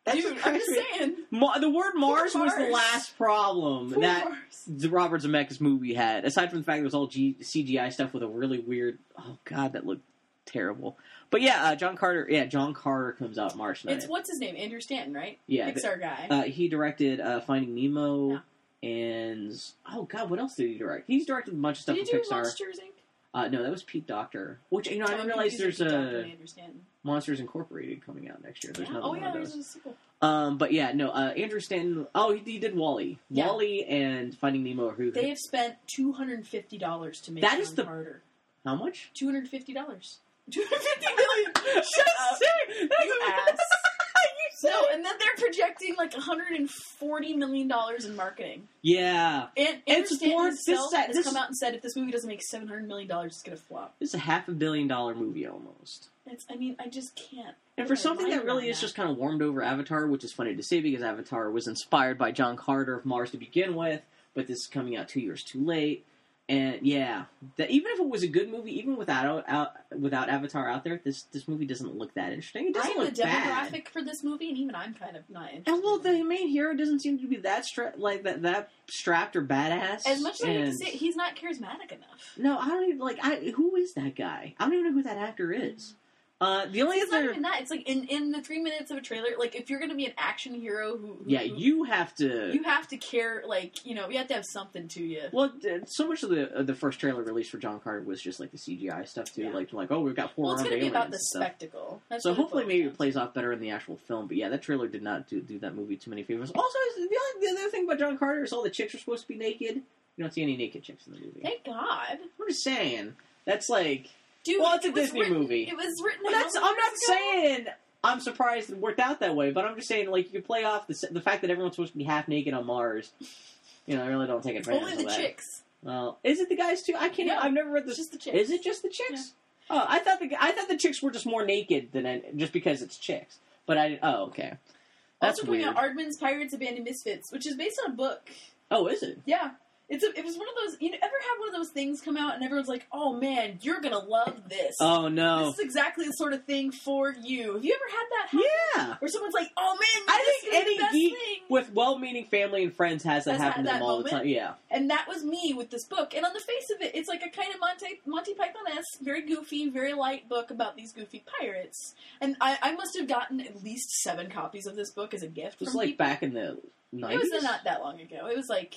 That's Dude, I'm just saying. Ma- the word Mars was the last problem Poor that Mars. the Robert Zemeckis movie had. Aside from the fact it was all G- CGI stuff with a really weird. Oh god, that looked terrible. But yeah, uh, John Carter. Yeah, John Carter comes out March 9th. It's what's his name? Andrew Stanton, right? Yeah, Pixar guy. Uh, he directed uh, Finding Nemo and oh god, what else did he direct? He's directed a bunch of stuff Did he do Pixar. Monsters Inc? Uh, no, that was Pete Docter. Which you know, I Oh, didn't realize there's Pete a and Andrew Stanton. Monsters Incorporated coming out next year. There's Yeah. another Oh one yeah, of there's a sequel. Um, but yeah, no, uh, Andrew Stanton. Oh, he, he did WALL-E. Yeah. WALL-E and Finding Nemo. are Who? They have spent two hundred and fifty dollars to make that is the- Carter. How much? Two hundred fifty dollars. [LAUGHS] Two hundred fifty million. [LAUGHS] Shut up, you ass. No, and then they're projecting like 140 million dollars in marketing. Yeah, And Andrew It's Stanton for- himself this- has this- come out and said if this movie doesn't make 700 million dollars, it's gonna flop. is a half a billion dollar movie almost. It's, I mean, I just can't. And for something that really is that. just kind of warmed over Avatar, which is funny to say because Avatar was inspired by John Carter of Mars to begin with, but this is coming out two years too late. And yeah, that even if it was a good movie, even without out, without Avatar out there, this this movie doesn't look that interesting. It doesn't I'm the look bad. demographic for this movie, and even I'm kind of not interested. And well, the main hero doesn't seem to be that stra- like that that strapped or badass. as much as I hate to say, he's not charismatic enough. No, I don't even like. I who is that guy? I don't even know who that actor is. Uh, the only It's not other, even that. It's like in, in the three minutes of a trailer. Like if you're gonna be an action hero who, who yeah, you have to. you have to care. Like you know, you have to have something to you. well, so much of the uh, the first trailer released for John Carter was just like the CGI stuff too, Yeah. like like oh we've got four Well, it's gonna be about the spectacle. That's So hopefully maybe down it plays off better in the actual film. But yeah, that trailer did not do, do that movie too many favors. Also, the other thing about John Carter is all the chicks are supposed to be naked. You don't see any naked chicks in the movie. Thank God, I'm just saying that's like dude. Well, it's a it Disney written- movie. It was written. Well, that's, I'm not saying I'm surprised it worked out that way, but I'm just saying like you could play off the the fact that everyone's supposed to be half naked on Mars. You know, I really don't take advantage Only of the that. chicks. Well, is it the guys too? I can't. No, I've never read this. just the chicks. Is it just the chicks? Oh, I thought the I thought the chicks were just more naked than I, just because it's chicks. But I oh okay, that's also weird. out Aardman's Pirates a Band of Misfits, which is based on a book. Oh, is it? Yeah. It's a, it was one of those. You ever have one of those things come out and everyone's like, "Oh man, you're gonna love this." Oh no. This is exactly the sort of thing for you. Have you ever had that happen? Yeah. Where someone's like, "Oh man, I this think any geek thing," with well-meaning family and friends has that Has happen to them all the time. Yeah. and that was me with this book. And on the face of it, it's like a kind of Monty Monty Python esque, very goofy, very light book about these goofy pirates. And I, I must have gotten at least seven copies of this book as a gift. It was like people. back in the 90s? It was not that long ago. It was like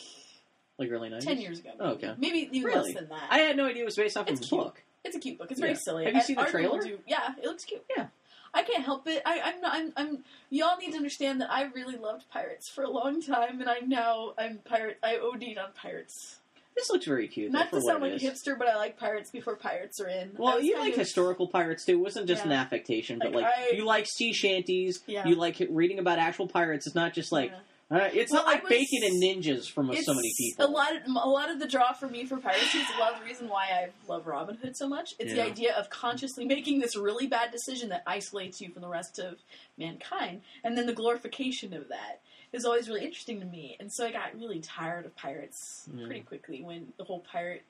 like early nineties. ten years ago. Maybe. Oh, okay. Maybe even Really? less than that. I had no idea it was based off of It's a cute. book. It's a cute book. It's Yeah. very silly. Have you I- seen the trailer? do- yeah, it looks cute. Yeah. I can't help it. I, I'm not. I'm, I'm. Y'all need to understand that I really loved pirates for a long time, and I'm now. I'm pirate. I OD'd on pirates. This looks very cute. Not for to sound like a hipster, but I like pirates before pirates are in. Well, you like of- historical pirates too. It wasn't just an affectation, but Like, like I- you like sea shanties. Yeah. You like reading about actual pirates. It's not just like Yeah. Uh, it's Well, not like was- bacon and ninjas from so many people. A lot of a lot of the draw for me for piracy is a lot of the reason why I love Robin Hood so much. It's the idea of consciously making this really bad decision that isolates you from the rest of mankind, and then the glorification of that is always really interesting to me. And so I got really tired of pirates Yeah. pretty quickly when the whole pirate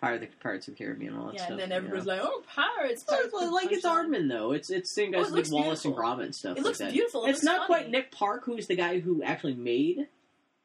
Pirate, the Pirates of the Caribbean, all that yeah, stuff. and then everybody's like, "Oh, pirates!" Well, pirates it's like it's. Aardman though. It's it's same Oh, guys looks Wallace and beautiful. Gromit and stuff. It looks like beautiful. It it's looks not quite. Nick Park, who's the guy who actually made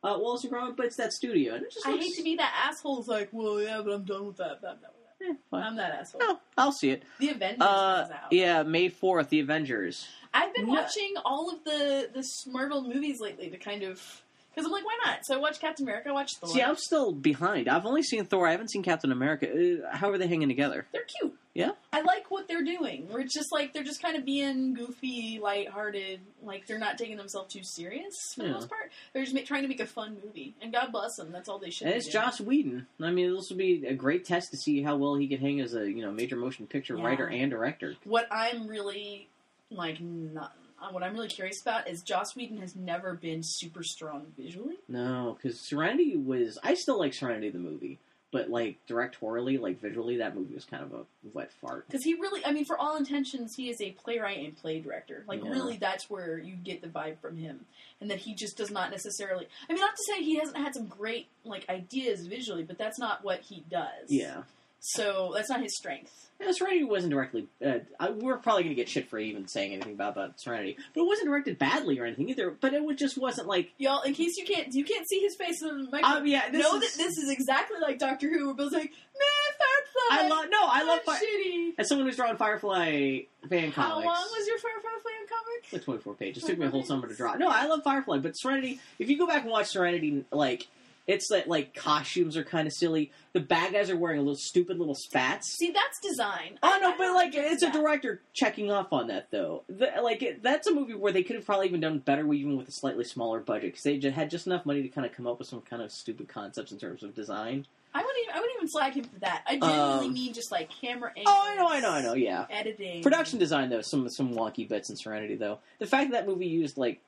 uh, Wallace and Gromit, but it's that studio. And it just I looks, hate to be that asshole. who's like, well, yeah, but I'm done with that. I'm done with that. eh. I'm that asshole. No, I'll see it. The Avengers Uh, comes out. yeah, May fourth, The Avengers. I've been No. watching all of the the Marvel movies lately to kind of because I'm like, why not? So I watched Captain America. I watched Thor. See, I'm still behind. I've only seen Thor. I haven't seen Captain America. Uh, how are they hanging together? they're cute. Yeah? I like what they're doing. Where it's just like they're just kind of being goofy, lighthearted. Like they're not taking themselves too serious for the Yeah. most part. They're just ma- trying to make a fun movie, and God bless them. That's all they should. And be it's doing. Joss Whedon. I mean, this will be a great test to see how well he can hang as a you know major motion picture Yeah. writer and director. What I'm really like not. What I'm really curious about is Joss Whedon has never been super strong visually. No, because Serenity was. I still like Serenity the movie, but like directorially, like visually, that movie was kind of a wet fart. Because he really, I mean, for all intentions, he is a playwright and play director. Like, Yeah. really, that's where you get the vibe from him. And that he just does not necessarily. I mean, not to say he hasn't had some great, like, ideas visually, but that's not what he does. Yeah, So, that's not his strength. Serenity wasn't directly. Uh, I, we're probably gonna get shit for even saying anything about, about Serenity, but it wasn't directed badly or anything either. But it was, just wasn't like. Y'all, in case you can't you can't see his face in the microphone, Um, yeah, this know is- that this is exactly like Doctor Who, where Bill's like, man, Firefly! I love no, I love. that's Fi- shitty. as someone who's drawing Firefly fan How comics. long was your Firefly fan comic? like 24 pages. It took me a whole summer to draw. No, I love Firefly, but Serenity. If you go back and watch Serenity, like it's that like costumes are kind of silly. The bad guys are wearing a little stupid little spats. See, that's design. Oh I- no, I but like it's a director checking off on that though. The, like it, that's a movie where they could have probably even done better even with a slightly smaller budget because they just had just enough money to kind of come up with some kind of stupid concepts in terms of design. I wouldn't even I wouldn't even slag him for that. I genuinely Um, mean just like camera angles. Oh, I know, I know, I know. Yeah, Editing. production design though some some wonky bits in Serenity though. The fact that that movie used like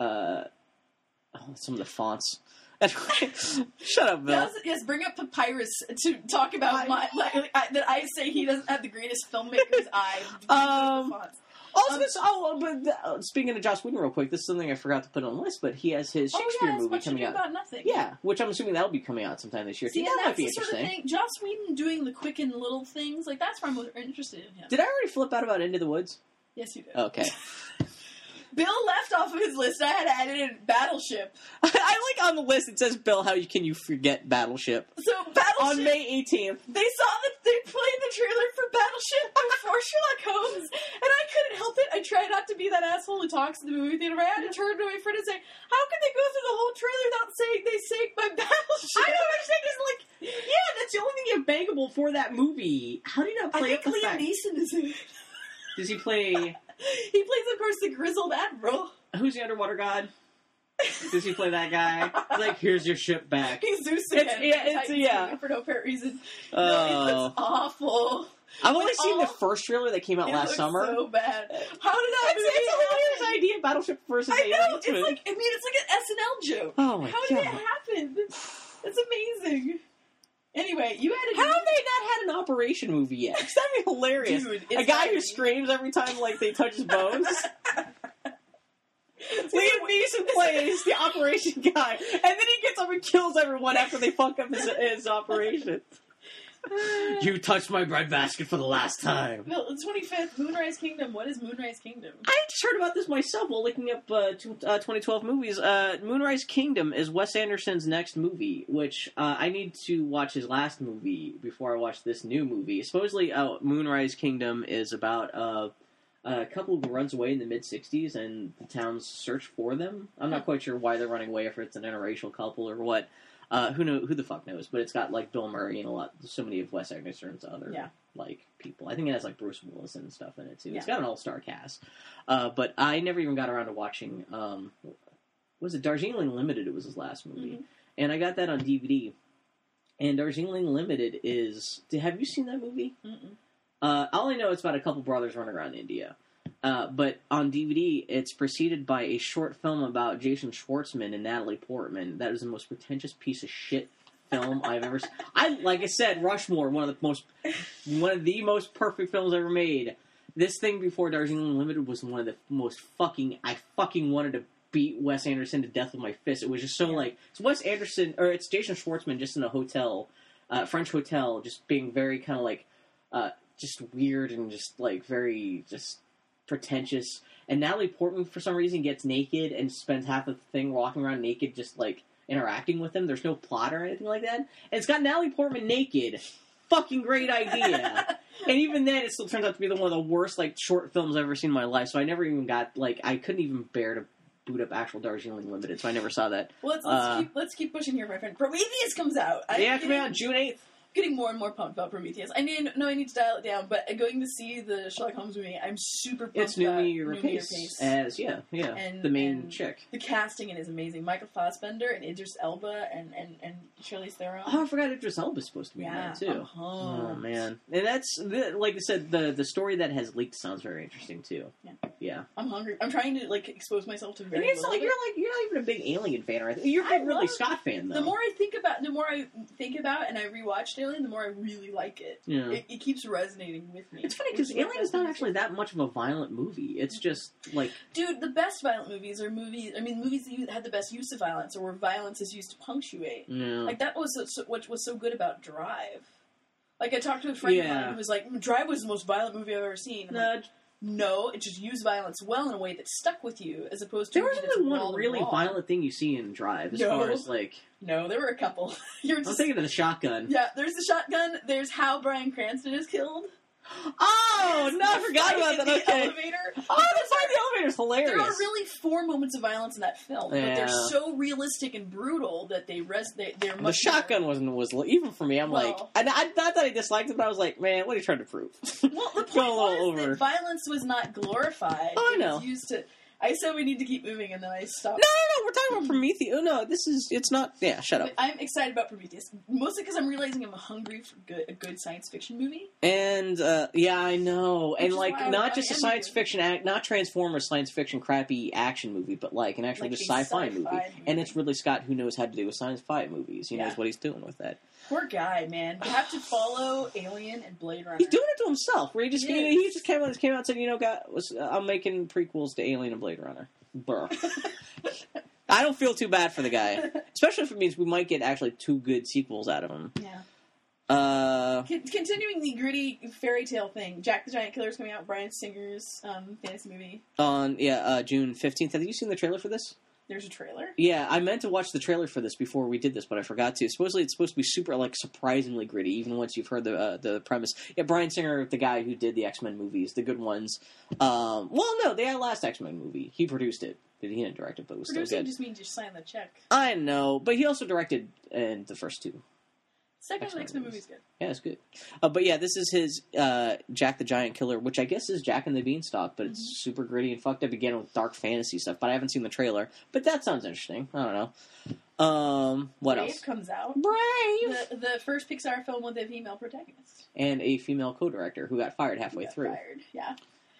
uh oh, some of the fonts. [LAUGHS] Shut up, Bill. Yes, yes, bring up Papyrus to talk about I- my, like, I, that I say he doesn't have the greatest filmmaker's [LAUGHS] eye. Um, Also, Um, oh, but uh, speaking of Joss Whedon, real quick, this is something I forgot to put on the list. But he has his oh Shakespeare yeah, it's movie coming out. about nothing. Yeah, which I'm assuming that'll be coming out sometime this year. See, too. that might be the sort of interesting. thing. Joss Whedon doing the quick and little things, like that's where I'm more interested in him. Did I already flip out about Into the Woods? yes, you did. Okay. [LAUGHS] Bill left off of his list. I had added in Battleship. [LAUGHS] I like on the list it says Bill. How you can you forget Battleship? So Battleship. On May 18th, They saw that they played the trailer for Battleship before [LAUGHS] Sherlock Holmes, and I couldn't help it. I tried not to be that asshole who talks in the movie theater. I had to turn to my friend and say, "How could they go through the whole trailer without saying they sank my battleship?" I don't understand. Is like, [LAUGHS] yeah, that's the only thing bankable for that movie. How do you not I play think up the Liam fact? Neeson is in it. Does he play? He plays, of course, the grizzled admiral. Who's the underwater god? Does he play that guy? [LAUGHS] Like, here's your ship back. He's Zeus It's- again. yeah, for it's- yeah. For no apparent reason. No, it Oh, looks awful. I've only with seen the first trailer that came out last summer. so bad. How did that It's, it's a hilarious happen? idea, Battleship versus I know. It's like I mean, it's like an SNL joke. Oh my How god! did it happen? It's amazing. Anyway, you had a How have they not had an operation movie yet? that'd be hilarious. Dude, a guy who screams every time like they touch his bones. [LAUGHS] Liam Neeson plays the operation guy, and then he gets up and kills everyone after they fuck up his, his operation. You touched my breadbasket for the last time. Bill, the twenty fifth Moonrise Kingdom. What is Moonrise Kingdom? I just heard about this myself while looking up uh, two, uh, 2012 movies. Uh, Moonrise Kingdom is Wes Anderson's next movie, which uh, I need to watch his last movie before I watch this new movie. Supposedly, uh, Moonrise Kingdom is about uh, a couple who runs away in the mid 60s and the town's search for them. I'm not quite sure why they're running away, if it's an interracial couple or what. Uh, who know? Who the fuck knows? But it's got like Bill Murray and a lot, so many of Wes Anderson's other Yeah. like people. I think it has like Bruce Willis and stuff in it too. It's Yeah. got an all star cast. Uh, but I never even got around to watching. Um, was it Darjeeling Limited? It was his last movie, Mhm. and I got that on DVD. And Darjeeling Limited is. Have you seen that movie? Uh, all I know it's about a couple brothers running around India. Uh, but on DVD, it's preceded by a short film about Jason Schwartzman and Natalie Portman. That is the most pretentious piece of shit film I've ever seen. I like I said, Rushmore, one of the most, one of the most perfect films ever made. This thing before Darjeeling Limited was one of the most fucking. I fucking wanted to beat Wes Anderson to death with my fist. It was just so like it's Wes Anderson or it's Jason Schwartzman just in a hotel, uh, French hotel, just being very kind of like, uh, just weird and just like very just pretentious. And Natalie Portman, for some reason, gets naked and spends half of the thing walking around naked, just like interacting with him. There's no plot or anything like that. And it's got Natalie Portman naked. Fucking great idea. [LAUGHS] and even then, it still turns out to be the one of the worst like short films I've ever seen in my life. So I never even got like I couldn't even bear to boot up actual Darjeeling Limited. So I never saw that. Well, let's, let's Uh, keep let's keep pushing here, my friend. Prometheus comes out. I'm yeah, coming out June eighth. Getting more and more pumped about Prometheus. I need no, I need to dial it down. But going to see the Sherlock Holmes movie, I'm super pumped It's Noomi Rapace as yeah yeah And- the main and- chick. The casting in it is amazing. Michael Fassbender and Idris Elba and and and Charlize Theron. Oh, I forgot Idris Elba's supposed to be yeah, in that too. Uh-huh. Oh man, and that's like I said, the the story that has leaked sounds very interesting too. Yeah. yeah. I'm hungry. I'm trying to like expose myself to And very it's little like of you're like you're not even a big Alien fan or anything. You're a big Ridley Scott fan though. The more I think about, the more I think about, and I rewatched Alien, the more I really like it. yeah. It, it keeps resonating with me. it's funny because Alien is not actually that much of a violent movie. It's just like Dude, the best violent movies are movies. I mean, movies that had the best use of violence, or where violence is used to punctuate. know, Like that was so, so, what was so good about Drive. Like I talked to a friend of Yeah. mine who was like, "Drive was the most violent movie I've ever seen." I'm like, no, it just used violence well in a way that stuck with you, as opposed to there was only one really violent thing you see in Drive, as No. far as like No, there were a couple. [LAUGHS] You're I'm just thinking of the shotgun. yeah. There's the shotgun. There's how Bryan Cranston is killed. Oh no, I forgot about that. the Okay. elevator. Oh, the fight in the elevator is hilarious. There are really four moments of violence in that film, but they're so realistic and brutal that they rest. they, they're The shotgun wasn't was even for me. I'm like, Well- and I, not that I disliked it, but I was like, man, what are you trying to prove? Well, the [LAUGHS] point was over. that violence was not glorified. Oh, I it know. Was used to. I said we need to keep moving, and then I stopped. no, no. No. We're talking about Prometheus. Oh no, this is. It's not. Yeah, shut up. I'm excited about Prometheus, mostly because I'm realizing I'm hungry for good, a good science fiction movie. And uh, yeah, I know. Which and like, why I- not I just a am science fiction act, not Transformers science fiction crappy action movie, but like an actual Like just a sci-fi, sci-fi movie. movie. And it's Ridley Scott who knows how to do with sci-fi movies. He Yeah. knows what he's doing with that. Poor guy, man. You have to follow Alien and Blade Runner. He's doing it to himself. Where he just He he just came out came out and said, you know, God, was, uh, I'm making prequels to Alien and Blade Runner. Brr. [LAUGHS] I don't feel too bad for the guy, especially if it means we might get actually two good sequels out of him. yeah. Uh, Con- continuing the gritty fairy tale thing, Jack the Giant Killer is coming out. Bryan Singer's um, fantasy movie. on yeah, uh, June fifteenth. Have you seen the trailer for this? There's a trailer. Yeah, I meant to watch the trailer for this before we did this, but I forgot to. Supposedly, it's supposed to be super, like, surprisingly gritty, even once you've heard the uh, the premise. Yeah, Bryan Singer, the guy who did the X Men movies, the good ones. Um, well, no, the last X Men movie, he produced it, he didn't direct it, but it was still Producing good. just means you sign the check. I know, but he also directed in the first two. Second X-Men X Men movies. good. Yeah, it's good. Uh, but yeah, this is his uh, Jack the Giant Killer, which I guess is Jack and the Beanstalk, but it's Mhm. super gritty and fucked up again with dark fantasy stuff. But I haven't seen the trailer. But that sounds interesting. I don't know. Um, what Brave else? comes out. Brave The, the first Pixar film with a female protagonist. and a female co-director who got fired halfway Got through. Fired. Yeah.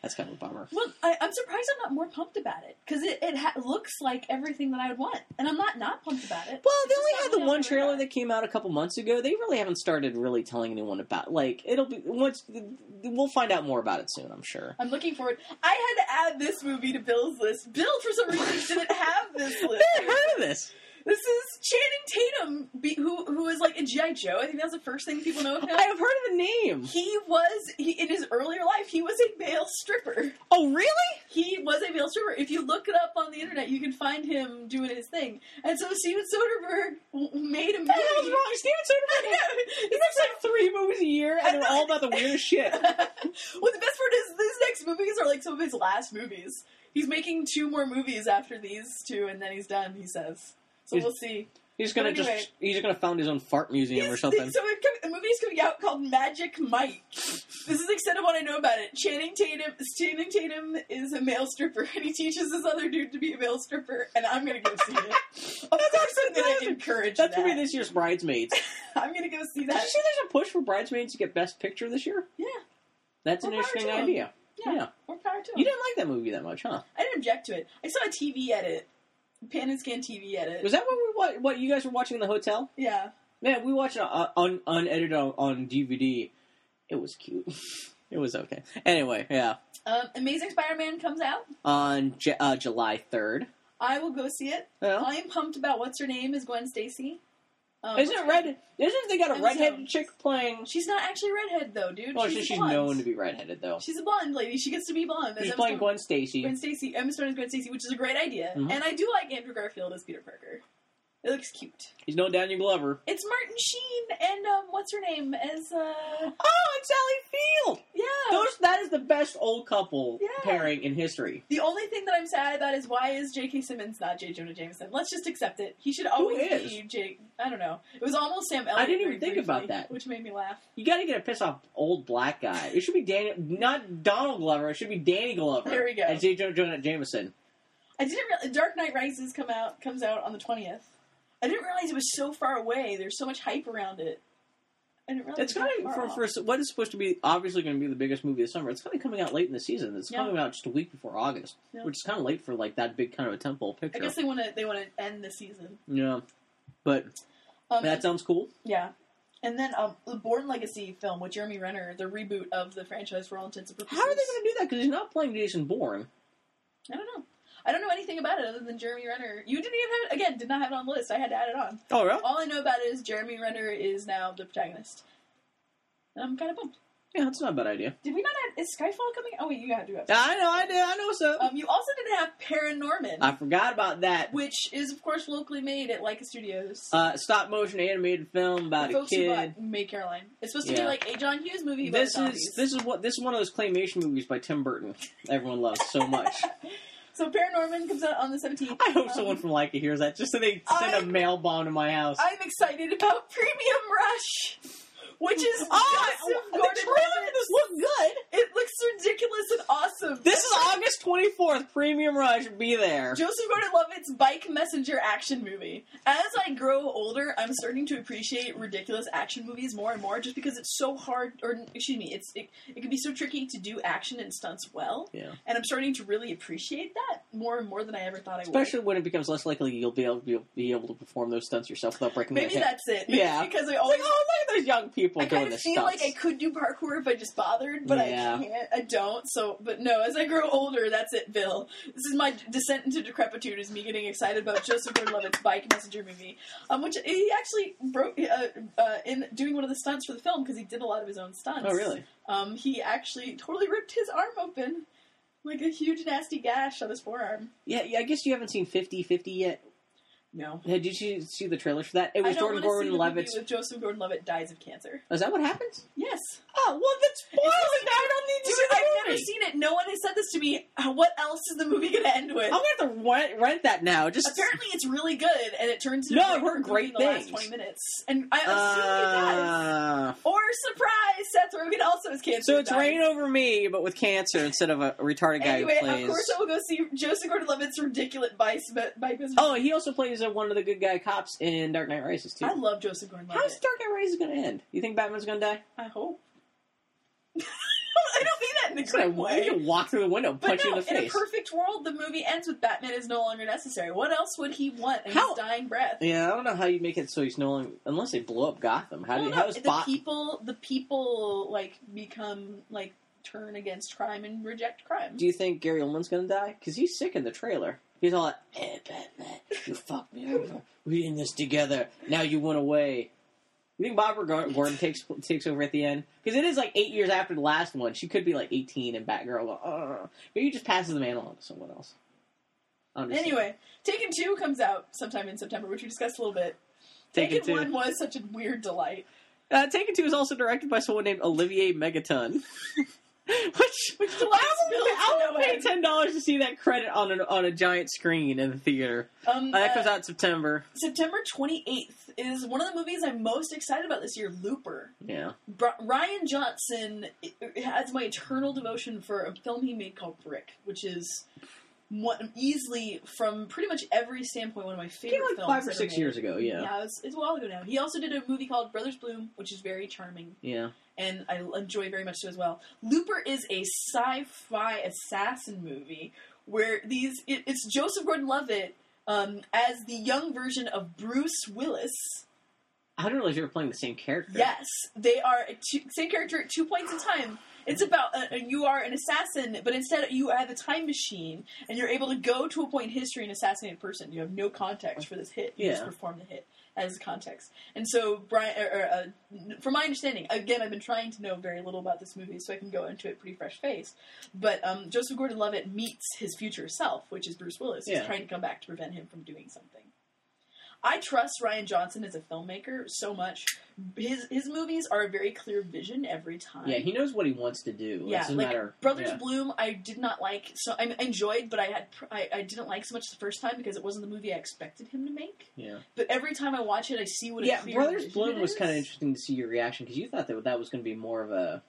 That's kind of a bummer. Well, I, I'm surprised I'm not more pumped about it because it, it ha- looks like everything that I would want, and I'm not not pumped about it. Well, they only had the one trailer radar. that came out a couple months ago. They really haven't started really telling anyone about. Like, it'll be once we'll find out more about it soon. I'm sure. I'm looking forward. I had to add this movie to Bill's list. Bill, for some reason, [LAUGHS] didn't have this list. I never heard of this. This is Channing Tatum, be, who who is like in GI Joe. I think that's the first thing people know of him. I have heard of the name. He was he, in his earlier life. He was a male stripper. Oh, really? He was a male stripper. If you look it up on the internet, you can find him doing his thing. And so Steven Soderbergh made a movie. What the hell is wrong? Steven Soderbergh. [LAUGHS] He makes like three movies a year, and they're all about the weirdest shit. [LAUGHS] well, the best part is these next movies are like some of his last movies. He's making two more movies after these two, and then he's done. He says. So He's- we'll see. He's gonna anyway. just he's gonna found his own fart museum or something. [LAUGHS] So a movie's coming out called Magic Mike. This is the extent of what I know about it. Channing Tatum, Channing Tatum is a male stripper, and he teaches this other dude to be a male stripper, and I'm gonna go see it. Of course, I'm gonna encourage That's that. gonna be this year's Bridesmaids. [LAUGHS] I'm gonna go see Did that. you see there's a push for Bridesmaids to get Best Picture this year? Yeah, That's an interesting idea. yeah, Yeah. More power to him. You didn't like that movie that much, huh? I didn't object to it. I saw a TV edit, pan and scan TV edit. Was that what we what, what you guys were watching in the hotel? yeah. Man, we watched it uh, un, unedited on, on DVD. It was cute. [LAUGHS] it was okay. Anyway, yeah. Um, Amazing Spider-Man comes out. On J- uh, July third. I will go see it. Yeah. I'm pumped about what's her name is Gwen Stacy. Um, Isn't it red? Isn't they got a I'm redheaded so- chick playing? She's not actually redhead though, dude. Well, she's, she's, she's blonde. known to be redheaded though. She's a blonde lady. She gets to be blonde. She's Emma playing Stone- Gwen Stacy. Gwen Stacy. Emma Stone is Gwen Stacy, which is a great idea. Mhm. And I do like Andrew Garfield as Peter Parker. It looks cute. He's no Daniel Glover. It's Martin Sheen and um, what's her name as uh Oh, and Sally Field. yeah. Those that is the best old couple Yeah. pairing in history. The only thing that I'm sad about is why is J.K. Simmons not J. Jonah Jameson? Let's just accept it. He should always is? be J. I don't know. It was almost Sam Elliott. I didn't even very think briefly, about that. which made me laugh. You got to get a piss off old black guy. It should be Daniel, not Donald Glover. It should be Danny Glover. There we go. As J. Jonah Jameson. I didn't Dark Knight Rises come out comes out on the twentieth. I didn't realize it was so far away. There's so much hype around it. I didn't realize It's it was of far for, for what is supposed to be obviously going to be the biggest movie of summer. It's kind of coming out late in the season. It's Yeah. coming out just a week before August, Yeah. which is kind of late for like that big kind of a temple picture. I guess they want to they want to end the season. yeah, but Um, that sounds cool. yeah. And then um, the Bourne Legacy film with Jeremy Renner, the reboot of the franchise for all intents and purposes. How are they going to do that? Because he's not playing Jason Bourne. I don't know. I don't know anything about it other than Jeremy Renner. You didn't even have it again. Did not have it on the list. I had to add it on. Oh, really? All I know about it is Jeremy Renner is now the protagonist. And I'm kind of bummed. Yeah, that's not a bad idea. Did we not have? Is Skyfall coming? Oh wait, you got to do it. I know, I did, I know. So Um, you also didn't have Paranorman, I forgot about that. which is of course locally made at Laika Studios. Uh, stop motion animated film about the a kid. Made Coraline. It's supposed to be like a John Hughes movie. This is zombies. this is what this is one of those claymation movies by Tim Burton. Everyone loves so much. [LAUGHS] so Paranorman comes out on the 17th. I hope Um, someone from Laika hears that, just so they send a I'm- mail bomb to my house. I'm excited about Premium Rush, which is [LAUGHS] Oh, Joseph the Gordon-Levitt. trailer does look good. It looks ridiculous and awesome. This is [LAUGHS] August 24th. Premium Rush, be there. Joseph Gordon-Levitt's bike messenger action movie. As I grow older, I'm starting to appreciate ridiculous action movies more and more, just because it's so hard. Or excuse me, it's it, it can be so tricky to do action and stunts well. Yeah. And I'm starting to really appreciate that more and more than I ever thought I would. Especially when it becomes less likely you'll be able, be, be able to perform those stunts yourself without breaking Maybe that's it. Maybe Yeah. because I always like, oh, look at those young people people I doing the of feel stunts. like I could do parkour if I just bothered, but Yeah. I can't. I don't. So, but no. As I grow older, that's it, Bill. This is my descent into decrepitude. Is me getting excited about Joseph Gordon-Levitt's bike messenger movie, um, which he actually broke uh, uh, in doing one of the stunts for the film because he did a lot of his own stunts. oh, really? Um, he actually totally ripped his arm open, like a huge nasty gash on his forearm. Yeah, yeah. I guess you haven't seen 50-50 yet. No. Hey, Did you see the trailers for that? It was Jordan Gordon movie with Joseph Gordon-Levitt dies of cancer. Is that what happens? Yes. Oh well, that's spoilers. Now I don't need to Dude, see the I've never seen it. No one has said this to me. What else is the movie going to end with? I'm gonna have to rent, rent that now. Just Apparently, it's really good, and it turns into No, I've heard great in the last things. twenty minutes. And I assume he dies. Uh, Or surprise, Seth Rogen also has cancer. so it's dies. Reign Over Me, but with cancer instead of a retarded guy Anyway, who plays. of course I will go see Joseph Gordon-Levitt's ridiculous bike bike business. Oh, he also plays one of the good guy cops in Dark Knight Rises too. I love Joseph Gordon-Levitt. How's Dark Knight Rises going to end? You think Batman's going to die? I hope. [LAUGHS] I don't mean that in a He's gonna, great way. gonna walk through the window, punch no, you in the in a face. perfect world, the movie ends with Batman is no longer necessary. What else would he want in How- his dying breath? yeah, I don't know how you make it so he's no longer unless they blow up Gotham. How do you, how is the Bot? people the people like become like turn against crime and reject crime. Do you think Gary Oldman's gonna die? Because he's sick in the trailer. He's all like, "Hey, Batman, you fucked me over. We in this together. Now you went away." You think Barbara Gar- Gordon takes takes over at the end? Because it is like eight years after the last one. She could be like eighteen, and Batgirl. Go, "Ugh." Maybe he just passes the mantle on to someone else. Anyway, Taken Two comes out sometime in September, which we discussed a little bit. Taken Taken, One was such a weird delight. Uh, Taken Two is also directed by someone named Olivier Megaton. [LAUGHS] Which, Which delights I Bill will, to I no pay ten dollars to see that credit on a on a giant screen in the theater. Um, Uh, that uh, comes out in September. September 28th is one of the movies I'm most excited about this year, Looper. Yeah. Bri- Rian Johnson has my eternal devotion for a film he made called Brick, which is one, easily, from pretty much every standpoint, one of my favorite Came like films. five or six years ago. Yeah. Yeah, it's, it's a while ago now. He also did a movie called Brothers Bloom, which is very charming, Yeah. And I enjoy very much so as well. Looper is a sci-fi assassin movie where these it, it's Joseph Gordon-Levitt um, as the young version of Bruce Willis. I didn't realize you were playing the same character. Yes, they are two, same character at two points in time. It's about uh, you are an assassin, but instead you have a time machine, and you're able to go to a point in history and assassinate a person. You have no context for this hit. You just perform the hit as context. And so, Brian, er, er, uh, from my understanding, again, I've been trying to know very little about this movie, so I can go into it pretty fresh faced. But um, Joseph Gordon-Levitt meets his future self, which is Bruce Willis, who's Yeah. trying to come back to prevent him from doing something. I trust Rian Johnson as a filmmaker so much. His his movies are a very clear vision every time. Yeah, he knows what he wants to do. it Yeah, doesn't like matter. Brothers yeah. Bloom, I did not like. So I enjoyed, but I had I, I didn't like so much the first time because it wasn't the movie I expected him to make. Yeah, But every time I watch it, I see what. A yeah. Brothers Bloom it was kind of interesting to see your reaction because you thought that that was going to be more of a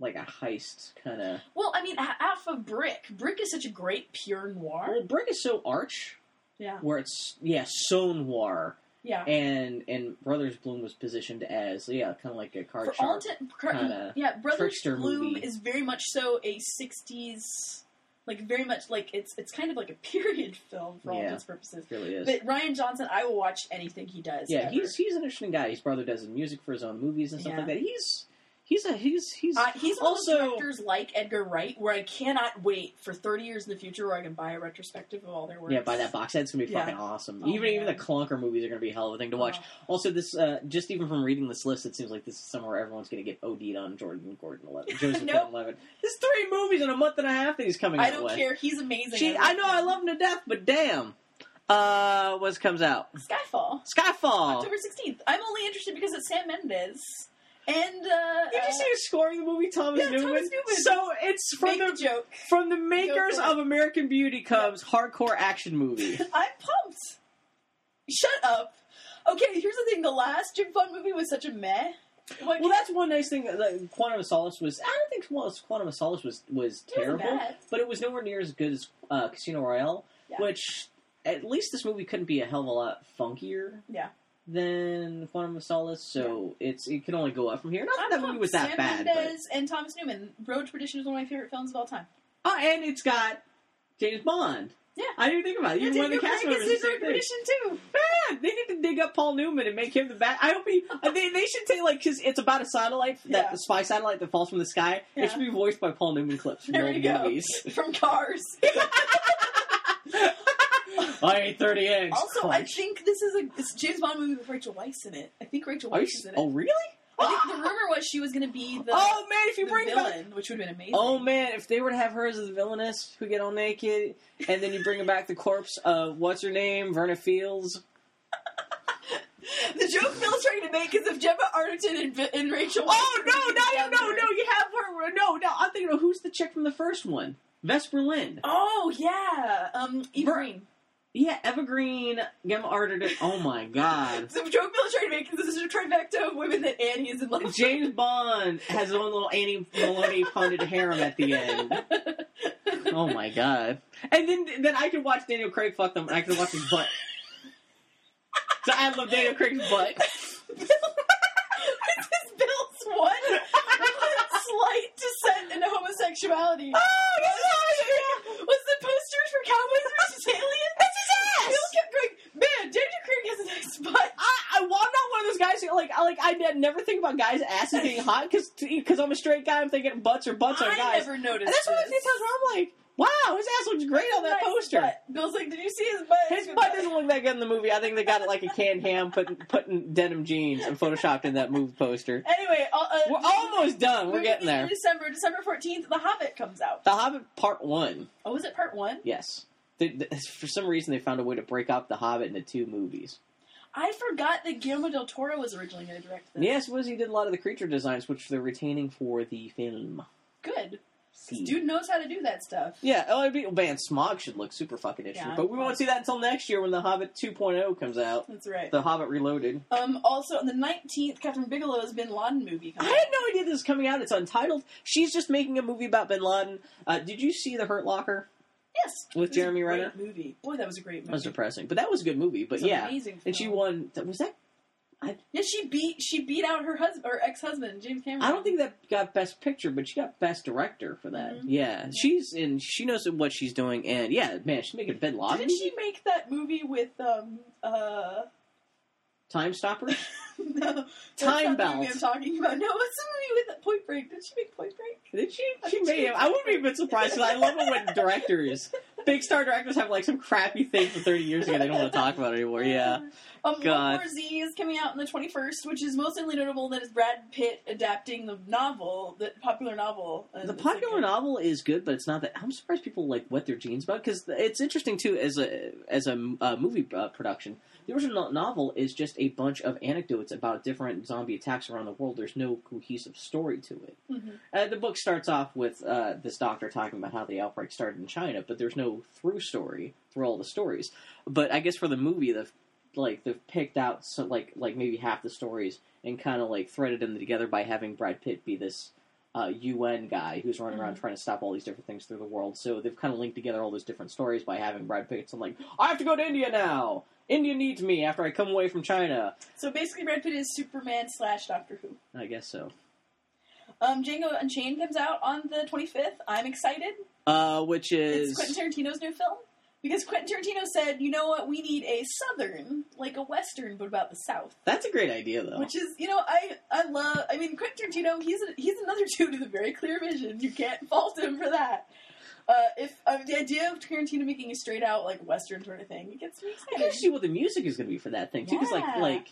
like a heist kind of. Well, I mean, ha- half of Brick. Brick is such a great pure noir. Well, Brick is so arch Yeah, where it's yeah so noir, yeah. and and Brothers Bloom was positioned as yeah kind of like a card For all sharp. intent, kinda yeah, Brothers Bloom movie. is very much so a '60s, like very much like it's it's kind of like a period [LAUGHS] film for all Yeah. intents purposes. It really is. But Rian Johnson, I will watch anything he does. yeah, ever. he's he's an interesting guy. His brother does his music for his own movies and stuff Yeah. like that. He's he's a he's he's Uh, he's also directors like Edgar Wright, where I cannot wait for 30 years in the future where I can buy a retrospective of all their work. yeah. buy that box set, it's gonna be Yeah. fucking awesome. Oh, even even the man. clunker movies are gonna be a hell of a thing to watch. Oh. Also, this uh, just even from reading this list, it seems like this is somewhere everyone's gonna get OD'd on Jordan Gordon Levitt. [LAUGHS] Joseph Nope. Gordon Levitt. There's three movies in a month and a half that he's coming I out don't with. care. He's amazing. She, I know I love him to death, but damn. Uh, what comes out? Skyfall, Skyfall. October 16th. I'm only interested because it's Sam Mendes. And, uh. Did you uh, see who's scoring the movie Thomas Yeah, Newman? Thomas Newman. So it's from make the joke. from the makers of American Beauty comes hardcore action movie. [LAUGHS] I'm pumped. Shut up. Okay, here's the thing. The last Jim Fun movie was such a meh. Like, Well, that's one nice thing. Like, Quantum of Solace was. I don't think Quantum of Solace was was It terrible, bad. but it was nowhere near as good as uh, Casino Royale. Yeah. Which at least this movie couldn't be a hell of a lot funkier Yeah. Than Quantum of Solace. So it's it can only go up from here. Not that that movie was that Sam bad, Mendes and Thomas Newman. Road to Perdition is one of my favorite films of all time. but oh, and it's got James Bond. Yeah. I didn't think about it. Even one of the Daniel cast Craig members is is the in Road thing. Perdition too. Yeah, they need to dig up Paul Newman and make him the bad. I hope he. [LAUGHS] They, they should say like because it's about a satellite that Yeah. the spy satellite that falls from the sky. Yeah. It should be voiced by Paul Newman clips from There old we go. movies. [LAUGHS] From Cars. [LAUGHS] I ate thirty eggs. Also, I think this is a it's a James Bond movie with Rachel Weisz in it. I think Rachel Weisz is in it. oh really? I think the rumor was she was going to be the, oh man, if you bring back which would have been amazing. Oh man, if they were to have her as the villainess who get all naked, and then you bring back the corpse of what's her name, Verna Fields. the joke Phil's trying to make is if Gemma Arterton and, and Rachel. Oh were no, no, no, no! You have her. No, no. I'm thinking of who's the chick from the first one, Vesper Lynd. Oh yeah, um, Eva Green. Yeah, Evergreen, Green, Gemma Arterton. Oh my God. [LAUGHS] The joke Phil's trying to make this is a trifecta of women that Annie is in love with. James Bond has his own little Annie Maloney funded harem at the end. Oh my god! And then then I can watch Daniel Craig fuck them, and I can watch his butt. So I love Daniel Craig's butt. This is Bill's one slight descent into homosexuality. Oh, oh Was posters for Cowboys vs. [LAUGHS] Aliens? That's his ass! Bill kept going, man, Daniel Craig has a nice butt. I, I, well, I'm not one of those guys who like I like I never think about guys' asses being hot because because I'm a straight guy. I'm thinking butts are butts I guys. I never noticed and that's one of the times I'm like, wow, his ass looks great on that Nice poster. butt. Bill's like, did you see his butt? His butt doesn't look that good in the movie. I think they got it like a canned ham, putting putting denim jeans and photoshopped in that movie poster. Anyway, uh, We're almost done. We're getting there. December, December 14th, The Hobbit comes out. The Hobbit Part One. Oh, is it part one? Yes. They, they- for some reason, they found a way to break up The Hobbit into two movies. I forgot that Guillermo del Toro was originally going to direct this. Yes, was he did a lot of the creature designs, which they're retaining for the film. Good. See. Dude knows how to do that stuff. Yeah, oh, it'd be, man, Smaug should look super fucking interesting. Yeah, but we won't see that until next year when The Hobbit 2.0 comes out. That's right. The Hobbit Reloaded. Um, also, on the 19th, Kathryn Bigelow's Bin Laden movie I comes had no idea this was coming out. It's untitled. She's just making a movie about Bin Laden. Uh, did you see The Hurt Locker? Yes. With It was a Jeremy Renner? movie. Boy, that was a great movie. That was depressing, but that was a good movie. But yeah, amazing and she film. won. Was that? Yeah, she beat she beat out her husband or ex husband James Cameron. I don't think that got Best Picture, but she got Best Director for that. Mhm. Yeah, she's and she knows what she's doing, and yeah, man, she's making Bin Laden. Didn't she make that movie with um uh Time Stoppers. [LAUGHS] no Time not the movie Belt. I'm talking about. No, it's the movie with Point Break. Did she make Point Break? Did she? I She she him. I wouldn't be a bit surprised because I love it when directors, big star directors, have like some crappy thing from 30 years ago they don't want to talk about anymore. Yeah. Um, God. Z is coming out on the 21st, which is most notable that is Brad Pitt adapting the novel, the popular novel. The popular like a- novel is good, but it's not that. I'm surprised people like wet their jeans about because it's interesting too as a as a uh, movie uh, production. The original novel is just a bunch of anecdotes about different zombie attacks around the world. There's no cohesive story to it. Mhm. Uh, the book starts off with uh, this doctor talking about how the outbreak started in China, but there's no through story through all the stories. But I guess for the movie, the like they've picked out so like like maybe half the stories and kind of like threaded them together by having Brad Pitt be this uh, UN guy who's running around Mhm. trying to stop all these different things through the world. So they've kind of linked together all those different stories by having Brad Pitt. So I'm like, I have to go to India now. India needs me after I come away from China. So basically, Brad Pitt is Superman slash Doctor Who. I guess so. Um, Django Unchained comes out on the 25th. I'm excited. Uh, which is It's Quentin Tarantino's new film. Because Quentin Tarantino said, you know what, we need a southern, like a western, but about the south. that's a great idea though. Which is, you know, I I love. I mean, Quentin Tarantino, he's a, he's another [LAUGHS] dude with a very clear vision. You can't fault him for that. Uh, if uh, the idea of Tarantino making a straight out like western sort of thing, it gets me I excited. gotta see what the music is going to be for that thing too. Because Yeah. like, like,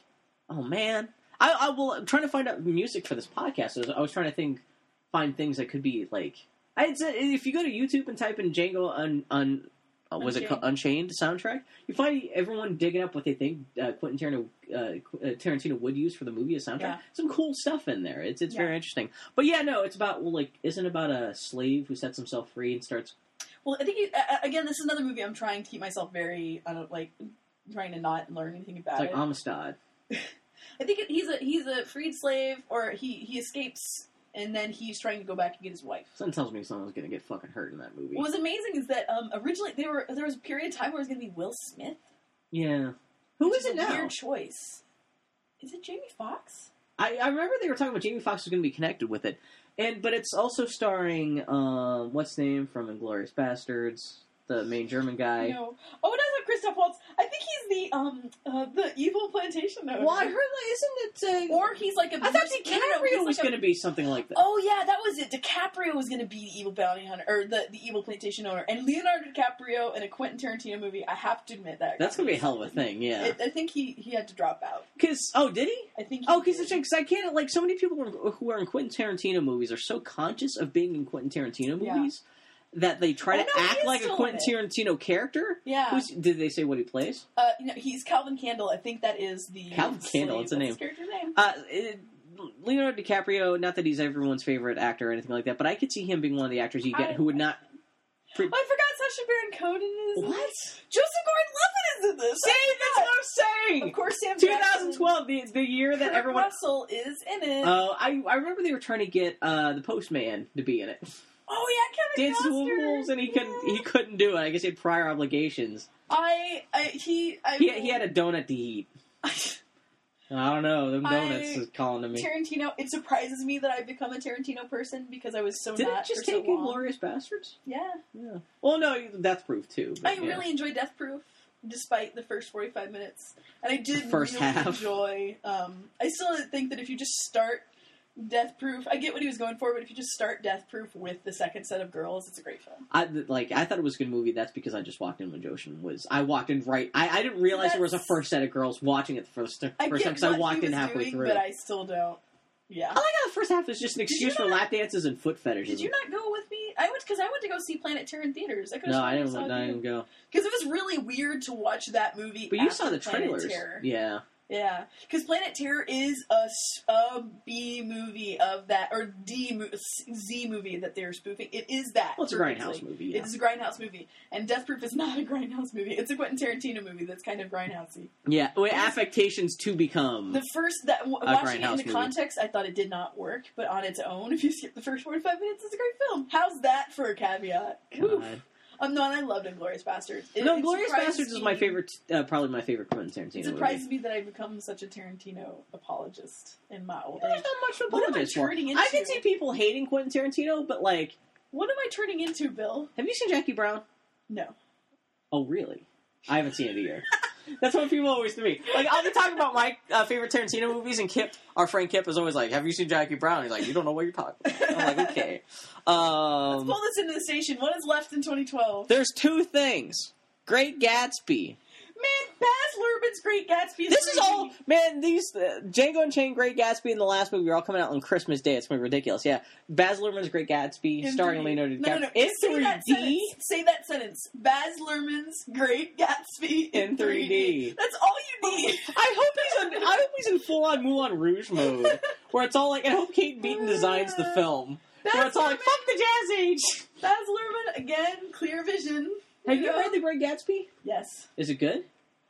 oh man, I, I will. I'm trying to find out music for this podcast. I was, I was trying to think, find things that could be like. I'd say if you go to YouTube and type in Django un, un uh, was it Unchained. called Unchained soundtrack, you find everyone digging up what they think uh, Quentin Tarantino, uh, uh, Tarantino would use for the movie as soundtrack. Yeah. Some cool stuff in there. It's it's Yeah. very interesting. But yeah, no, it's about well, like isn't it about a slave who sets himself free and starts Well, I think it, uh, again, this is another movie I'm trying to keep myself very, I don't like, trying to not learn anything about it's like it. Amistad. [LAUGHS] I think it, he's a he's a freed slave, or he he escapes, and then he's trying to go back and get his wife. Something tells me someone's gonna get fucking hurt in that movie. What was amazing is that um, originally they were there was a period of time where it was going to be Will Smith. Yeah. who is, is it a now? Weird choice. Is it Jamie Foxx? I, I remember they were talking about Jamie Foxx was going to be connected with it, and but it's also starring um, what's his name from Inglourious Basterds. The main German guy. No. Oh, it does have Christoph Waltz. I think he's the um uh, the evil plantation owner. Well, I heard that isn't it? Uh, Or he's like a. I thought no, DiCaprio was like going to be something like that. Oh yeah, that was it. DiCaprio was going to be the evil bounty hunter or the, the evil plantation owner, and Leonardo DiCaprio in a Quentin Tarantino movie. I have to admit that That's going to be a hell of a thing, yeah. It, I think he he had to drop out. Because oh, did he? I think. He Oh, because did. because I can't like so many people who are- in Quentin Tarantino movies are so conscious of being in Quentin Tarantino Yeah. That they try Oh, to no, act like a Quentin Tarantino character. Yeah. Who's, did they say what he plays? Uh, he's Calvin Candie. I think that is the Calvin Candie, it's a name. character's name? Uh, it, Leonardo DiCaprio. Not that he's everyone's favorite actor or anything like that, but I could see him being one of the actors you get I- who would not. Pre- Oh, I forgot Sacha Baron Cohen is. What? Joseph Gordon-Levitt is in this. See, that's what I'm saying. Of course, Sam. Jackson. 2012, the the year that Kurt everyone. Russell is in it. Uh, I I remember they were trying to get uh, the Postman to be in it. Oh yeah, Kevin with Costner. Wolves, and he couldn't he couldn't do it. I guess he had prior obligations. I, I he I, He he had a donut to eat. [LAUGHS] I don't know. Them donuts I- is calling to me. Tarantino. It surprises me that I've become a Tarantino person because I was so Did not it just so take long. Inglourious Basterds? Yeah, Yeah. Well, no, Death proof too. I yeah. really enjoyed Death Proof, despite the first forty-five minutes, and I did First really half. enjoy. Um, I still think that if you just start Death Proof, I get what he was going for, but if you just start Death Proof with the second set of girls, it's a great film. I like. I thought it was a good movie. That's because I just walked in when Joshin was. I walked in right. I, I didn't realize there was a first set of girls watching it the first first I time because I walked in halfway doing, through. but I still don't. Yeah. I like how the first half is just an excuse for not- lap dances and foot fetishes. Did you not go with me? I went because I went to go see Planet Terror in theaters. I could No, I didn't. I didn't go. Because it was really weird to watch that movie. But you saw the Planet trailers. Terror. Yeah. Yeah, because Planet Terror is a, a B movie of that, or D Z movie that they're spoofing. It is that. Well, it's a grindhouse movie. Yeah. It is a grindhouse movie, and Death Proof is not a grindhouse movie. It's a Quentin Tarantino movie that's kind of grindhousey. Yeah. With affectations to become. The first that w- watching it in the movie. context, I thought it did not work, but on its own, [LAUGHS] if you skip the first forty-five minutes, it's a great film. How's that for a caveat? God. Um, no, and I loved Inglorious Bastards. It, No, it Glorious surprised Bastards is my favorite. Uh, probably my favorite Quentin Tarantino It movie. me that I've become such a Tarantino apologist in my old There's age. not much to What am I apologize for. I can see people hating Quentin Tarantino, but like, What am I turning into, Bill? have you seen Jackie Brown? No. Oh, really? I haven't seen it either. [LAUGHS] That's what people always to me. Like, I'll be talking about my uh, favorite Tarantino movies, and Kip, our friend Kip, is always like, "Have you seen Jackie Brown?" He's like, "You don't know what you're talking." about. I'm like, [LAUGHS] "Okay." Let's Um, pull this into the station. What is left in 2012? there's two things: Great Gatsby. Man, Baz Luhrmann's Great Gatsby. This is all man. These uh, Django Unchained, Great Gatsby, and the last movie are all coming out on Christmas Day. It's gonna be ridiculous. Yeah, Baz Luhrmann's Great Gatsby, In starring 3D. Leonardo No, no, no. in Say 3D. sentence. Say that sentence. Baz Luhrmann's Great Gatsby in, In 3D. That's all you need. [LAUGHS] I hope he's in. I hope he's in full on Moulin Rouge mode, where it's all like. I hope Kate Beaton designs the [LAUGHS] film, where it's all like, "Fuck the Jazz Age." Baz Luhrmann again. Clear vision. Have you know? read The Great Gatsby? Yes. Is it good?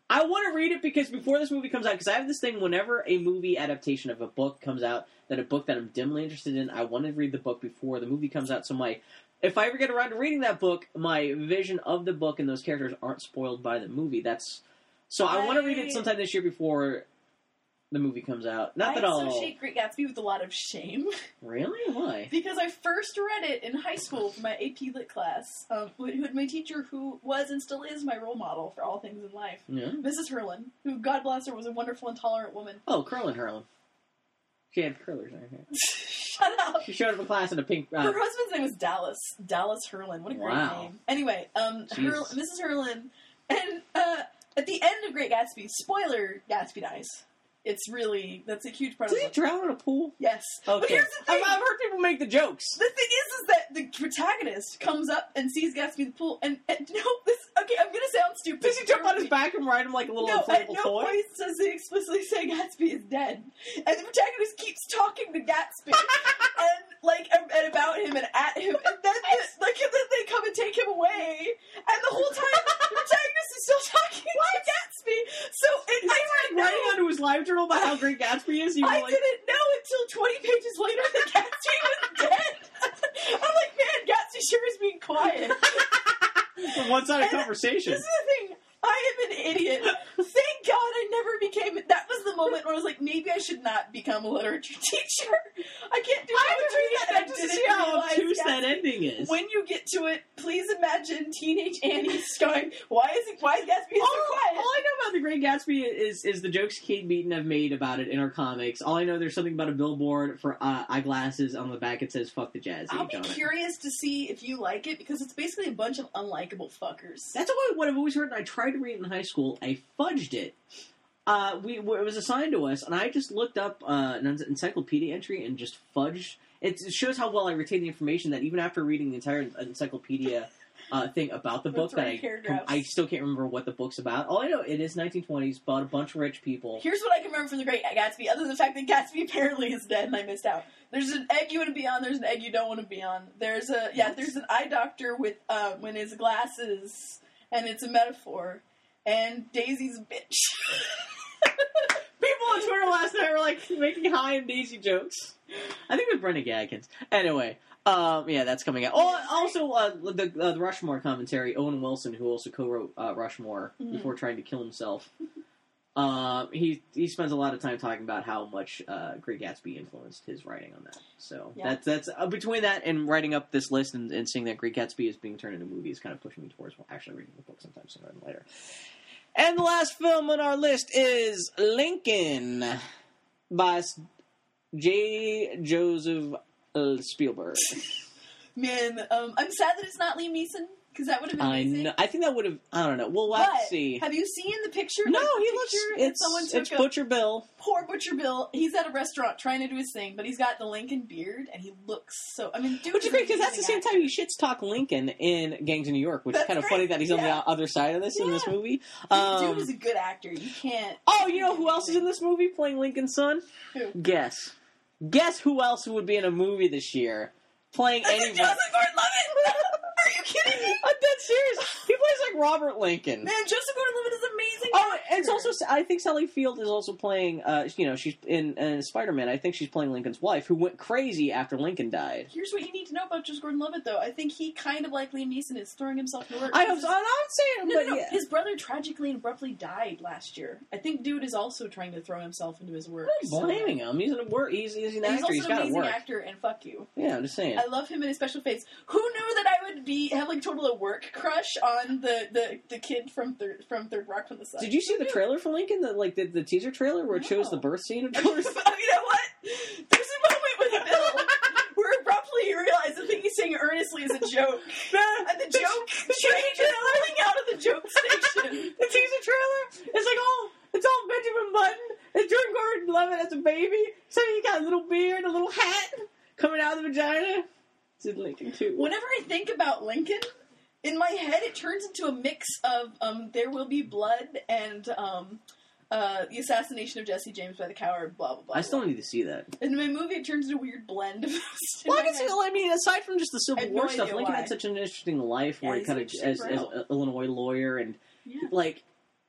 I want to read it because before this movie comes out, because I have this thing whenever a movie adaptation of a book comes out, that a book that I'm dimly interested in, I want to read the book before the movie comes out. So my, if I ever get around to reading that book, my vision of the book and those characters aren't spoiled by the movie. That's so I, want to read it sometime this year before the movie comes out. Not I that I'll associate Great Gatsby with a lot of shame [LAUGHS] really why. because I first read it in high school for my AP Lit class. Um, who who had my teacher who was and still is my role model for all things in life, Yeah. Mrs. Hurlin, who God bless her was a wonderful and tolerant woman. Oh, Curlin Hurlin. She had curlers in her hair. [LAUGHS] Shut up. She showed up in class in a pink. Uh, Her husband's name was Dallas. Dallas Hurlin. What a great Wow. name. Anyway, um, Jesus. Mrs. Hurlin, and uh, at the end of Great Gatsby, spoiler: Gatsby dies. It's really that's a huge part did of he drown in a pool? Yes. But Okay. here's the thing. I've, I've heard people make the jokes. The thing is, is that the protagonist comes up and sees Gatsby in the pool, and, and [LAUGHS] no, this okay. I'm gonna sound stupid. Does he jump on his back and ride him like a little No, at inflatable no toy? point does he explicitly say Gatsby is dead, and the protagonist keeps talking to Gatsby [LAUGHS] like and, about him and at him, and then the, like and then they come and take him away, and the whole time the protagonist is still talking to Gatsby. So it, I didn't like writing know- onto his live journal about how great Gatsby is? You I like, didn't know until 20 pages later that Gatsby [LAUGHS] was dead. I'm like, man, Gatsby sure is being quiet. from [LAUGHS] one sided And conversation. This is the thing. I am an idiot. Thank God I never became. That was the moment where I was like, maybe I should not become a literature [LAUGHS] teacher. I can't do I poetry, read that and I didn't see how obtuse that ending is. When you get to it, please imagine teenage Annie going, "Why is it? Why is Gatsby so all, quiet?" all I know about the Great Gatsby is is the jokes Kate Beaton have made about it in her comics. All I know there's something about a billboard for uh, eyeglasses on the back. It says "fuck the jazz I'll be on it. curious to see if you like it because it's basically a bunch of unlikable fuckers. That's what, what I've always heard. And I tried to read in high school. I fudged it. Uh, we it was assigned to us, and I just looked up uh, an encyclopedia entry and just fudged. It shows how well I retain the information that even after reading the entire encyclopedia uh, thing about the book, that I. I still can't remember what the book's about. All I know it is 1920s, about a bunch of rich people. Here's what I can remember from the Great Gatsby, other than the fact that Gatsby apparently is dead and I missed out. There's an egg you want to be on. There's an egg you don't want to be on. There's a yeah. There's an eye doctor with um, when his glasses, and it's a metaphor. And Daisy's a bitch. [LAUGHS] People on Twitter last night were like making high and Daisy jokes. I think it was Brenda Gatkins. Anyway, um, yeah, that's coming out. Oh, also uh, the, uh, the Rushmore commentary. Owen Wilson, who also co-wrote uh, Rushmore Mhm. before trying to kill himself. [LAUGHS] Um, he he spends a lot of time talking about how much uh, Great Gatsby influenced his writing on that. So Yeah. that's that's uh, between that and writing up this list and, and seeing that Great Gatsby is being turned into movies, kind of pushing me towards actually reading the book sometime sooner than later. And the last film on our list is Lincoln by J. Joseph uh, Spielberg. Man, um, I'm sad that it's not Liam Neeson because that would have been I amazing. know, I think that would have. I don't know. Well, But let's see. have you seen the picture? No, Like, the he looks. picture that It's someone took it's of Butcher Bill. poor Butcher Bill. He's at a restaurant trying to do his thing, but he's got the Lincoln beard and he looks so. I mean, dude, Which is great because that's the same time he shits talk Lincoln in Gangs of New York, which That's is kind of great, funny that he's on yeah. the other side of this in this Yeah. movie. actor. Um, dude is a good actor. You can't. oh, you know who else is in this movie playing Lincoln's son? Who? Guess. Guess who else would be in a movie this year playing anybody? Joseph Gordon-Levitt? [LAUGHS] Are you kidding me? I'm dead serious. [LAUGHS] Plays like Robert Lincoln. Man, Joseph Gordon-Levitt is amazing. Oh, and it's also I think Sally Field is also playing. Uh, you know, she's in, in Spider Man. I think she's playing Lincoln's wife, who went crazy after Lincoln died. Here's what you need to know about Joseph Gordon-Levitt, though. I think he kind of like Liam Neeson is throwing himself into work. I hope so. I'm not saying, No, but no, no. yeah. His brother tragically and abruptly died last year. I think dude is also trying to throw himself into his work. I'm blaming him. He's an work. He's, he's an And he's actor. also He's an to amazing work. actor, and fuck you. Yeah, I'm just saying. I love him in his special face. Who knew that I would be have like total a work crush on the the, the kid from third from Third Rock from the Sun? Did you see the trailer for Lincoln? The like the, the teaser trailer where it shows the birth scene of [LAUGHS] you know what? There's a moment with Bill where abruptly you realize the thing he's saying earnestly is a joke, [LAUGHS] and the joke [LAUGHS] train is pulling out of the joke station. the teaser trailer. It's like all it's all Benjamin Button. It's Jordan Gordon Levitt as a baby. So he got a little beard, a little hat coming out of the vagina. It's in Lincoln too. Whenever I think about Lincoln, in my head it turns into a mix of um, "There Will Be Blood" and um, uh, "The Assassination of Jesse James by the Coward." Blah blah blah. I still blah. need to see that. In my movie, it turns into a weird blend of Well, I can see. I mean, aside from just the Civil War no stuff, Lincoln why. had such an interesting life Yeah, where he's kind of as, as Illinois lawyer and Yeah. like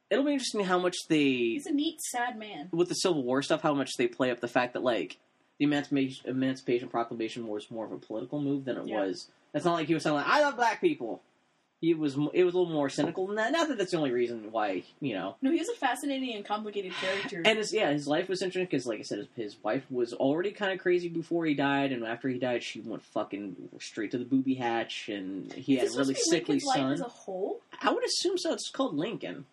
it'll be interesting how much they He's a neat, sad man. with the Civil War stuff, how much they play up the fact that like the Emancipation, Emancipation Proclamation was more of a political move than it Yeah. was. It's not like he was saying like I love black people. It was it was a little more cynical than that. Not that that's the only reason why you know. No, he was a fascinating and complicated character. And his, yeah, his life was interesting because, like I said, his, his wife was already kind of crazy before he died, and after he died, she went fucking straight to the booby hatch, and he Is had a really sickly Lincoln's son. as a whole. I would assume so. It's called Lincoln.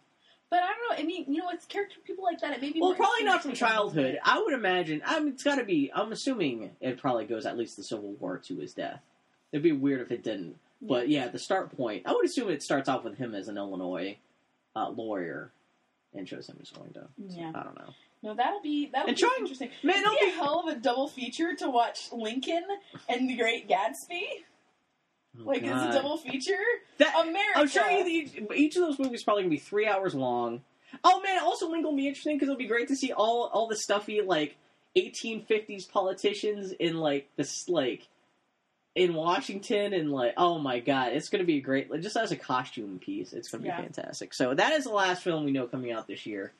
But I don't know. I mean, you know, it's character people like that. It may be Well, probably not from childhood. I would imagine. I mean, it's got to be. I'm assuming it probably goes at least the Civil War to his death. It'd be weird if it didn't. But yeah, the start point. I would assume it starts off with him as an Illinois uh, lawyer, and shows him as going to. Yeah. I don't know. No, that'll be that'll And be trying- interesting. Man, it'll be be- a hell of a double feature to watch Lincoln and The Great Gatsby. Oh, Like, God. it's a double feature. That- America. I'm sure each, each of those movies probably gonna be three hours long. Oh man, also Lincoln will be interesting because it'll be great to see all all the stuffy like 1850s politicians in like this like in Washington and like oh my god, it's gonna be a great like, just as a costume piece. It's gonna be Yeah. fantastic. So that is the last film we know coming out this year.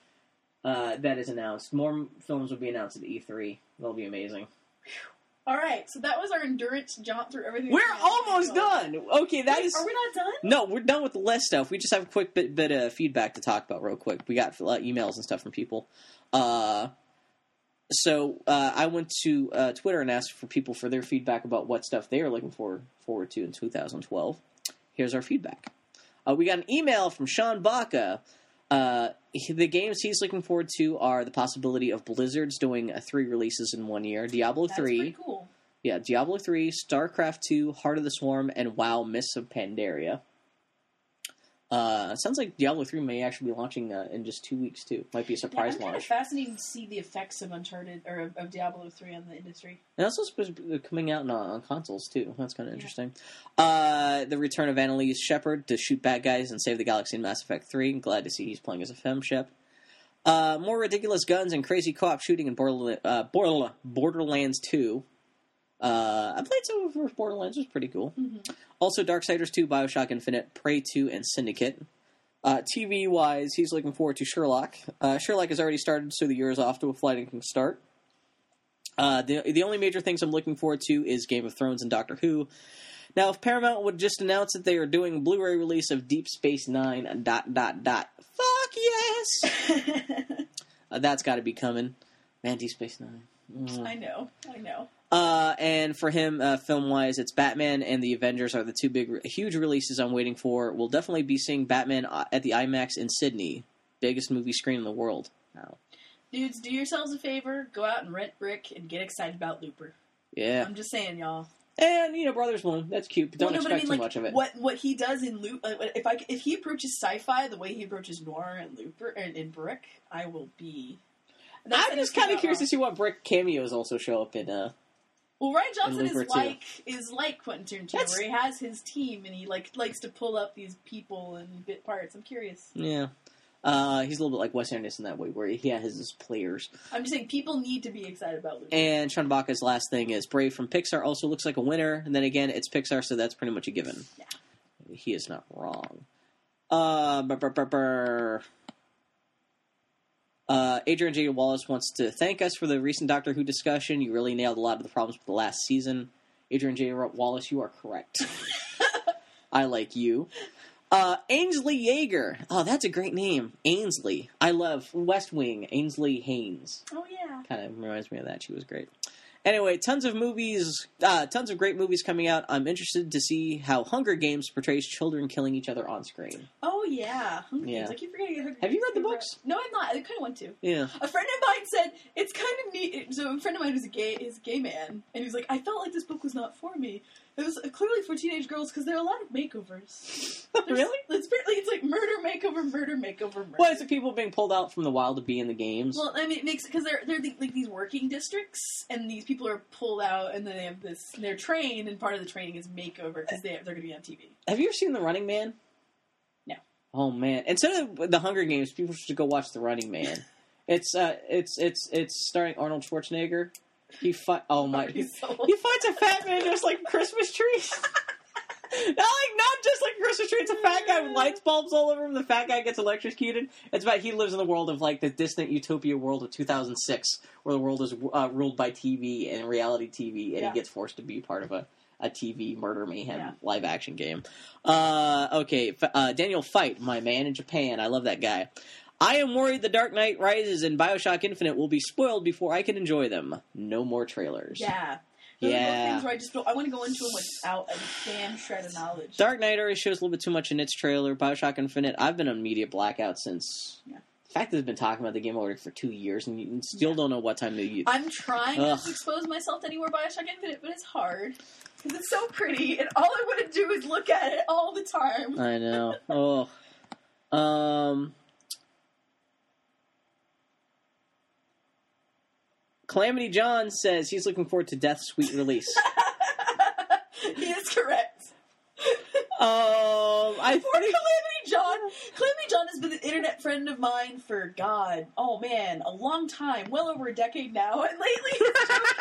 Uh, that is announced. More films will be announced at E3. That'll be amazing. All right, so that was our endurance jaunt through everything. We're that we have almost done. Okay, that Wait, is. Are we not done? No, we're done with the list stuff. We just have a quick bit, bit of feedback to talk about real quick. We got uh, emails and stuff from people. Uh, so uh, I went to uh, Twitter and asked for people for their feedback about what stuff they are looking for, forward to in 2012. Here's our feedback. Uh, we got an email from Sean Baca. Uh, he- the games he's looking forward to are the possibility of Blizzard's doing uh, three releases in one year: Diablo That's three, cool. yeah, Diablo 3, StarCraft 2, Heart of the Swarm, and WoW Mists of Pandaria. Uh, sounds like Diablo 3 may actually be launching uh, in just two weeks, too. Might be a Yeah, surprise I'm kind of launch. fascinated to see the effects of Uncharted or of, of Diablo three on the industry. And also supposed to be coming out on, on consoles, too. That's kind of Yeah. interesting. Uh, the return of Annalise Shepard to shoot bad guys and save the galaxy in Mass Effect 3. I'm Glad to see he's playing as a fem shep. Uh, more ridiculous guns and crazy co-op shooting in Borderla- uh, Borderla- Borderlands 2. Uh, I played some of first Borderlands. It was pretty cool. Also, Darksiders 2, Bioshock Infinite, Prey 2, and Syndicate. Uh, TV wise, he's looking forward to Sherlock. Uh, Sherlock has already started, so the year is off to a flying start. Uh, the the only major things I'm looking forward to is Game of Thrones and Doctor Who. Now, if Paramount would just announce that they are doing a Blu-ray release of Deep Space Nine, dot dot dot, fuck yes, [LAUGHS] uh, that's got to be coming. Man, Deep Space Nine. Mm. I know, I know. Uh, and for him, uh, film wise, it's Batman and the Avengers are the two big, huge releases I'm waiting for. We'll definitely be seeing Batman uh, at the IMAX in Sydney, biggest movie screen in the world. Now, Dudes, do yourselves a favor, go out and rent Brick and get excited about Looper. yeah, I'm just saying, y'all. and you know, Brothers Bloom, that's cute, but don't Well, no, expect but I mean, too like, much of it. What what he does in Loop, like, if I if he approaches sci-fi the way he approaches noir and Looper and in Brick, I will be. That's I'm just kind of curious to see what Brick cameos also show up in. Uh, Well, Rian Johnson Looper is too. like is like Quentin Tarantino, That's- where he has his team and he like likes to pull up these people and bit parts. I'm curious. yeah, uh, he's a little bit like Wes Anderson that way, where he has his players. I'm just saying people need to be excited about Looper. And Sean Baca's last thing is Brave from Pixar also looks like a winner. And then again, it's Pixar, so that's pretty much a given. Yeah. He is not wrong. Uh, brr, brr, brr, brr. Uh, Adrian J. Wallace wants to thank us for the recent Doctor Who discussion. You really nailed a lot of the problems with the last season. Adrian J. Wallace, you are correct. [LAUGHS] I like you. Uh, Ainsley Yeager. Oh, that's a great name. Ainsley. I love West Wing. Ainsley Hayes oh yeah. kind of reminds me of that. She was great. Anyway, tons of movies, uh, tons of great movies coming out. I'm interested to see how Hunger Games portrays children killing each other on screen. Oh yeah. Hunger Yeah. Games. I keep forgetting. Hunger Have you read the out. books? No, I'm not. I kind of want to. Yeah. A friend of mine said it's kind of neat. So a friend of mine who's a gay is a gay man, and he was like, I felt like this book was not for me. It was clearly for teenage girls because there are a lot of makeovers. [LAUGHS] Really? It's, apparently it's like murder makeover, murder makeover, murder. Why is it? People being pulled out from the wild to be in the games? Well, I mean, it makes because they're they're the, like these working districts, and these people are pulled out, and then they have this. They're trained, and part of the training is makeover because they they're going to be on TV. Have you ever seen The Running Man? No. Oh man! Instead of the Hunger Games, people should go watch The Running Man. [LAUGHS] it's uh, it's it's it's starring Arnold Schwarzenegger. He fight. Oh my! He, he fights a fat man just like Christmas trees. [LAUGHS] not like not just like Christmas tree. It's a fat guy with lights bulbs all over him. The fat guy gets electrocuted. It's about he lives in the world of like the distant utopia world of 2006, where the world is uh, ruled by TV and reality TV, and Yeah. he gets forced to be part of a. A TV murder mayhem Yeah. live action game. Uh, okay, uh, Daniel Fight, my man in Japan. I love that guy. I am worried The Dark Knight Rises and Bioshock Infinite will be spoiled before I can enjoy them. No more trailers. yeah. Those Yeah. things where I just don't, I want to go into them without a damn shred of knowledge. Dark Knight already shows a little bit too much in its trailer. Bioshock Infinite, I've been on media blackout since. Yeah. The fact that they've been talking about the game already for two years and you still Yeah. don't know what time to use. I'm trying Ugh. not to expose myself to any more Bioshock Infinite, but it's hard because it's so pretty, and all I want to do is look at it all the time. I know. oh. Um. Calamity John says he's looking forward to Death's sweet release. [LAUGHS] he is correct. um, I Poor Calamity John. Calamity John has been an internet friend of mine for God, oh man, a long time, well over a decade now. [LAUGHS] And lately, his joke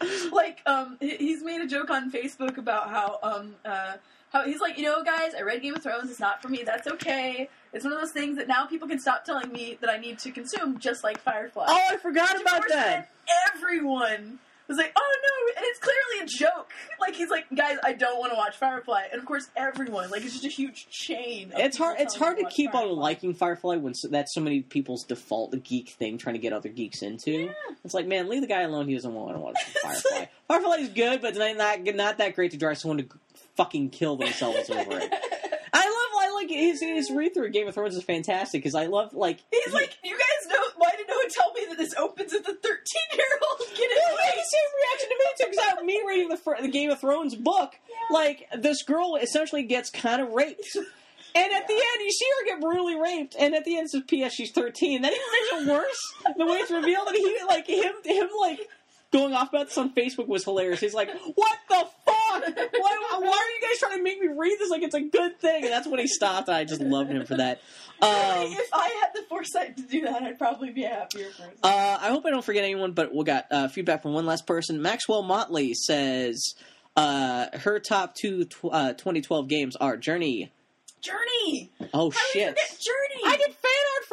has been like, um, he's made a joke on Facebook about how, um, uh, [LAUGHS] how he's like, you know, guys, I read Game of Thrones. It's not for me. That's okay. It's one of those things that now people can stop telling me that I need to consume, just like Firefly. Oh, I forgot Which, about that. Everyone was like, "Oh no!" And it's clearly a joke. Like he's like, "Guys, I don't want to watch Firefly," and of course, everyone like it's just a huge chain. of It's hard. It's hard to watch keep on liking Firefly when so, that's so many people's default geek thing, trying to get other geeks into. Yeah. It's like, man, leave the guy alone. He doesn't want to watch [LAUGHS] Firefly. Firefly's good, but it's not not, not that great to drive someone to fucking kill themselves over it. [LAUGHS] I love. I like his his read through Game of Thrones is fantastic because I love like He's like, "You guys know? Why did no one tell me that this opens at the thirteen-year-old get Yeah, in he had the same reaction to me too. Because me reading the, the Game of Thrones book, Yeah. like this girl essentially gets kind of raped, and at the end you see her get brutally raped, and at the end it says, "P.S. She's 13. That even makes it worse. The way it's revealed that he like him him like going off about this on Facebook was hilarious. He's like, "What the fuck? Why, why are you guys trying to make me read this like it's a good thing?" And that's when he stopped, and I just loved him for that. Um, if I had the foresight to do that, I'd probably be a happier person. uh, I hope I don't forget anyone, but we got uh, feedback from one last person. Maxwell Motley says uh, her top two tw- uh, 2012 games are Journey. Journey. Oh How shit! forget Journey? I did fan art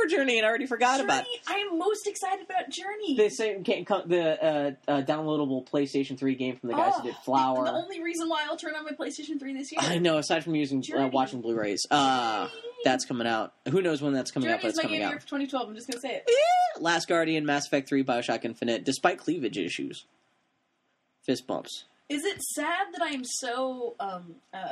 for Journey and I already forgot Journey. about. it. I am most excited about Journey. The same can't come, the uh, uh, downloadable PlayStation 3 game from the guys Oh, who did Flower. The only reason why I'll turn on my PlayStation 3 this year. I know. Aside from using uh, watching Blu-rays, uh, that's coming out. Who knows when that's coming out? But it's coming out. for 2012. I'm just gonna say it. Yeah. Last Guardian, Mass Effect 3, Bioshock Infinite, despite cleavage issues. Fist bumps. Is it sad that I am so um, uh,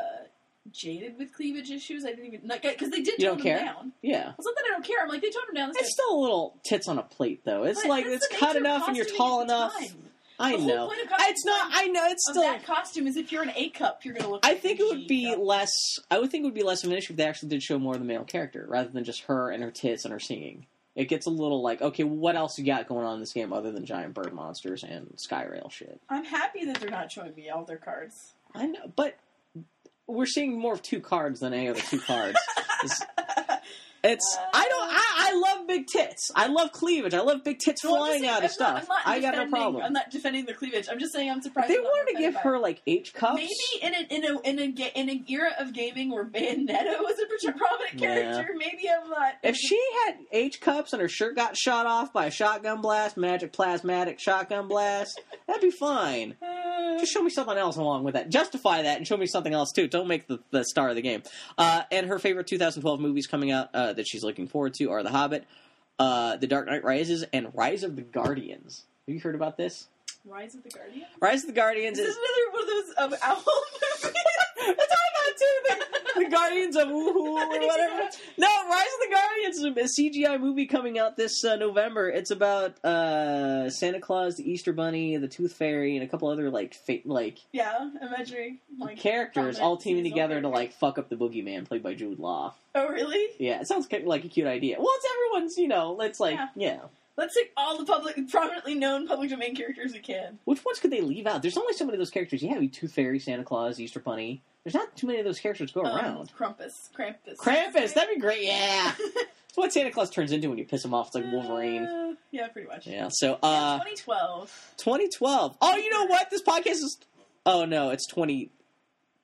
jaded with cleavage issues? I didn't even like because they did You tone don't them care? down. Yeah. It's not that I don't care. I'm like they toned them down. It's still a little tits on a plate, though. It's But like it's cut enough and you're tall enough. time. I know. It's not. I know. It's still. that costume is if you're an A cup, you're gonna look. I like think it would be cup. less. I would think it would be less of an issue if they actually did show more of the male character rather than just her and her tits and her singing. It gets a little like, okay, what else you got going on in this game other than giant bird monsters and Skyrail shit? I'm happy that they're not showing me all their cards. I know, but we're seeing more of two cards than any other two cards. It's, [LAUGHS] it's I don't. I, love big tits. I love cleavage. I love big tits No, flying saying- out I'm of not- stuff. I got no problem. I'm not defending the cleavage. I'm just saying I'm surprised. They wanted to give her like H cups. maybe in a in a in a in an era of gaming where Bayonetta [LAUGHS] was a pretty prominent Yeah. character. Maybe I'm not. If she had H cups and her shirt got shot off by a shotgun blast, magic plasmatic shotgun blast, that'd be fine. Uh, Just show me something else along with that. Justify that and show me something else too. Don't make the, the star of the game. Uh, and her favorite 2012 movies coming out uh, that she's looking forward to are The Hobbit, uh, The Dark Knight Rises, and Rise of the Guardians. Have you heard about this? Rise of the Guardian. Rise of the Guardians Is is. this another one of those um, [LAUGHS] owl movies? That's what I thought too. The, the Guardians of Woohoo or [LAUGHS] whatever. No, Rise of the Guardians is a CGI movie coming out this uh, November. It's about uh, Santa Claus, the Easter Bunny, the Tooth Fairy, and a couple other like fa- like Yeah, imagining like characters all teaming together to like fuck up the Boogeyman, played by Jude Law. Oh, really? Yeah, it sounds kind of like a cute idea. Well, it's everyone's, you know. It's like, Yeah. yeah. Let's take all the public, prominently known public domain characters we can. Which ones could they leave out? There's only so many of those characters. You have Tooth Fairy, Santa Claus, Easter Bunny. There's not too many of those characters go Um, around. Krampus. Krampus. Krampus, that'd be great. Yeah, [LAUGHS] it's what Santa Claus turns into when you piss him off. It's like Wolverine. Uh, yeah, pretty much. Yeah. So, Yeah, uh, 2012. 2012. Oh, you know what? This podcast is. Oh no, it's 20,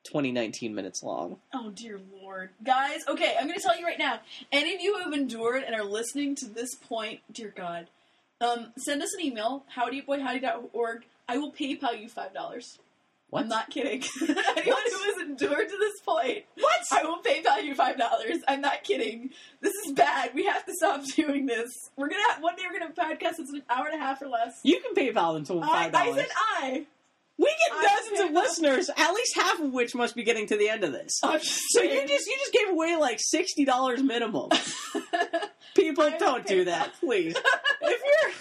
2019 minutes long. Oh dear lord, guys. Okay, I'm going to tell you right now. Any of you who have endured and are listening to this point, dear God, um, send us an email. Howdyboyhowdy.org. I will PayPal you five dollars. What? I'm not kidding. [LAUGHS] [LAUGHS] Anyone who has endured to this point, What? I will PayPal you five dollars. I'm not kidding. This is bad. We have to stop doing this. We're gonna one day we're gonna have a podcast that's an hour and a half or less. You can PayPal them to I, five I dollars. said I. We get dozens of listeners, at least half of which must be getting to the end of this. So you just you just gave away like sixty dollars minimum. [LAUGHS] People I don't do that, please. if you're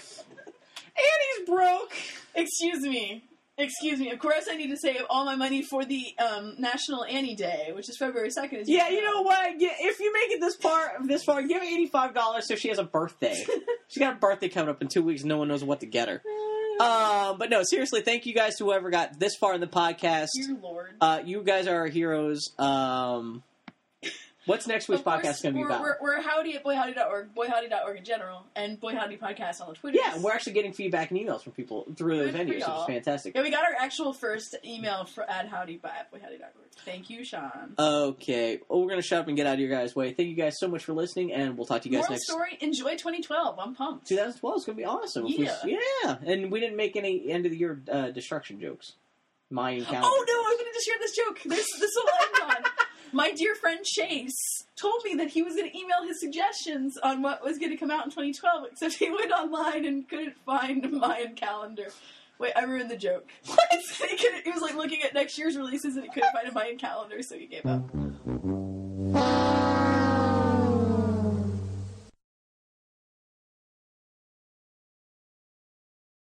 Annie's broke, Excuse me. Excuse me. Of course, I need to save all my money for the um, National Annie Day, which is February second. yeah, you know what? Yeah, If you make it this far, this far, give eighty five dollars so she has a birthday. [LAUGHS] She's got a birthday coming up in two weeks. No one knows what to get her. Um, but no, seriously, thank you guys to whoever got this far in the podcast. Dear Lord. Uh, you guys are our heroes. Um, What's next week's course, podcast going to be about? We're, we're howdy at boyhowdy.org, boyhowdy.org in general, and boyhowdy podcast on the Twitter. yeah, we're actually getting feedback and emails from people through those for venues, which is fantastic. Yeah, we got our actual first email for at howdy by at boyhowdy.org. Thank you, Sean. Okay, well, we're going to shut up and get out of your guys' way. Thank you guys so much for listening, and we'll talk to you guys Moral next. story: Enjoy 2012. I'm pumped. 2012 is going to be awesome. If we- Yeah. yeah, and we didn't make any end of the year uh, destruction jokes. My calendar. Oh no, I'm going to just share this joke. This this will end on. [LAUGHS] My dear friend Chase told me that he was going to email his suggestions on what was going to come out in 2012, except he went online and couldn't find Mayan calendar. Wait, I ruined the joke. [LAUGHS] he, he was like looking at next year's releases and he couldn't find a Mayan calendar, so he gave up.